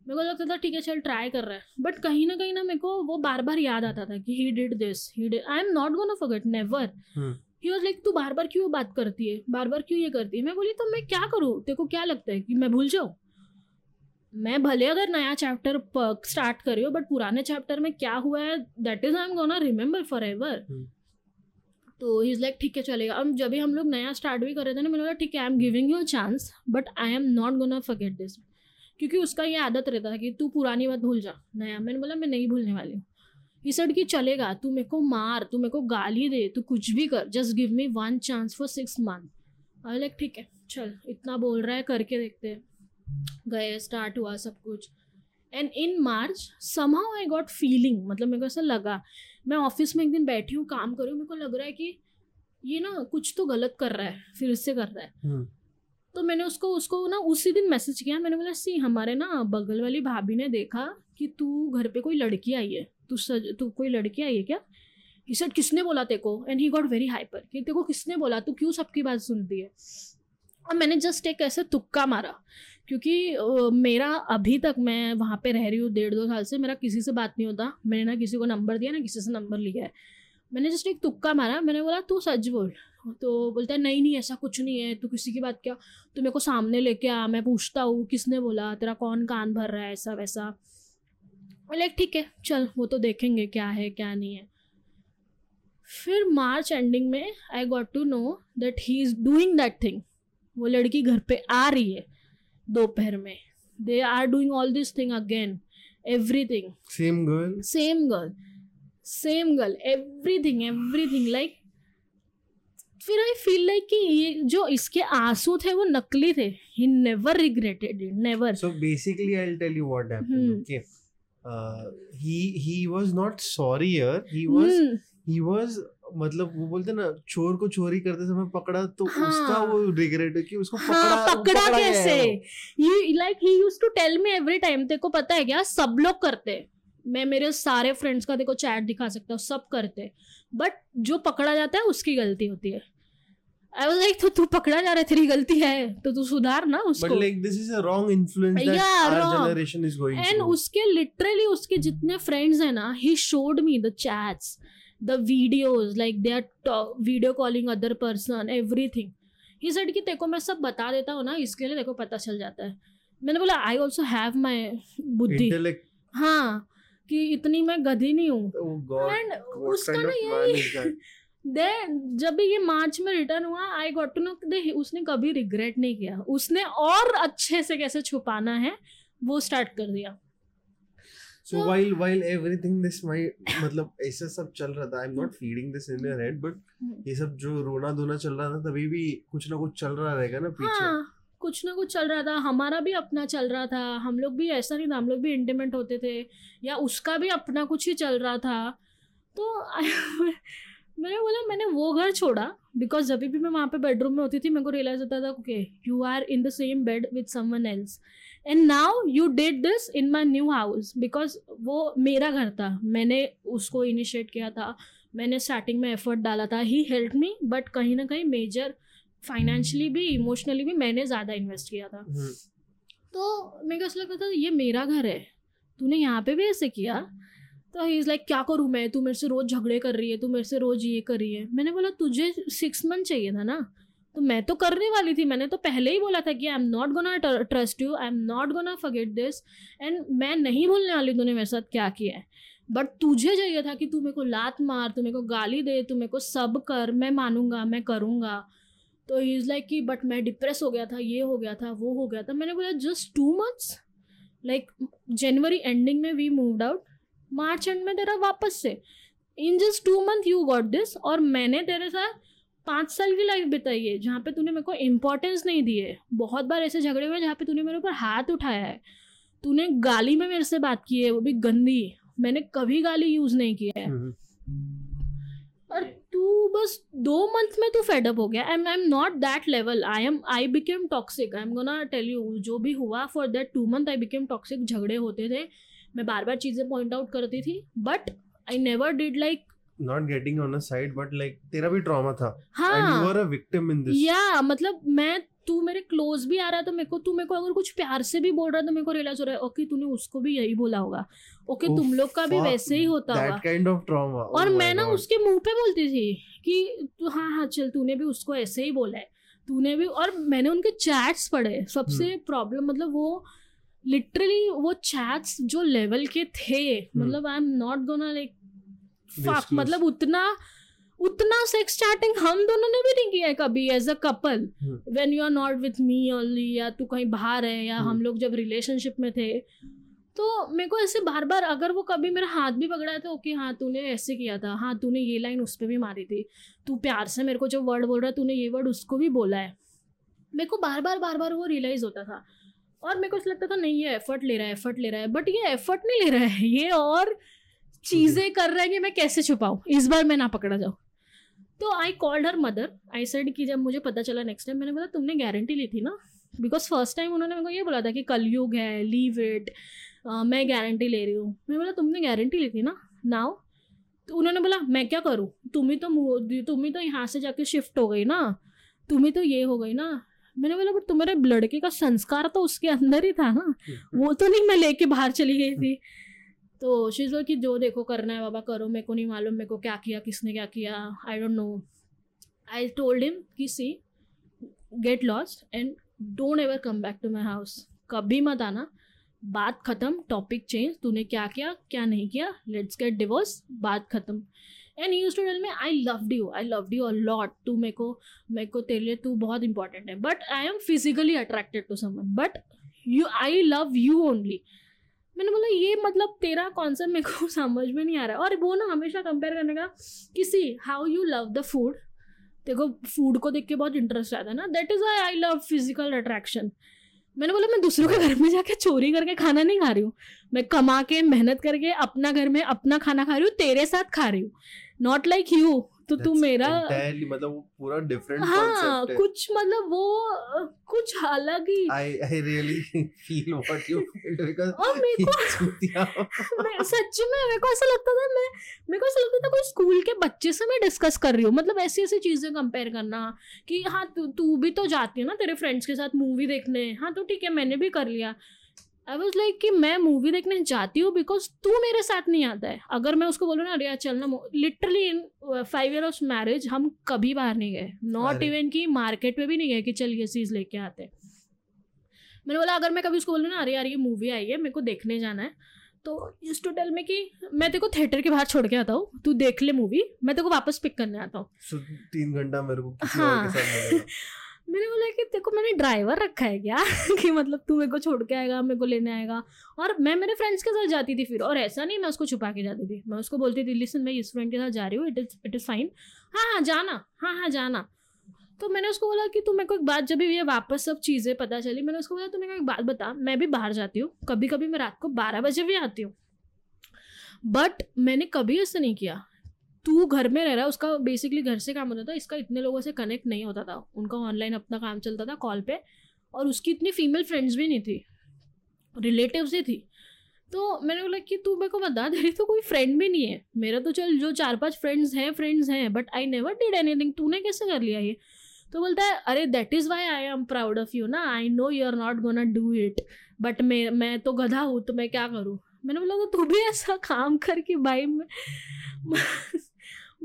मेरे को लगता था ठीक है चल ट्राई कर रहा है बट कहीं ना कहीं ना मेरे को वो बार बार याद आता था कि he did this he did I am not gonna forget never. He was like तू बार बार क्यों बात करती है? बार बार क्यों ये करती है? मैं बोली तो मैं क्या करूँ? तेरे को क्या लगता है कि मैं भूल जाऊँ? मैं भले अगर नया चैप्टर स्टार्ट कर रही हूँ बट पुराने चैप्टर में क्या हुआ है that is I am gonna remember forever. तो ही इज़ लाइक ठीक है चलेगा. अब जब भी हम लोग नया स्टार्ट भी कर रहे थे ना मैंने बोला ठीक है I am giving you a chance but I am not gonna forget this क्योंकि उसका ये आदत रहता था कि तू पुरानी बात भूल जा नया। मैंने बोला मैं नहीं भूलने वाली हूँ। ये सड कि चलेगा तू मेरे को मार तू मेरे को गाली दे तू कुछ भी कर just give me one chance for six month I like ठीक है चल इतना बोल रहा है करके देखते हैं। गए स्टार्ट हुआ सब कुछ। And in March somehow I got feeling मतलब मेरे को ऐसा लगा। मैं ऑफ़िस में एक दिन बैठी हूँ काम कर रही हूँ मेरे को लग रहा है कि ये ना कुछ तो गलत कर रहा है फिर इससे कर रहा है। हम्म, तो मैंने उसको उसको ना उसी दिन मैसेज किया मैंने बोला सी हमारे ना बगल वाली भाभी ने देखा कि तू घर पे कोई लड़की आई है। तू सज, तू कोई लड़की आई है क्या? ही सेड किसने बोला तेरे को? And he got very hyper कि तेरे को किसने बोला? तू क्यों सबकी बात सुनती है? और मैंने जस्ट एक ऐसे तुक्का मारा क्योंकि मेरा अभी तक मैं वहाँ पे रह रही हूँ डेढ़ दो साल से, मेरा किसी से बात नहीं होता। मैंने ना किसी को नंबर दिया, ना किसी से नंबर लिया है। मैंने जस्ट एक तुक्का मारा, मैंने बोला, तू सच बोल। तो बोलता है, नहीं नहीं, ऐसा कुछ नहीं है। तू किसी की बात क्या? तू मेरे को सामने लेके आ, मैं पूछता हूँ, किसने बोला? तेरा कौन कान भर रहा है, ऐसा, वैसा। लाइक ठीक है चल वो तो देखेंगे क्या है क्या नहीं है. फिर मार्च एंडिंग में I got to know that he is doing that thing वो लड़की घर पे आ रही है दोपहर में. They are doing all this thing again everything same girl? Same girl same girl everything everything like फिर आई फील लाइक कि ये जो इसके आँसू थे वो नकली थे. He never regretted it never so basically i'll tell you what happened Hmm. Uh, he he was not sorry here he was Hmm. he was मतलब वो बोलते ना चोर को चोरी करते समय पकड़ा तो हाँ। उसका वो रिग्रेट है कि उसको हाँ पकड़ा पकड़ा कैसे। ये like he use to tell me every time तेरे को पता है क्या सब लोग करते हैं। मैं मेरे सारे फ्रेंड्स का देखो चैट दिखा सकता हूँ सब करते। बट जो पकड़ा जाता है उसकी गलती होती है आई वाज लाइक तो तू पकड़ा जा रहा है तेरी गलती है। तो तू सुधार ना but उसको। like this is a wrong influence that Yeah, our wrong. generation is going and उसके लिटरली उसके जितने फ्रेंड्स हैं ना he showed me the chats the videos like they are video calling other person everything he said कि तेको मैं सब बता देता हूँ ना इसके लिए देखो पता चल जाता है। मैंने बोला आई ऑल्सो हैव माई बुद्धि। हाँ कि इतनी मैं गधी नहीं हूँ। Oh एंड what उसका kind ना of is यही दे जब भी ये मार्च में रिटर्न हुआ I got to know they उसने कभी रिग्रेट नहीं किया। उसने और अच्छे से कैसे छुपाना है वो स्टार्ट कर दिया। So So- while while everything this my मतलब ऐसा सब चल रहा था I am not feeding this in your head but ये सब जो रोना धोना चल रहा था तभी भी कुछ ना कुछ चल रहा रहेगा ना पीछे। हाँ कुछ ना कुछ चल रहा था। हमारा भी अपना चल रहा था। हम लोग भी ऐसा नहीं था हम लोग भी इंटीमेंट होते थे या उसका भी अपना कुछ ही चल रहा था। तो मैंने बोला मैंने वो घर छोड़ा बिकॉज़ जब भी मैं वहाँ पे बेडरूम में होती थी मेरे को रियलाइज़ होता था okay you are in the same bed with someone else and now you did this in my new house because वो मेरा घर था। मैंने उसको इनिशिएट किया था। मैंने स्टार्टिंग में एफर्ट डाला था। ही हेल्प मी बट कहीं ना कहीं मेजर फाइनेंशियली भी इमोशनली भी मैंने ज़्यादा इन्वेस्ट किया था। हम्म, तो मेरे को ऐसा लगता था ये मेरा घर है। तूने यहाँ पे भी ऐसे किया? तो ही इज़ लाइक क्या करूँ मैं? तू मेरे से रोज़ झगड़े कर रही है, तू मेरे से रोज़ ये कर रही है। मैंने बोला, तुझे सिक्स मंथ चाहिए था ना? तो मैं तो करने वाली थी। मैंने तो पहले ही बोला था कि I am not gonna trust you I am not gonna forget this and मैं नहीं भूलने वाली तूने मेरे साथ क्या किया है? बट तुझे चाहिए था कि तू मेरे को लात मार, तू मेरे को गाली दे, तू मेरे को सब कर, मैं मानूँगा, मैं करूँगा। तो ही इज़ लाइक कि बट मैं डिप्रेस हो गया था, ये हो गया था, वो हो गया था। मैंने बोला जस्ट टू मंथ्स लाइक जनवरी एंडिंग में we moved out March end में तेरा वापस से। In just two month you got this और मैंने तेरे साथ पाँच साल की लाइफ बिताई है जहाँ पे तूने मेरे को इम्पोर्टेंस नहीं दी है बहुत बार ऐसे झगड़े हुए जहाँ पे तूने मेरे ऊपर हाथ उठाया है। तूने गाली में मेरे से बात की है वो भी गंदी। मैंने कभी गाली यूज़ नहीं किया है। हम्म, और तू बस दो मंथ में तू फेडअप हो गया। I am I am not that level I am I became toxic I am gonna tell you जो भी हुआ for that two month I became toxic झगड़े होते थे। मैं बार बार चीज़ें पॉइंट आउट करती थी but I never did like not getting on a side but like तेरा भी trauma था। And you हाँ। were a victim in this या मतलब मैं तू मेरे क्लोज भी आ रहा है तो मेरे को तू मेरे को अगर कुछ प्यार से भी बोल रहा है तो मेरे को रियलाइज़ हो रहा है ओके तूने उसको भी यही बोला होगा। ओके तुम लोग का भी वैसे ही होता होगा। काइंड ऑफ़ ट्रॉमा और मैं ना उसके मुँह पे बोलती थी कि तू हाँ हाँ चल तूने भी उसको ऐसे ही बोला है। तूने भी और मैंने उनके चैट्स पढ़े सबसे प्रॉब्लम हम्म। मतलब वो लिटरली वो चैट्स जो लेवल के थे हम्म। मतलब I am not gonna like fuck मतलब उतना उतना सेक्स चैटिंग हम दोनों ने भी नहीं किया है कभी as a couple when you are not with me only या तू कहीं बाहर है या हम हम्म। लोग जब रिलेशनशिप में थे तो मेरे को ऐसे बार बार अगर वो कभी मेरा हाथ भी पकड़ा तो ओके हाँ तूने ऐसे किया था. हाँ तूने ये लाइन उस पर भी मारी थी. तू प्यार से मेरे को जो वर्ड बोल रहा है तूने ये वर्ड उसको भी बोला है. मेरे को बार बार बार बार वो रियलाइज़ होता था. और मेरे को लगता था नहीं ये एफर्ट ले रहा है एफर्ट ले रहा है। बट ये एफर्ट नहीं ले रहा है ये और चीज़ें कर रहा है कि मैं कैसे छुपाऊँ? इस बार मैं ना पकड़ा जाऊँ। तो I called her mother I said कि जब मुझे पता चला नेक्स्ट टाइम मैंने बोला तुमने गारंटी ली थी ना? बिकॉज़ फ़र्स्ट टाइम उन्होंने मेरे को ये बोला था कि कलयुग है लीव इट मैं गारंटी ले रही हूँ। मैंने बोला तुमने गारंटी ली थी ना? नाव तो उन्होंने बोला मैं क्या करूँ? तुम ही तो तुम ही तो यहाँ से जाके शिफ्ट हो गई ना? तुम्हें तो ये हो गई ना? मैंने बोला बट तुम्हारे लड़के का संस्कार तो उसके अंदर ही था ना। वो तो नहीं मैं लेके बाहर चली गई थी। तो शीज कि जो देखो करना है बाबा करो। मेरे को नहीं मालूम मेरे को क्या किया किसने क्या किया। I don't know I told him कि see get lost and don't ever come back to my house कभी मत आना। बात ख़त्म टॉपिक चेंज तूने क्या किया क्या नहीं किया। लेट्स गेट डिवोर्स बात ख़त्म. And use to tell me I love you I love you a lot तू मेरे को मेरे को तेरे लिए तू बहुत इंपॉर्टेंट है. But I am physically attracted to someone but you I love you only मैंने बोला, ये मतलब तेरा कॉन्सेप्ट मेरे को समझ में नहीं आ रहा है. और वो ना हमेशा कंपेयर करने का कि see how you love the food देखो फ़ूड को देख के बहुत इंटरेस्ट आता है ना. That is I I love physical attraction मैंने बोला मैं दूसरों के घर में जाके चोरी करके खाना नहीं खा रही हूँ। मैं कमा के मेहनत करके अपना घर में अपना खाना खा रही हूँ तेरे साथ खा रही हूँ। नॉट लाइक यू तो तू मेरा मतलब वो पूरा डिफरेंट हाँ कुछ मतलब वो कुछ अलग ही। I I really feel what you feel because और मेरे को मैं सच में मेरे को ऐसा लगता था मैं मेरे को ऐसा लगता था कोई स्कूल के बच्चे से मैं डिस्कस कर रही हूँ। मतलब ऐसी ऐसी चीज़ें कंपेयर करना कि हाँ तू तू भी तो जाती है ना तेरे फ्रेंड्स के साथ मूवी देखने। हाँ तो ठीक है मैंने भी कर लिया। आई वॉज़ लाइक कि मैं मूवी देखने जाती हूँ बिकॉज़ तू मेरे साथ नहीं आता है। अगर मैं उसको बोलूँ ना अरे यार चलना literally in five year of marriage हम कभी बाहर नहीं गए। नॉट इवन कि मार्केट में भी नहीं गए कि चल ये चीज़ लेके आते मैंने बोला अगर मैं कभी उसको बोलूँ ना अरे यार ये मूवी आई है मेरे को देखने जाना है। तो इस टू टेल में कि मैं तेरे को थिएटर के बाहर छोड़ के आता हूँ तू देख ले मूवी मैं तेरे को वापस पिक करने आता हूँ। तीन घंटा मेरे को हाँ। मैंने बोला कि देखो मैंने ड्राइवर रखा है क्या? कि मतलब तू मेरे को छोड़ के आएगा, मेरे को लेने आएगा। और मैं मेरे फ्रेंड्स के साथ जाती थी फिर, और ऐसा नहीं मैं उसको छुपा के जाती थी। मैं उसको बोलती थी लिसन मैं इस फ्रेंड के साथ जा रही हूँ it is it is fine हाँ हाँ जाना हाँ हाँ जाना। तो मैंने उसको बोला कि तू मेरे को एक बात, जब भी ये वापस सब चीज़ें पता चली, मैंने उसको बोला, तू मेरे को एक बात बता, मैं भी बाहर जाती हूँ कभी कभी मैं रात को बारह बजे भी आती हूँ। बट मैंने कभी ऐसा नहीं किया। तू घर में रह रहा है, उसका बेसिकली घर से काम होता था, इसका इतने लोगों से कनेक्ट नहीं होता था। उनका ऑनलाइन अपना काम चलता था कॉल पे और उसकी इतनी फीमेल फ्रेंड्स भी नहीं थी रिलेटिव्स ही थी। तो मैंने बोला कि तू मेरे को बता तेरी तो कोई फ्रेंड भी नहीं है। मेरा तो चल, जो चार पाँच फ्रेंड्स हैं फ्रेंड्स हैं but I never did anything तूने कैसे कर लिया ये? तो बोलता है, अरे that is why I am proud of you ना। I know you are not gonna do it but मैं मैं तो गधा हूँ तो मैं क्या करूँ? मैंने बोला तो तू भी ऐसा काम कर कि भाई, मैं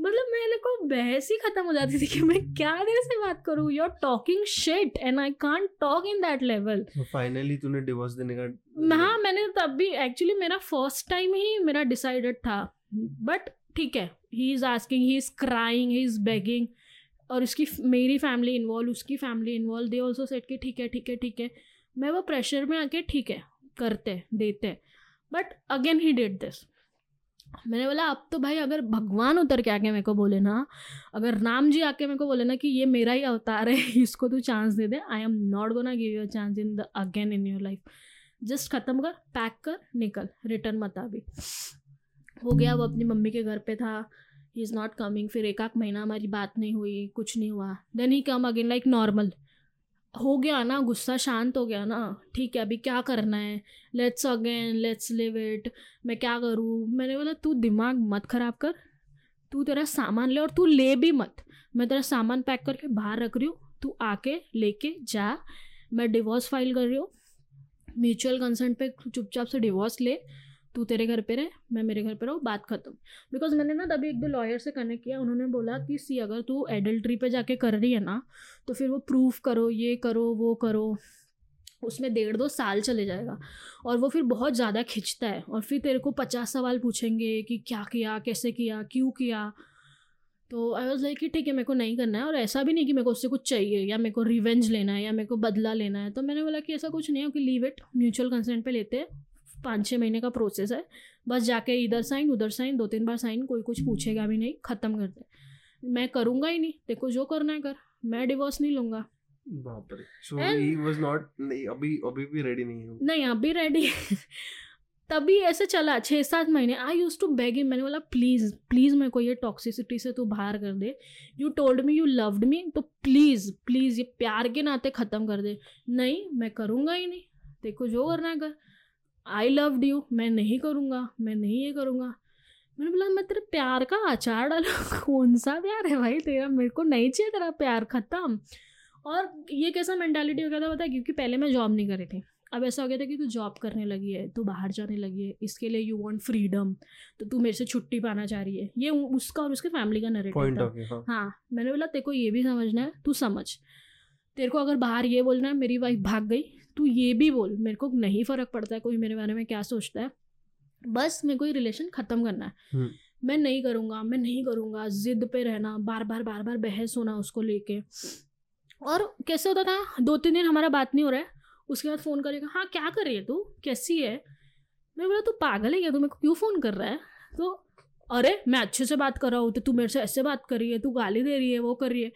मतलब मेरे को बहस ही खत्म हो जाती थी कि मैं क्या देर से बात करूँ? You are talking shit and I can't talk in that level finally तूने डिवोर्स देने का हाँ मैंने तब भी एक्चुअली मेरा फ़र्स्ट टाइम ही मेरा डिसाइडेड था। बट ठीक है he is asking he is crying he is begging और उसकी मेरी फैमिली इन्वॉल्व उसकी family involve they also said कि ठीक है ठीक है ठीक है। मैं वो प्रेशर में आके ठीक है करते देते। But again he did this मैंने बोला, अब तो भाई अगर भगवान उतर के आके मेरे को बोले ना, अगर राम जी आके मेरे को बोले ना कि ये मेरा ही अवतार है, इसको तू चांस दे दे। I am not gonna give you chance in the again in your life just ख़त्म कर पैक कर, निकल रिटर्न मत अभी हो गया, वो अपनी मम्मी के घर पे था। ही इज़ नॉट कमिंग फिर एक आध महीना हमारी बात नहीं हुई, कुछ नहीं हुआ। Then he come again like normal हो गया ना, गुस्सा शांत हो गया ना, ठीक है, अभी क्या करना है? Let's again let's leave it मैं क्या करूँ? मैंने बोला, तू दिमाग मत ख़राब कर। तू तेरा सामान ले और तू ले भी मत। मैं तेरा सामान पैक करके बाहर रख रही हूँ। तू आके लेके जा। मैं डिवोर्स फ़ाइल कर रही हूँ। म्यूचुअल कंसेंट पे चुपचाप से डिवोर्स ले। तू तेरे घर पे रह, मैं मेरे घर पे रहूँ, बात खत्म। बिकॉज़ मैंने ना तभी एक दो लॉयर से कनेक्ट किया, उन्होंने बोला कि, सी, अगर तू एडल्ट्री पे जाके कर रही है ना तो फिर वो प्रूफ करो, ये करो, वो करो, उसमें डेढ़ दो साल चले जाएगा। और वो फिर बहुत ज़्यादा खिंचता है और फिर तेरे को पचास सवाल पूछेंगे कि क्या किया, कैसे किया, क्यों किया। तो आई वॉज़ लाइक कि ठीक है, मेरे को नहीं करना है और ऐसा भी नहीं कि मेरे को उससे कुछ चाहिए या मेरे को रिवेंज लेना है या मेरे को बदला लेना है। तो मैंने बोला कि ऐसा कुछ नहीं है कि लीव इट म्यूचुअल कंसेंट पे लेते हैं। पाँच छः महीने का प्रोसेस है। बस जाके इधर साइन उधर साइन दो तीन बार साइन कोई कुछ पूछेगा भी नहीं ख़त्म कर दे। मैं करूँगा ही नहीं। देखो जो करना है कर। मैं डिवोर्स नहीं लूँगा। बाप रे सो ही वाज नॉट नहीं अभी अभी भी रेडी नहीं है नहीं अभी रेडी तभी ऐसे चला छः सात महीने। I use to beg him मैंने बोला प्लीज़ प्लीज़ मेरे को ये टॉक्सिसिटी से तू बाहर कर दे। You told me you loved me तो प्लीज़ प्लीज़ ये प्यार के नाते ख़त्म कर दे। नहीं मैं करूँगा ही नहीं। देखो जो करना है कर। आई लव्ड यू मैं नहीं करूँगा मैं नहीं ये करूँगा। मैंने बोला मैं तेरे प्यार का अचार डालू कौन सा प्यार है भाई तेरा? मेरे को नहीं चाहिए तेरा प्यार ख़त्म। और ये कैसा मैंटालिटी हो गया था पता है? क्योंकि पहले मैं जॉब नहीं करी थी। अब ऐसा हो गया था कि तू जॉब करने लगी है तू बाहर जाने लगी है इसके लिए यू वांट फ्रीडम तो तू मेरे से छुट्टी पाना चाह रही है। ये उसका और उसके फैमिली का नरेटिव था। हाँ। हाँ मैंने बोला तेरे को ये भी समझना है तू समझ। तेरे को अगर बाहर ये बोलना है मेरी वाइफ भाग गई तू ये भी बोल मेरे को नहीं फ़र्क पड़ता है कोई मेरे बारे में क्या सोचता है। बस मेरे को ये रिलेशन ख़त्म करना है। हम्म। मैं नहीं करूँगा मैं नहीं करूँगा ज़िद पे रहना बार बार बार बार बहस होना उसको लेके। और कैसे होता था दो तीन दिन हमारा बात नहीं हो रहा है उसके बाद फ़ोन करेगा हाँ क्या कर रही है तू? कैसी है? मैं बोला तू पागल है क्या? तू मेरे को क्यों फ़ोन कर रहा है? तो अरे मैं अच्छे से बात कर रहा हूँ तो तू मेरे से ऐसे बात कर रही है तू गाली दे रही है वो कर रही है।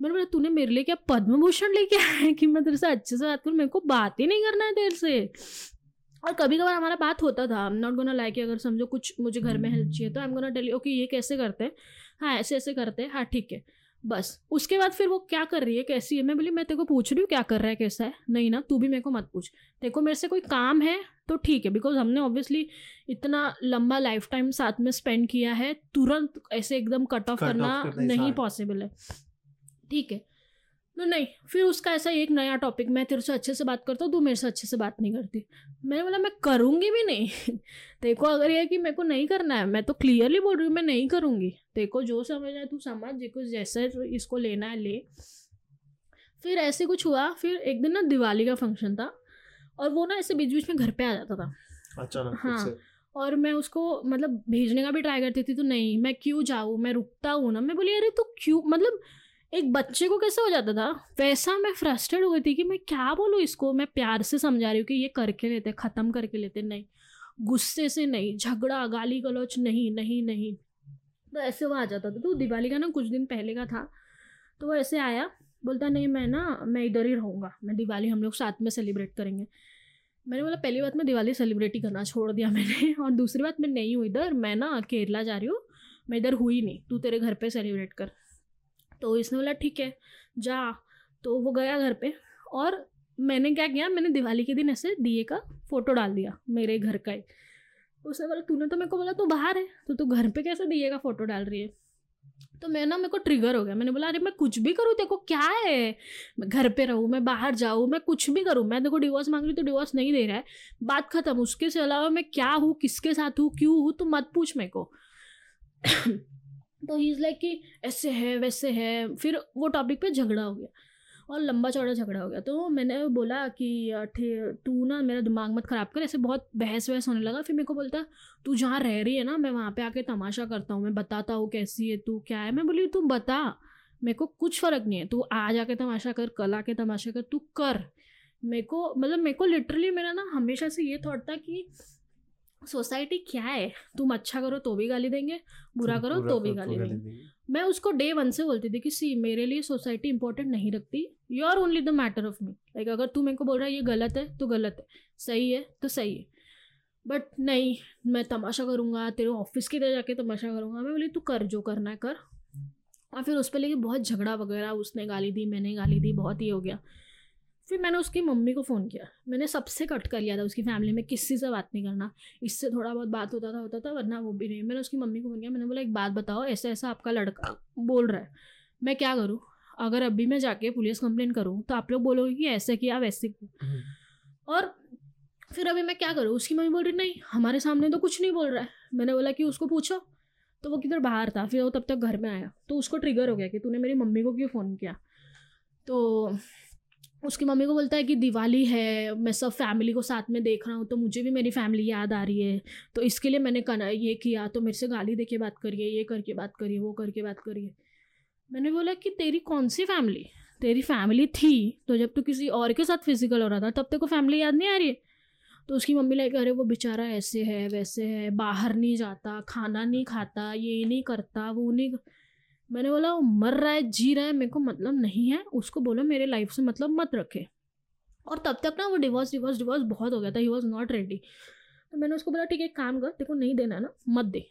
मैंने बोला तूने मेरे लिए क्या पद्म भूषण लेके आया है कि मैं तेरे से अच्छे से बात करूँ? मेरे को बात ही नहीं करना है तेरे से। और कभी कभार हमारा बात होता था I am not gonna like अगर समझो कुछ मुझे घर में हेल्प चाहिए तो I am gonna tell okay ये कैसे करते हैं? हाँ ऐसे ऐसे करते हैं। हाँ ठीक है। बस उसके बाद फिर वो क्या कर रही है कैसी है? मैं बोली मैं तेरे को पूछ रही हूँ क्या कर रहा है कैसा है? नहीं ना तू भी मेरे को मत पूछ। तेरे को मेरे से कोई काम है तो ठीक है बिकॉज़ हमने ऑब्वियसली इतना लंबा लाइफ टाइम साथ में स्पेंड किया है तुरंत ऐसे एकदम कट ऑफ़ करना नहीं पॉसिबल है। ठीक है। तो नहीं फिर उसका ऐसा एक नया टॉपिक मैं तेरे से अच्छे से बात करता हूँ तू मेरे से अच्छे से बात नहीं करती। मैंने बोला मैं करूँगी भी नहीं। देखो अगर ये कि मेरे को नहीं करना है मैं तो क्लियरली बोल रही हूँ मैं नहीं करूँगी। देखो जो समझना है तू समझ जिसको जैसे इसको लेना है ले। फिर ऐसे कुछ हुआ फिर एक दिन ना दिवाली का फ़ंक्शन था और वो ना ऐसे बीच बीच में घर पे आ जाता था। अचानक हाँ। और मैं उसको मतलब भेजने का भी ट्राई करती थी तो नहीं मैं क्यों जाऊँ मैं रुकता हूँ ना मैं बोली अरे तू क्यों मतलब एक बच्चे को कैसे हो जाता था? वैसा मैं फ्रस्ट्रेट हो गई थी कि मैं क्या बोलूँ इसको? मैं प्यार से समझा रही हूँ कि ये करके लेते, ख़त्म करके लेते। नहीं, गुस्से से नहीं, झगड़ा, गाली गलौच, नहीं नहीं नहीं। तो ऐसे वो आ जाता था। तो दिवाली का ना कुछ दिन पहले का था तो वो ऐसे आया, बोलता, नहीं, मैं ना, मैं इधर ही रहूँगा। मैं दिवाली हम लोग साथ में सेलिब्रेट करेंगे। मैंने बोला, पहली बात मैं दिवाली सेलिब्रेट ही करना छोड़ दिया मैंने और दूसरी बात मैं नहीं हूँ इधर। मैं ना केरला जा रही हूँ। मैं इधर हुई नहीं। तू तेरे घर पे सेलिब्रेट कर। तो इसने बोला, ठीक है, जा। तो वो गया घर पे और मैंने क्या किया, मैंने दिवाली के दिन ऐसे दिए का फ़ोटो डाल दिया मेरे घर का ही उसने बोला, तूने तो मेरे को बोला तू बाहर है तो तू घर पे कैसे दिए का फ़ोटो डाल रही है? तो मैं ना, मेरे को ट्रिगर हो गया। मैंने बोला, अरे, मैं कुछ भी करूँ देखो क्या है? मैं घर पे रहूँ, मैं बाहर जाऊँ, मैं कुछ भी करूँ, मैं देखो डिवोर्स मांग रही तो डिवोर्स नहीं दे रहा है। बात खत्म, उसके से अलावा मैं क्या हूँ, किसके साथ हूँ, क्यों हूँ तो मत पूछ मेरे को। तो ही इज़ लाइक कि ऐसे है, वैसे है, फिर वो टॉपिक पे झगड़ा हो गया और लंबा चौड़ा झगड़ा हो गया। तो मैंने बोला कि तू ना मेरा दिमाग मत ख़राब कर, ऐसे बहुत बहस वहस होने लगा। फिर मेरे को बोलता, तू जहाँ रह रही है ना, मैं वहाँ पे आके तमाशा करता हूँ, मैं बताता हूँ कैसी है, तू क्या है? मैं बोली, तू बता, मेरे को कुछ फ़र्क नहीं है। तू आज आके तमाशा कर, कल आके तमाशा कर, तू कर। मेरे को मतलब मेरे को लिटरली मेरा ना हमेशा से ये थॉट था कि सोसाइटी क्या है? तुम अच्छा करो तो भी गाली देंगे बुरा करो तो भी गाली देंगे। मैं उसको डे वन से बोलती थी कि सी मेरे लिए सोसाइटी इंपॉर्टेंट नहीं रखती। You are only the matter of me like अगर तू मेरे को बोल रहा है ये गलत है तो गलत है। सही है तो सही है। बट नहीं मैं तमाशा करूँगा तेरे ऑफ़िस की तरह जाके तमाशा करूँगा। मैं बोली तू कर जो करना है कर। और फिर उस पर लेके बहुत झगड़ा वगैरह उसने गाली दी मैंने गाली दी बहुत ही हो गया। फिर मैंने उसकी मम्मी को फ़ोन किया। मैंने सबसे कट कर लिया था उसकी फैमिली में किसी से बात नहीं करना। इससे थोड़ा बहुत बात होता था होता था वरना वो भी नहीं। मैंने उसकी मम्मी को फ़ोन किया मैंने बोला एक बात बताओ ऐसा ऐसा आपका लड़का बोल रहा है। मैं क्या करूँ? अगर अभी मैं जाके पुलिस कंप्लेन करूँ तो आप लोग बोलोगे कि ऐसे किया वैसे किया। हम्म। और फिर अभी मैं क्या करूँ? उसकी मम्मी बोल रही नहीं हमारे सामने तो कुछ नहीं बोल रहा है। मैंने बोला कि उसको पूछो। तो वो किधर बाहर था फिर वो तब तक घर में आया। तो उसको ट्रिगर हो गया कि तूने मेरी मम्मी को क्यों फ़ोन किया? तो उसकी मम्मी को बोलता है कि दिवाली है, मैं सब फैमिली को साथ में देख रहा हूँ तो मुझे भी मेरी फैमिली याद आ रही है। तो इसके लिए मैंने कना, ये किया तो मेरे से गाली दे के बात करिए, ये करके बात करिए, वो करके बात करिए। मैंने बोला कि तेरी कौन सी फैमिली तेरी फैमिली थी तो जब तू किसी और के साथ फ़िज़िकल हो रहा था, तब तेरे को फैमिली याद नहीं आ रही? है तो उसकी मम्मी लाइक अरे, वो बेचारा ऐसे है, वैसे है, बाहर नहीं जाता, खाना नहीं खाता, ये नहीं करता, वो नहीं कर... मैंने बोला, वो मर रहा है, जी रहा है, मेरे को मतलब नहीं है, उसको बोलो, मेरे लाइफ से मतलब मत रखे। और तब तक ना वो डिवोर्स डिवोर्स डिवोर्स बहुत हो गया था ही वॉज़ नॉट रेडी तो मैंने उसको बोला, ठीक है काम कर को नहीं देना ना, मत दे।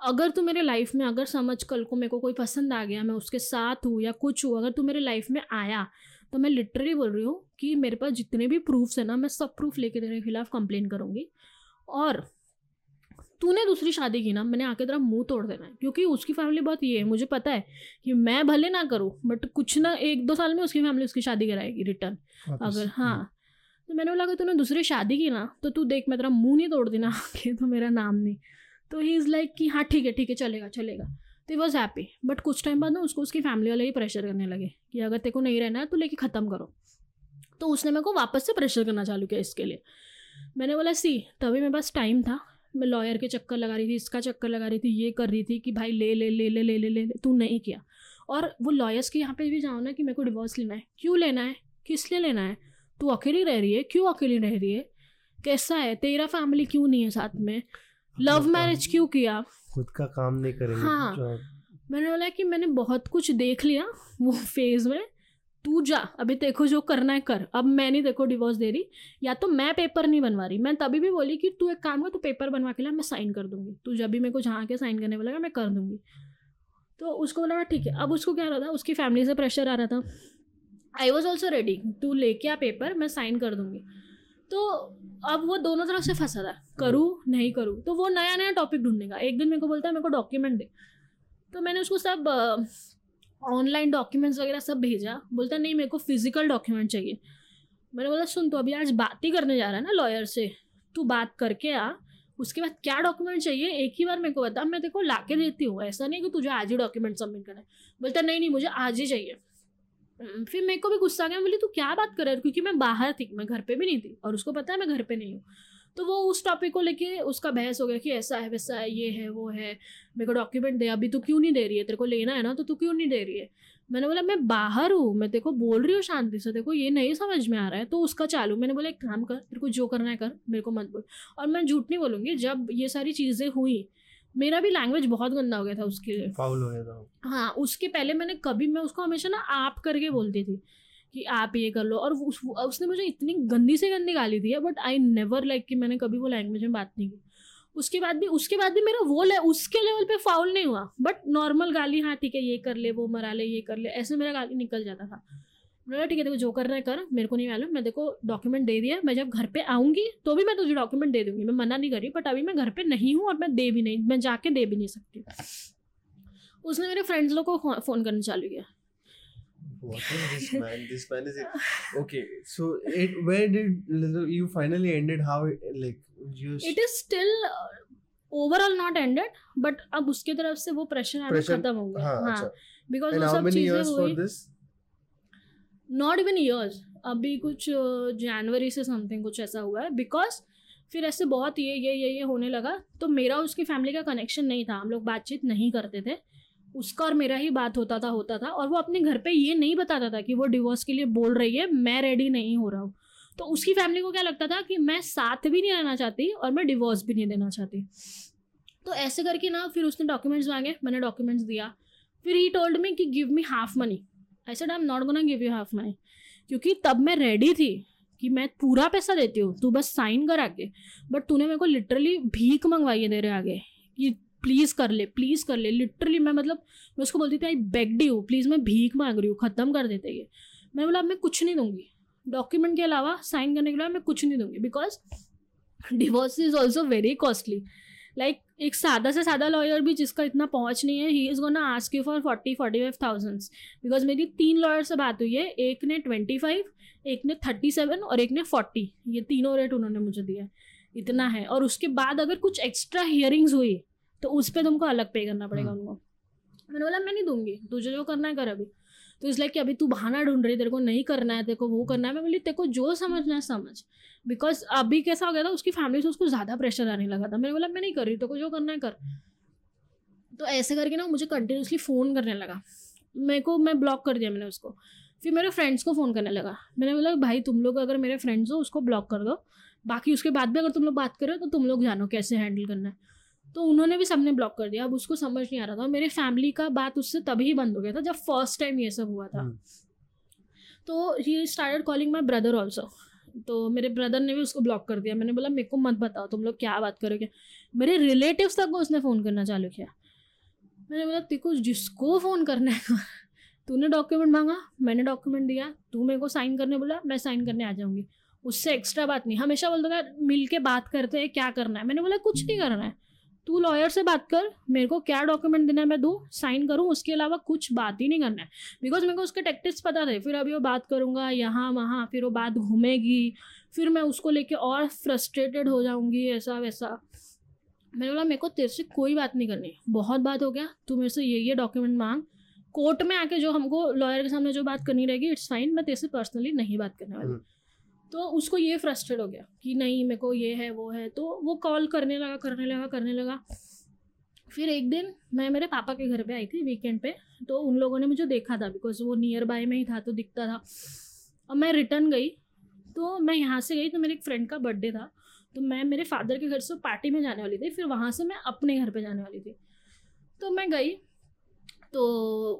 अगर तू मेरे लाइफ में, अगर समझ कल को मेरे को कोई पसंद आ गया, मैं उसके साथ हूँ या कुछ हूँ, अगर तू मेरे लाइफ में आया तो मैं लिटरली बोल रही हूँ कि मेरे पास जितने भी प्रूफ्स है ना, मैं सब प्रूफ लेके तेरे खिलाफ कंप्लेन करूँगी। और तूने दूसरी शादी की ना मैंने आके तेरा मुँह तोड़ देना है। क्योंकि उसकी फैमिली बहुत ये है मुझे पता है कि मैं भले ना करूँ बट कुछ ना एक दो साल में उसकी फैमिली उसकी शादी कराएगी रिटर्न अगर हाँ। तो मैंने बोला कि तूने दूसरी शादी की ना तो तू देख मैं तेरा मुँह नहीं तोड़ देना आके तो मेरा नाम नहीं। तो ही इज़ लाइक कि हाँ ठीक है ठीक है चलेगा चलेगा। तो वॉज़ हैप्पी बट कुछ टाइम बाद ना उसको उसकी फैमिली वाले ही प्रेशर करने लगे कि अगर तेरे को नहीं रहना है तो लेके ख़त्म करो। तो उसने मेरे को वापस से प्रेशर करना चालू किया इसके लिए। मैंने बोला सी तभी मेरे पास टाइम था मैं लॉयर के चक्कर लगा रही थी इसका चक्कर लगा रही थी ये कर रही थी कि भाई ले ले ले ले ले ले ले तू नहीं किया। और वो लॉयर्स के यहाँ पे भी जाओ ना कि मेरे को डिवोर्स लेना है। क्यों लेना है? किस लिए लेना है? तू अकेली रह रही है? क्यों अकेली रह रही है? कैसा है? तेरा फैमिली क्यों नहीं है साथ में? लव मैरिज क्यों किया? खुद का काम नहीं करेंगे हाँ। मैंने बोला कि मैंने बहुत कुछ देख लिया वो फ़ेज़ में। तू जा अभी देखो जो करना है कर। अब मैं नहीं देखो डिवोर्स दे रही या तो मैं पेपर नहीं बनवा रही। मैं तभी भी बोली कि तू एक काम कर तू पेपर बनवा के ला मैं साइन कर दूँगी। तू जब भी मेरे को जहाँ के साइन करने वाला मैं कर दूँगी। तो उसको बोला "हाँ, ठीक है। अब उसको क्या रहा था उसकी फैमिली से प्रेशर आ रहा था। आई वॉज़ ऑल्सो रेडी तू लेके आ पेपर मैं साइन कर दूँगी। तो अब वो दोनों तरफ़ से फंसा था करूँ नहीं करूँ? तो वो नया नया टॉपिक ढूँढने का। एक दिन मेरे को बोलता है मेरे को डॉक्यूमेंट दे। तो मैंने उसको सब ऑनलाइन डॉक्यूमेंट्स वगैरह सब भेजा। बोलता, नहीं, मेरे को फ़िज़िकल डॉक्यूमेंट चाहिए। मैंने बोला, सुन तो अभी आज बात ही करने जा रहा है ना लॉयर से। तू बात करके आ। उसके बाद क्या डॉक्यूमेंट चाहिए? एक ही बार मेरे को बता। मैं को ला के देती हूँ। ऐसा नहीं कि तुझे आज ही डॉक्यूमेंट सबमिट करना है। बोलता, नहीं नहीं, मुझे आज ही चाहिए। फिर मेरे को भी गुस्सा आ गया। बोली, तू क्या बात कर रहा है? क्योंकि मैं बाहर थी। मैं घर पे भी नहीं थी। और उसको पता है, मैं घर पे नहीं हूँ। तो वो उस टॉपिक को लेके उसका बहस हो गया कि ऐसा है वैसा है ये है वो है। मेरे को डॉक्यूमेंट दे अभी तू क्यों नहीं दे रही है? तेरे को लेना है ना तो तू क्यों नहीं दे रही है? मैंने बोला मैं बाहर हूँ मैं देखो बोल रही हूँ शांति से देखो ये नहीं समझ में आ रहा है तो उसका चालू। मैंने बोला एक काम कर तेरे को जो करना है कर मेरे को मत बोल। और मैं झूठ नहीं बोलूँगी जब ये सारी चीज़ें हुई मेरा भी लैंग्वेज बहुत गंदा हो गया था उसके लिए। फाउल हो गया था। हाँ उसके पहले मैंने कभी मैं उसको हमेशा ना आप करके बोलती थी। कि आप ये कर लो। और उस, उसने मुझे इतनी गंदी से गंदी गाली दी है बट आई नेवर लाइक कि मैंने कभी वो लैंग्वेज में बात नहीं की। उसके बाद भी उसके बाद भी मेरा वो ले, उसके लेवल पे फाउल नहीं हुआ। बट नॉर्मल गाली हाँ ठीक है ये कर ले वो मरा ले ये कर ले ऐसे मेरा गाली निकल जाता था। बोला ठीक है देखो जो करना है कर मेरे को नहीं मालूम मैं देखो डॉक्यूमेंट दे दिया मैं जब घर पे आऊँगी तो भी मैं तुझे डॉक्यूमेंट दे दूँगी मैं मना नहीं कर बट अभी मैं घर पे नहीं हूँ और मैं दे भी नहीं मैं जाके दे भी नहीं सकती। उसने मेरे फ्रेंड्स लोग को फ़ोन करना चालू किया। What is this man? This man is it okay. So it where did you finally ended? How it, like you it is still overall not ended but अब उसके तरफ़ से वो प्रेशर आना खत्म हो गया हाँ हाँ अच्छा. बिकॉज़ वो सब चीज़ें हुई? नॉट इवन ईयर्स अभी कुछ जनवरी से समथिंग कुछ ऐसा हुआ है बिकॉज़ फिर ऐसे बहुत ये ये ये ये होने लगा तो मेरा उसकी फैमिली का कनेक्शन नहीं था हम लोग बातचीत नहीं करते थे उसका और मेरा ही बात होता था होता था और वो अपने घर पे ये नहीं बताता था कि वो डिवोर्स के लिए बोल रही है, मैं रेडी नहीं हो रहा हूँ। तो उसकी फैमिली को क्या लगता था कि मैं साथ भी नहीं रहना चाहती और मैं डिवोर्स भी नहीं देना चाहती। तो ऐसे करके ना फिर उसने डॉक्यूमेंट्स मांगे, मैंने डॉक्यूमेंट्स दिया। फिर ही टोल्ड मी कि give me half money I said I am not gonna give you half money क्योंकि तब मैं रेडी थी कि मैं पूरा पैसा देती हूँ, तू बस साइन कर आगे बट तूने मेरे को लिटरली भीख मंगवाई है तेरे आगे, कि प्लीज़ कर ले प्लीज़ कर ले। लिटरली मैं मतलब मैं उसको बोलती थी आई बेगडी हूँ प्लीज़ मैं भीख मांग रही हूँ, ख़त्म कर देते ये। मैं बोला मैं कुछ नहीं दूँगी। डॉक्यूमेंट के अलावा साइन करने के अलावा मैं कुछ नहीं दूँगी because divorce is also very costly like एक सादा से सादा लॉयर भी जिसका इतना पहुँच नहीं है he is gonna ask you for forty forty five thousands because मेरी तीन लॉयर से बात हुई है, एक ने ट्वेंटी फाइव एक ने थर्टी सेवन और एक ने फोर्टी ये तीनों रेट उन्होंने मुझे दिया। इतना है। और उसके बाद अगर कुछ एक्स्ट्रा हियरिंग्स हुई तो उस पर तुमको अलग पे करना पड़ेगा हम्म। उनको। मैंने बोला मैं नहीं दूँगी तुझे जो करना है कर अभी। तो इसलिए कि अभी तू बहाना ढूंढ रही है तेरे को नहीं करना है तेरे को वो करना है। मैं बोली तेरे को जो समझना है समझ। बिकॉज़ अभी कैसा हो गया था उसकी फैमिली से उसको ज़्यादा प्रेशर आने लगा था। मैंने बोला मैं नहीं कर रही तेरे को जो करना है कर। तो ऐसे करके ना मुझे कंटिन्यूसली फ़ोन करने लगा। मेरे को मैं ब्लॉक कर दिया मैंने उसको। फिर मेरे फ्रेंड्स को फ़ोन करने लगा। मैंने बोला भाई तुम लोग अगर मेरे फ्रेंड्स हो उसको ब्लॉक कर दो। बाकी उसके बाद भी अगर तुम लोग बात करो तो तुम लोग जानो कैसे हैंडल करना है। तो उन्होंने भी सबने ब्लॉक कर दिया। अब उसको समझ नहीं आ रहा था। मेरे फैमिली का बात उससे तभी बंद हो गया था जब फ़र्स्ट टाइम ये सब हुआ था। हम्म। तो he started calling my brother also तो मेरे ब्रदर ने भी उसको ब्लॉक कर दिया। मैंने बोला मेरे को मत बताओ तुम लोग क्या बात करोगे? मेरे रिलेटिव्स तक को उसने फ़ोन करना चालू किया। मैंने बोला तेको जिसको फ़ोन करना है तूने डॉक्यूमेंट मांगा मैंने डॉक्यूमेंट दिया तू मेरे को साइन करने बोला मैं साइन करने आ जाऊँगी। उससे एक्स्ट्रा बात नहीं। हमेशा बोलते हैं मिल के बात करते हैं क्या करना है? मैंने बोला कुछ नहीं करना है। तू लॉयर से बात कर, मेरे को क्या डॉक्यूमेंट देना है मैं दूँ साइन करूँ, उसके अलावा कुछ बात ही नहीं करना है। बिकॉज़ मेरे को उसके टेक्टिक्स पता थे, फिर अभी वो बात करूँगा, यहाँ, वहाँ, फिर वो बात घूमेगी, फिर मैं उसको लेके और फ्रस्ट्रेटेड हो जाऊँगी, ऐसा, वैसा। मैंने बोला, मेरे को तेरे से कोई बात नहीं करनी, बहुत बात हो गया, तू मेरे से ये ये डॉक्यूमेंट मांग। कोर्ट में आके जो हमको लॉयर के सामने जो बात करनी रहेगी इट्स फाइन मैं तेरे से पर्सनली नहीं बात करने वाली। हम्म। तो उसको ये फ्रस्ट्रेट हो गया कि नहीं, मेरे को ये है, वो है। तो वो कॉल करने लगा करने लगा करने लगा। फिर एक दिन मैं मेरे पापा के घर पे आई थी वीकेंड पे तो उन लोगों ने मुझे देखा था बिकॉज़ वो नियर बाय में ही था तो दिखता था। और मैं रिटर्न गई तो मैं यहाँ से गई तो मेरे एक फ्रेंड का बर्थडे था। तो मैं मेरे फादर के घर से पार्टी में जाने वाली थी, फिर वहाँ से मैं अपने घर पे जाने वाली थी। तो मैं गई तो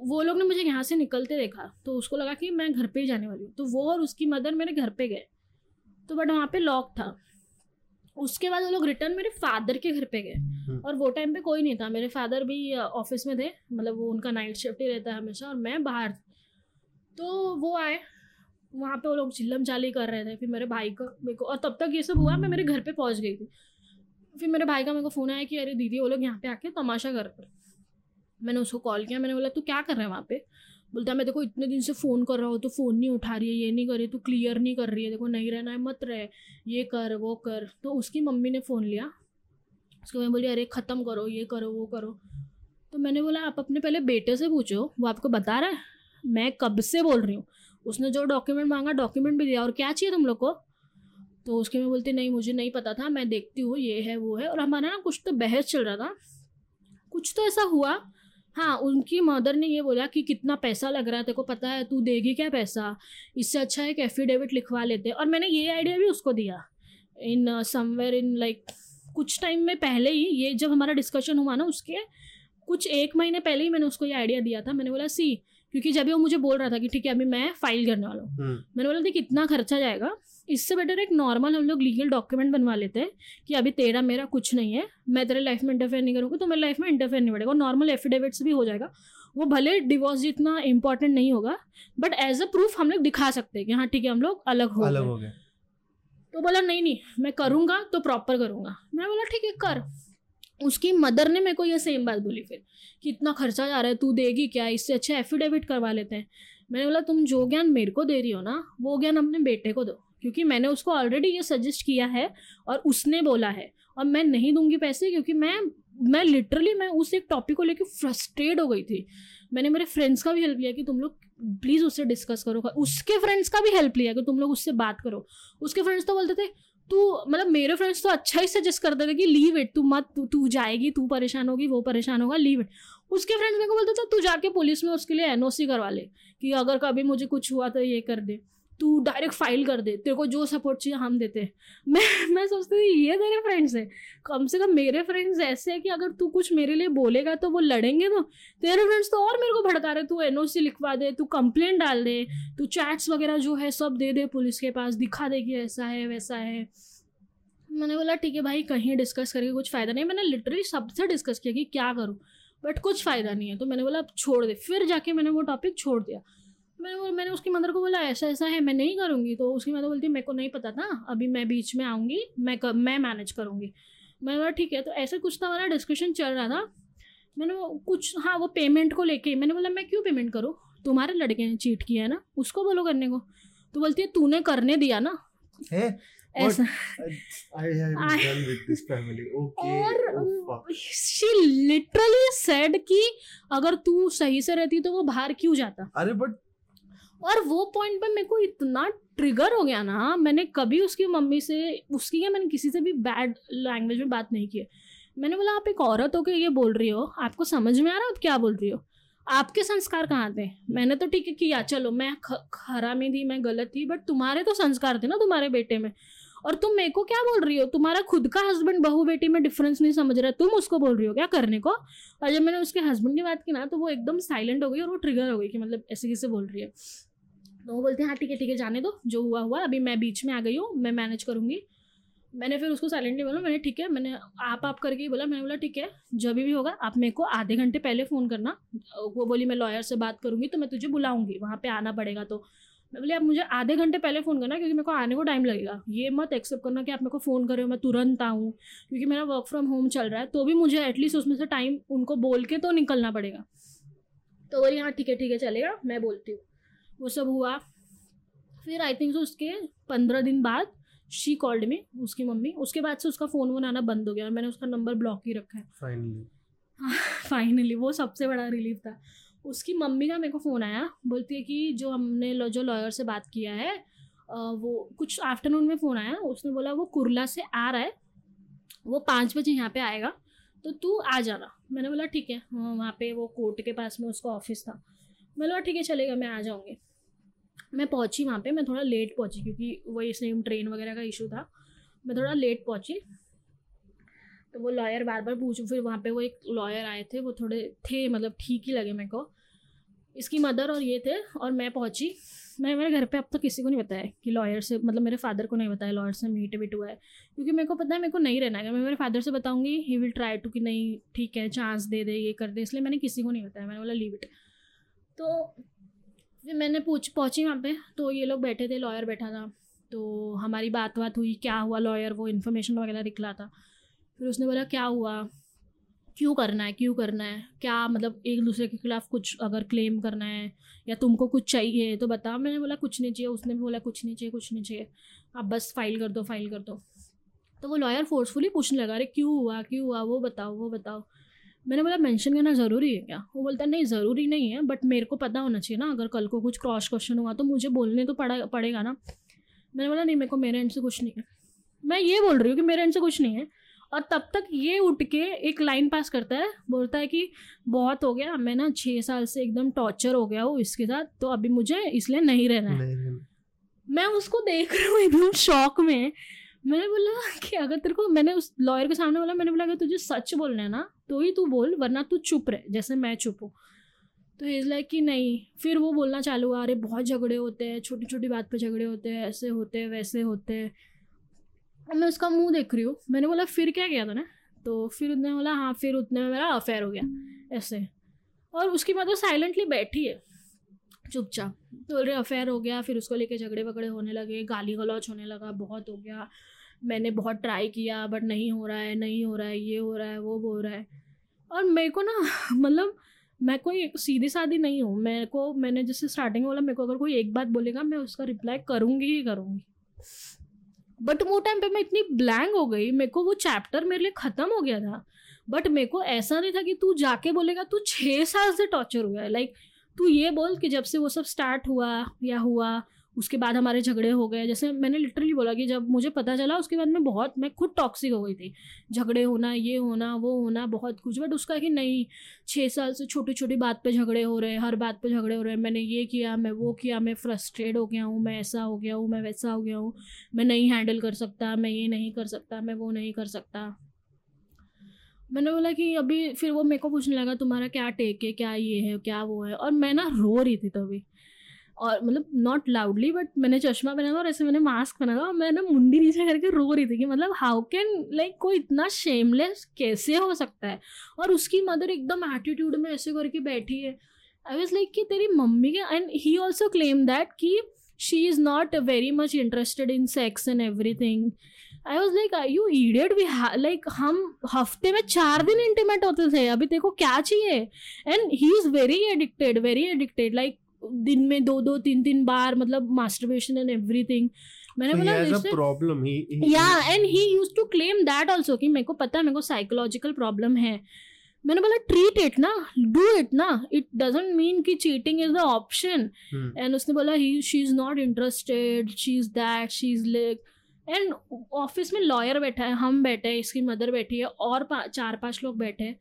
वो लोग ने मुझे यहाँ से निकलते देखा तो उसको लगा कि मैं घर पे ही जाने वाली हूँ। तो वो और उसकी मदर मेरे घर पे गए। तो बट वहाँ पे लॉक था। उसके बाद वो लोग रिटर्न मेरे फादर के घर पे गए। और वो टाइम पे कोई नहीं था। मेरे फादर भी ऑफ़िस में थे। मतलब वो उनका नाइट शिफ्ट ही रहता है हमेशा और मैं बाहर थी। तो वो आए। वहाँ पे वो लोग चिल्लम चाली कर रहे थे। फिर मेरे भाई का मेरे को और तब तक ये सब हुआ मैं मेरे घर पे पहुँच गई थी। फिर मेरे भाई का मेरे को फ़ोन आया कि अरे दीदी वो लोग यहाँ पे आके तमाशा कर रहे मैंने उसको कॉल किया। मैंने बोला तू क्या कर रहा है वहाँ पे? बोलता है, मैं देखो, इतने दिन से फ़ोन कर रहा हूँ तो फ़ोन नहीं उठा रही है, ये नहीं कर रही, तू क्लियर नहीं कर रही है, देखो, नहीं रहना है, मत रहे, ये कर, वो कर। तो उसकी मम्मी ने फ़ोन लिया। उसको मैं बोली, अरे, ख़त्म करो, ये करो, वो करो। तो मैंने बोला, आप अपने पहले बेटे से पूछो, वो आपको बता रहा है, मैं कब से बोल रही हूँ? उसने जो डॉक्यूमेंट मांगा डॉक्यूमेंट भी दिया, और क्या चाहिए तुम लोग को? तो उसके में बोलती, नहीं, मुझे नहीं पता था, मैं देखती हूँ, ये है, वो है। और हमारा ना कुछ तो बहस चल रहा था। कुछ तो ऐसा हुआ हाँ उनकी मदर ने ये बोला कि कितना पैसा लग रहा है तेरे को पता है तू देगी क्या पैसा? इससे अच्छा है कि एफिडेविट लिखवा लेते। और मैंने ये आइडिया भी उसको दिया। इन समवेयर इन लाइक कुछ टाइम में पहले ही ये जब हमारा डिस्कशन हुआ ना उसके कुछ एक महीने पहले ही मैंने उसको ये आइडिया दिया था। मैंने बोला सी क्योंकि जब वो मुझे बोल रहा था कि ठीक है अभी मैं फ़ाइल करने वाला हूँ। हम्म, मैंने बोला देख इतना खर्चा जाएगा इससे बेटर एक नॉर्मल हम लोग लीगल डॉक्यूमेंट बनवा लेते हैं कि अभी तेरा मेरा कुछ नहीं है मैं तेरे लाइफ में इंटरफेयर नहीं करूँगी तो मेरे लाइफ में इंटरफेयर नहीं पड़ेगा। नॉर्मल एफिडेविट से भी हो जाएगा। वो भले डिवोर्स जितना इंपॉर्टेंट नहीं होगा बट एज अ प्रूफ हम लोग दिखा सकते हैं कि हाँ ठीक है हम लोग अलग हो अलग हो गए। तो बोला नहीं नहीं मैं करूँगा तो प्रॉपर करूँगा। मैं बोला ठीक है कर। उसकी मदर ने मेरे को ये सेम बात बोली फिर कि इतना खर्चा जा रहा है तू देगी क्या? इससे अच्छा एफिडेविट करवा लेते हैं। मैंने बोला तुम जो ज्ञान मेरे को दे रही हो ना वो ज्ञान अपने बेटे को दो। क्योंकि मैंने उसको ऑलरेडी ये सजेस्ट किया है और उसने बोला है। और मैं नहीं दूँगी पैसे क्योंकि मैं मैं लिटरली मैं उस एक टॉपिक को लेकर फ्रस्ट्रेट हो गई थी। मैंने मेरे फ्रेंड्स का भी हेल्प लिया कि तुम लोग प्लीज़ उससे डिस्कस करो। उसके फ्रेंड्स का भी हेल्प लिया कि तुम लोग उससे बात करो। उसके फ्रेंड्स तो बोलते थे, तू मतलब मेरे फ्रेंड्स तो अच्छा ही सजेस्ट करते थे कि लीव इट तू मत, तू जाएगी, तू परेशान होगी, वो परेशान होगा लीव इट उसके फ्रेंड्स मेरे को बोलते थे, तू जाके पुलिस में उसके लिए एनओसी करवा ले कि अगर कभी मुझे कुछ हुआ तो ये कर दे। तू डायरेक्ट फ़ाइल कर दे, तेरे को जो सपोर्ट चाहिए हम देते हैं। मैं मैं सोचती थी, ये तेरे फ्रेंड्स हैं। कम से कम मेरे फ्रेंड्स ऐसे हैं कि अगर तू कुछ मेरे लिए बोलेगा तो वो लड़ेंगे तो। तेरे फ्रेंड्स तो और मेरे को भड़का रहे, तू एनओसी लिखवा दे, तू कंप्लेंट डाल दे, तू चैट्स वगैरह जो है सब दे दे पुलिस के पास, दिखा दे कि ऐसा है, वैसा है। मैंने बोला, ठीक है भाई, कहीं डिस्कस करके कुछ फ़ायदा नहीं मैंने लिटरली सबसे डिस्कस किया कि क्या करूँ बट कुछ फ़ायदा नहीं है। तो मैंने बोला, अब छोड़ दे। फिर जाके मैंने वो टॉपिक छोड़ दिया। मैंने वो मैंने उसकी मदर को बोला ऐसा ऐसा है मैं नहीं करूँगी। तो उसकी मदर बोलती मेरे को नहीं पता था अभी मैं बीच में आऊँगी मैं कर, मैं मैनेज करूँगी। मैंने बोला ठीक है। तो ऐसा कुछ था हमारा डिस्कशन चल रहा था। मैंने वो कुछ हाँ वो पेमेंट को लेके मैंने बोला मैं क्यों पेमेंट करूँ? तुम्हारे लड़के ने चीट किया है ना उसको बोलो करने को। तो बोलती है तूने करने दिया ना। ऐसा. और oh, शी लिटरली सेड कि अगर तू सही से रहती तो वो बाहर क्यों जाता? अरे बट और वो पॉइंट पे मेरे को इतना ट्रिगर हो गया ना, मैंने कभी उसकी मम्मी से, उसकी क्या मैंने किसी से भी बैड लैंग्वेज में बात नहीं की है। मैंने बोला, आप एक औरत होकर ये बोल रही हो, आपको समझ में आ रहा है आप क्या बोल रही हो? आपके संस्कार कहाँ थे? मैंने तो ठीक है किया, चलो, मैं ख- में थी, मैं गलत थी बट तुम्हारे तो संस्कार थे ना तुम्हारे बेटे में। और तुम मेरे को क्या बोल रही हो? तुम्हारा खुद का हस्बैंड बहू बेटी में डिफरेंस नहीं समझ रहा है। तुम उसको बोल रही हो क्या करने को? और जब मैंने उसके हस्बैंड की बात की ना तो वो एकदम साइलेंट हो गई और वो ट्रिगर हो गई कि मतलब ऐसे कैसे बोल रही है। तो वो बोलते हैं हाँ ठीक है ठीक है, जाने दो, जो हुआ हुआ, अभी मैं बीच में आ गई हूँ, मैं मैनेज करूँगी। मैंने फिर उसको साइलेंटली बोला, मैंने, ठीक है, मैंने आप आप करके ही बोला। मैंने बोला, ठीक है, जब भी होगा, आप मेरे को आधे घंटे पहले फ़ोन करना। वो बोली, मैं लॉयर से बात करूँगी तो मैं तुझे बुलाऊँगी, वहाँ पे आना पड़ेगा तो। मैं बोली, आप मुझे आधे घंटे पहले फ़ोन करना, क्योंकि मेरे को आने को टाइम लगेगा। ये मत एक्सेप्ट करना कि आप मेरे को फ़ोन कर मैं तुरंत आऊँ, क्योंकि मेरा वर्क फ्रॉम होम चल रहा है तो भी मुझे एटलीस्ट उसमें से टाइम उनको बोल के तो निकलना पड़ेगा। तो बोली हाँ ठीक है ठीक है, चलेगा, मैं बोलती हूँ। वो सब हुआ। फिर आई थिंक सो उसके पंद्रह दिन बाद शी कॉल्ड में उसकी मम्मी। उसके बाद से उसका फ़ोन वोन आना बंद हो गया और मैंने उसका नंबर ब्लॉक ही रखा है। Finally. फाइनली वो सबसे बड़ा रिलीफ था। उसकी मम्मी का मेरे को फ़ोन आया बोलती है कि जो हमने लो- जो लॉयर से बात किया है वो कुछ आफ्टरनून में फ़ोन आया उसने बोला वो कुरला से आ रहा है वो पाँच बजे यहाँ पे आएगा तो तू आ जाना। मैंने बोला ठीक है हाँ, वहाँ पे वो कोर्ट के पास में उसका ऑफ़िस था। मैंने बोला ठीक है चलेगा मैं आ जाऊँगी। मैं पहुँची वहाँ पे, मैं थोड़ा लेट पहुँची क्योंकि वही सेम ट्रेन वगैरह का इशू था। मैं थोड़ा लेट पहुँची। तो वो लॉयर बार बार पूछूँ, फिर वहाँ पे वो एक लॉयर आए थे, वो थोड़े थे मतलब ठीक ही लगे मेरे को। इसकी मदर और ये थे और मैं पहुँची। मैं, मेरे घर पे अब तक किसी को नहीं बताया कि लॉयर से मतलब मेरे फादर को नहीं बताया लॉयर से मीट वीट हुआ है। क्योंकि मेरे को पता है, मेरे को नहीं रहना है। मैं मेरे फादर से बताऊँगी ही विल ट्राई टू कि नहीं, ठीक है चांस दे दे, ये कर दे। इसलिए मैंने किसी को नहीं बताया, मैंने बोला लीव इट तो फिर मैंने पूछ, पहुँची वहाँ पे तो ये लोग बैठे थे लॉयर बैठा था। तो हमारी बात बात हुई, क्या हुआ लॉयर वो इन्फॉर्मेशन वगैरह दिखला था। फिर उसने बोला, क्या हुआ? क्यों करना है? क्यों करना है? क्या मतलब एक दूसरे के खिलाफ कुछ अगर क्लेम करना है या तुमको कुछ चाहिए तो बताओ। मैंने बोला, कुछ नहीं चाहिए। उसने भी बोला, कुछ नहीं चाहिए, कुछ नहीं चाहिए। आप बस फ़ाइल कर दो फ़ाइल कर दो। तो वो लॉयर फोर्सफुली पूछने लगा, अरे क्यों हुआ? क्यों हुआ? वो बताओ वो बताओ। मैंने बोला मेंशन करना ज़रूरी है क्या? वो बोलता नहीं ज़रूरी नहीं है बट मेरे को पता होना चाहिए ना अगर कल को कुछ क्रॉस क्वेश्चन हुआ तो मुझे बोलने तो पड़ा पड़ेगा ना? मैंने बोला नहीं मेरे को मेरे एंड से कुछ नहीं है। मैं ये बोल रही हूँ कि मेरे एंड से कुछ नहीं है। और तब तक ये उठ के एक लाइन पास करता है बोलता है कि बहुत हो गया मैं ना छः साल से एकदम टॉर्चर हो गया हूँ इसके साथ तो अभी मुझे इसलिए नहीं रहना है. मैं उसको देख रही हूँ एकदम शौक में मैंने बोला कि अगर तेरे को, मैंने उस लॉयर के सामने बोला, मैंने बोला, अगर तुझे सच बोलना है ना तो ही तू बोल, वरना तू चुप रहे, जैसे मैं चुप हूँ. तो इज़ लाइक कि नहीं। फिर वो बोलना चालू हुआ, अरे, बहुत झगड़े होते हैं छोटी छोटी बात पे झगड़े होते हैं, ऐसे होते हैं, वैसे होते हैं। और मैं उसका मुँह देख रही हूँ। मैंने बोला, फिर क्या किया था ना तो फिर उसने बोला हाँ फिर उतने में मेरा अफेयर हो गया। ऐसे। और उसकी मदर साइलेंटली बैठी है, चुपचाप। तो बोल रहे अफेयर हो गया। फिर उसको लेके झगड़े वगड़े होने लगे गाली गलौच होने लगा, बहुत हो गया। मैंने बहुत ट्राई किया बट नहीं हो रहा है, नहीं हो रहा है, ये हो रहा है, वो हो रहा है। और मेरे को ना मतलब मैं कोई सीधी सादी नहीं हूँ। मेरे को, मैंने जैसे स्टार्टिंग में बोला मेरे को अगर कोई एक बात बोलेगा, मैं उसका रिप्लाई करूँगी ही करूँगी। बट वो टाइम पे मैं इतनी ब्लैंक हो गई, मेरे को वो चैप्टर मेरे लिए ख़त्म हो गया था। बट मेरे को ऐसा नहीं था कि तू जाके बोलेगा, तू छः साल से टॉर्चर हुआ है। लाइक तू ये बोल कि जब से वो सब स्टार्ट हुआ या हुआ उसके बाद हमारे झगड़े हो गए। जैसे मैंने लिटरली बोला कि जब मुझे पता चला, उसके बाद मैं बहुत, मैं खुद टॉक्सिक हो गई थी। झगड़े होना, ये होना, वो होना, बहुत कुछ। बट उसका कि नहीं छः साल से छोटी छोटी बात पे झगड़े हो रहे हैं, हर बात पे झगड़े हो रहे हैं। मैंने ये किया, मैं वो किया, मैं फ्रस्ट्रेट हो गया हूँ, मैं ऐसा हो गया हूँ, मैं वैसा हो गया हूँ। मैं नहीं हैंडल कर सकता, मैं ये नहीं कर सकता, मैं वो नहीं कर सकता। मैंने बोला कि अभी फिर वो मेरे को पूछने लगा, तुम्हारा क्या टेक है? क्या ये है? क्या वो है? और मैं ना रो रही थी तभी। और मतलब नॉट लाउडली बट मैंने चश्मा पहना था और ऐसे मैंने मास्क पहना था और मैं ना मुंडी नीचे करके रो रही थी कि मतलब हाउ कैन लाइक कोई इतना शेमलेस कैसे हो सकता है? और उसकी मदर एकदम एटीट्यूड में ऐसे करके बैठी है। आई वॉज़ लाइक कि तेरी मम्मी के and he also claim that कि she is not very much interested in sex and everything I was like I you idiot we like हम हफ़्ते में चार दिन इंटीमेट होते थे। अभी देखो क्या चाहिए? And he is very addicted very addicted like दिन में दो दो तीन तीन बार मतलब मास्टरबेशन एंड एवरीथिंग मैंने So बोला problem a "Listen, problem. He, he या and he use to claim that also कि मेरे को पता है मेरे को साइकोलॉजिकल प्रॉब्लम है। मैंने बोला ट्रीट इट ना डू इट ना। इट डजेंट मीन कि cheating is the option. And उसने बोला he she is not interested she is that she is like and office में लॉयर बैठा है हम बैठे हैं इसकी मदर बैठी है और पा, चार पाँच लोग बैठे हैं.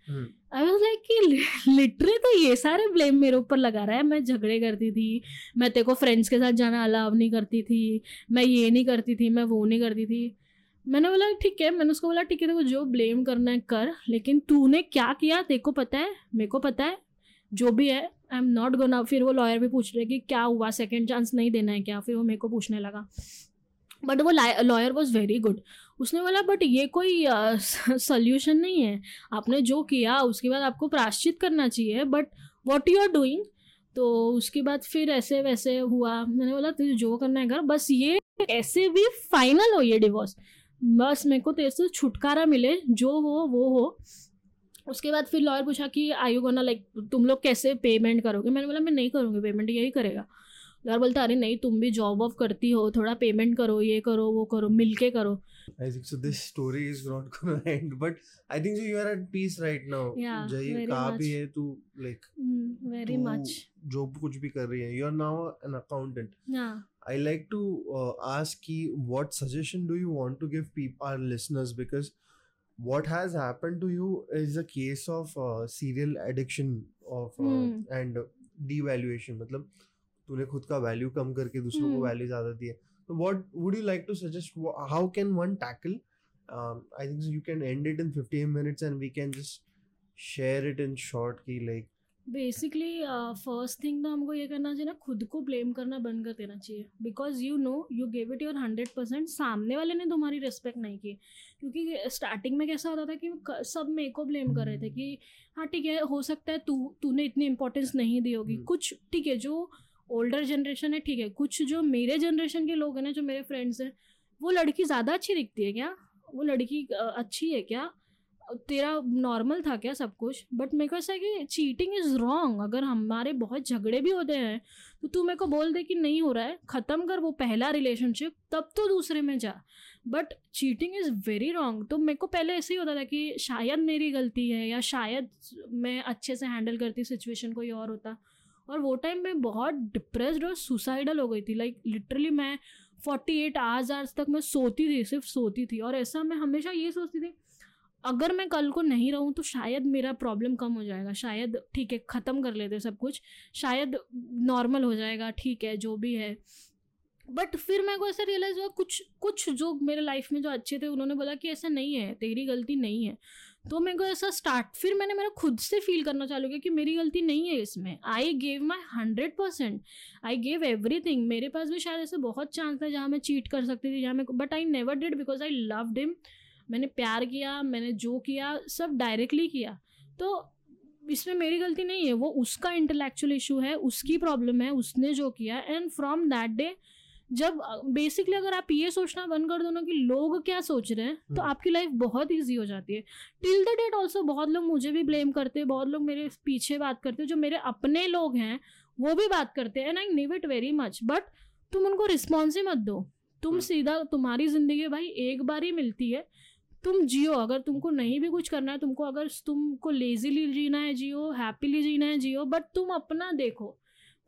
आई वाज लाइक कि लिटरली तो ये सारे ब्लेम मेरे ऊपर लगा रहा है। मैं झगड़े करती थी मैं तेरे को फ्रेंड्स के साथ जाना अलाव नहीं करती थी मैं ये नहीं करती थी मैं वो नहीं करती थी। मैंने बोला ठीक है। मैंने उसको बोला ठीक है देखो जो ब्लेम करना है कर। लेकिन तूने क्या किया? तेरे को पता है? मेरे को पता है। जो भी है आई एम नॉट गोना फिर वो लॉयर भी पूछ रहे कि क्या हुआ? सेकेंड चांस नहीं देना है क्या? फिर वो मेरे को पूछने लगा। बट वो लॉयर वॉज़ वेरी गुड उसने बोला बट ये कोई सोल्यूशन नहीं है। आपने जो किया, उसके बाद आपको प्राश्चित करना चाहिए। But what you are doing तो उसके बाद फिर ऐसे वैसे हुआ। मैंने बोला, तुझे जो करना है कर। बस ये, ऐसे भी फाइनल हो ये डिवोर्स बस मेरे को तेरे से छुटकारा मिले। जो हो, वो हो. उसके बाद फिर लॉयर पूछा कि आयु गोना लाइक तुम लोग कैसे पेमेंट करोगे? मैंने बोला, मैं नहीं करूँगी पेमेंट यही करेगा। लॉयर बोलता अरे नहीं तुम भी जॉब वॉब करती हो थोड़ा पेमेंट करो ये करो वो करो मिलके करो I think so. This story is not gonna end, but I think so. You are at peace right now. Yeah, जय कहाँ भी. है तू like वेरी तू मच जो कुछ भी कर रही है. You are now an accountant. या I like to uh, ask ki, what suggestion do you want to give people our listeners because what has happened to you is a case of uh, serial addiction of uh, Hmm. and devaluation मतलब तूने खुद का value कम करके दूसरों को. Value ज़्यादा दी है। you like to suggest Wha- how can one tackle? Um, I think so you can end it in 15 minutes and we can just share it in short ki like basically first thing तो हमको ये करना चाहिए ना खुद को blame करना बंद कर देना चाहिए। Because you know you give it your hundred percent सामने वाले ने तुम्हारी रिस्पेक्ट नहीं की। क्योंकि स्टार्टिंग में कैसा होता था कि सब मेरे को ब्लेम कर रहे थे कि हाँ ठीक है हो सकता है तू तूने इतनी इंपॉर्टेंस नहीं दी होगी। हम्म। कुछ ठीक है जो ओल्डर जनरेशन है, ठीक है। कुछ जो मेरे जनरेशन के लोग हैं ना, जो मेरे फ्रेंड्स हैं, वो लड़की ज़्यादा अच्छी दिखती है क्या? वो लड़की अच्छी है क्या? तेरा नॉर्मल था क्या सब कुछ? बट मेरे को ऐसा है कि चीटिंग इज़ रॉन्ग अगर हमारे बहुत झगड़े भी होते हैं तो तू मेरे को बोल दे कि नहीं हो रहा है, ख़त्म कर वो पहला रिलेशनशिप तब तो दूसरे में जा। But cheating is very wrong तो मेरे को पहले ऐसे ही होता था कि शायद मेरी गलती है, या शायद मैं अच्छे से हैंडल करती सिचुएशन कोई और होता। और वो टाइम मैं बहुत डिप्रेस्ड और सुसाइडल हो गई थी। लाइक लिटरली मैं फोर्टी एट आवर्स आवर्स तक मैं सोती थी, सिर्फ़ सोती थी। और ऐसा मैं हमेशा ये सोचती थी, अगर मैं कल को नहीं रहूँ तो शायद मेरा प्रॉब्लम कम हो जाएगा। शायद, ठीक है, ख़त्म कर लेते सब कुछ। शायद नॉर्मल हो जाएगा, ठीक है, जो भी है। बट फिर मेरे को ऐसा रियलाइज़ हुआ, कुछ कुछ जो मेरे लाइफ में जो अच्छे थे, उन्होंने बोला कि ऐसा नहीं है, तेरी गलती नहीं है। तो मेरे को ऐसा स्टार्ट फिर मैंने मेरा खुद से फील करना चालू किया कि मेरी गलती नहीं है इसमें। I gave my hundred percent I gave everything मेरे पास भी शायद ऐसे बहुत चांस था जहाँ मैं चीट कर सकती थी, जहाँ मैं but I never did because I loved him मैंने प्यार किया, मैंने जो किया, सब डायरेक्टली किया। तो इसमें मेरी गलती नहीं है। वो उसका इंटेलेक्चुअल इशू है, उसकी प्रॉब्लम है, उसने जो किया एंड फ्रॉम दैट डे जब बेसिकली अगर आप ये सोचना बंद कर दो ना कि लोग क्या सोच रहे हैं तो हम्म। आपकी लाइफ बहुत ईजी हो जाती है टिल द डेट ऑल्सो बहुत लोग मुझे भी ब्लेम करते हैं बहुत लोग मेरे पीछे बात करते हैं जो मेरे अपने लोग हैं वो भी बात करते हैं and I need it very much but तुम उनको रिस्पॉन्स ही मत दो तुम हम्म। सीधा तुम्हारी ज़िंदगी भाई एक बार ही मिलती है तुम जियो अगर तुमको नहीं भी कुछ करना है तुमको अगर तुमको लेजीली जीना है जियो हैप्पीली जीना है जियो बट तुम अपना देखो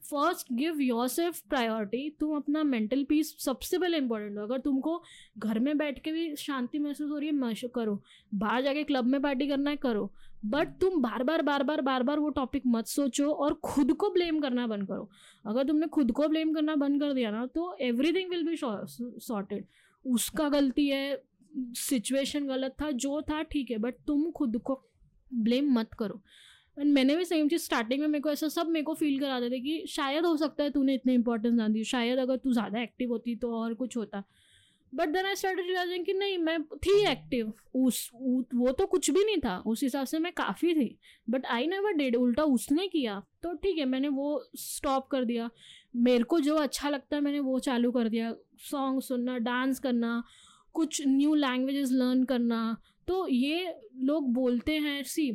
first give yourself priority तुम अपना मेंटल पीस सबसे पहले इंपॉर्टेंट हो। अगर तुमको घर में बैठ के भी शांति महसूस हो रही है, मश, करो। बाहर जाके क्लब में पार्टी करना है, करो। बट तुम बार बार बार बार बार बार वो टॉपिक मत सोचो और खुद को ब्लेम करना बंद करो। अगर तुमने खुद को ब्लेम करना बंद कर दिया ना तो एवरीथिंग विल बी सॉर्टेड उसका गलती है सिचुएशन गलत था, जो था, ठीक है। बट तुम खुद को ब्लेम मत करो। एंड मैंने भी सेम चीज़ स्टार्टिंग में मेरे को ऐसा सब मेरे को फील कराते थे कि शायद हो सकता है तूने इतनी इंपॉर्टेंस ना दी, शायद अगर तू ज़्यादा एक्टिव होती तो और कुछ होता। But then I start realising कि नहीं, मैं थी एक्टिव उस वो तो कुछ भी नहीं था, उस हिसाब से मैं काफ़ी थी। बट आई नेवर डिड उल्टा उसने किया तो ठीक है, मैंने वो स्टॉप कर दिया। मेरे को जो अच्छा लगता है, मैंने वो चालू कर दिया। सॉन्ग सुनना डांस करना, कुछ न्यू लैंग्वेजेस लर्न करना। तो ये लोग बोलते हैं सी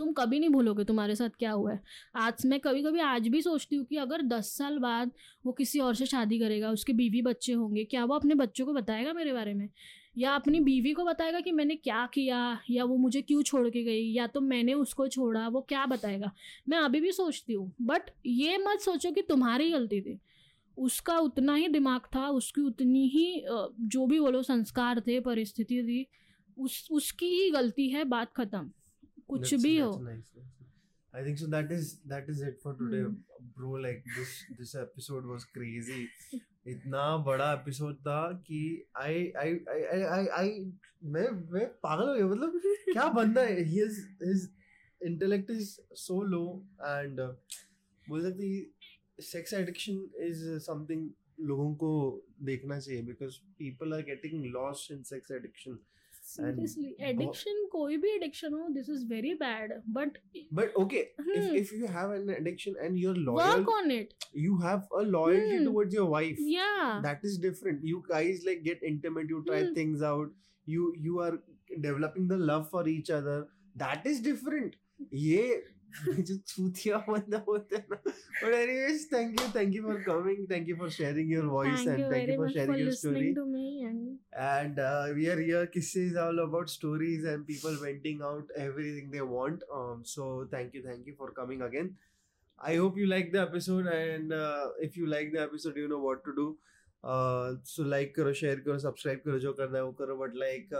तुम कभी नहीं भूलोगे तुम्हारे साथ क्या हुआ है। आज मैं कभी कभी आज भी सोचती हूँ कि अगर दस साल बाद वो किसी और से शादी करेगा, उसके बीवी बच्चे होंगे, क्या वो अपने बच्चों को बताएगा मेरे बारे में? या अपनी बीवी को बताएगा कि मैंने क्या किया, या वो मुझे क्यों छोड़ के गई, या तो मैंने उसको छोड़ा, वो क्या बताएगा? मैं अभी भी सोचती हूँ बट ये मत सोचो कि तुम्हारी गलती थी। उसका उतना ही दिमाग था, उसकी उतनी ही जो भी बोलो संस्कार थे, परिस्थिति थी, उस, उसकी ही गलती है, बात खत्म। कुछ भी हो I think so. That is that is it for today, hmm. bro. Like this this episode was crazy. इतना बड़ा एपिसोड था कि आई आई आई आई आई मैं मैं पागल हो गया मतलब क्या बंदा है he is his intellect is so low and बोल सकते सेक्स एडिक्शन इज़ समथिंग लोगों को देखना चाहिए because people are getting lost in sex addiction seriously addiction koi bhi addiction ho this is very bad but but okay hmm. if, if you have an addiction and you're loyal work on it you have a loyalty hmm. towards your wife yeah that is different you guys like get intimate you try hmm. things out you you are developing the love for each other that is different yeah जो चूतिया बंदा होते हैं ना but anyways thank you thank you for coming thank you for sharing your voice thank and you thank you for sharing for your story to me and, and uh, we are here Kisse is all about stories and people venting out everything they want um so thank you thank you for coming again I hope you like the episode and uh, if so like करो share करो subscribe करो, जो करना है वो करो but like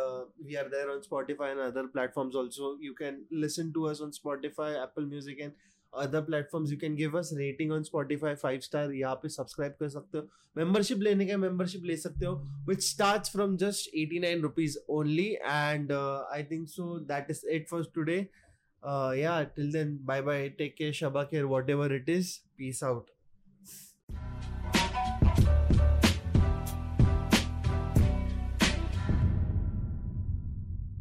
we are there on Spotify and other platforms also you can listen to us on Spotify Apple music and other platforms you can give us rating on Spotify five star यहाँ पे subscribe कर सकते हो। Membership लेने का membership ले सकते हो which start from just eighty nine rupees only and I think so that is it for today या till then bye bye take take care shaba care whatever it is. Peace out.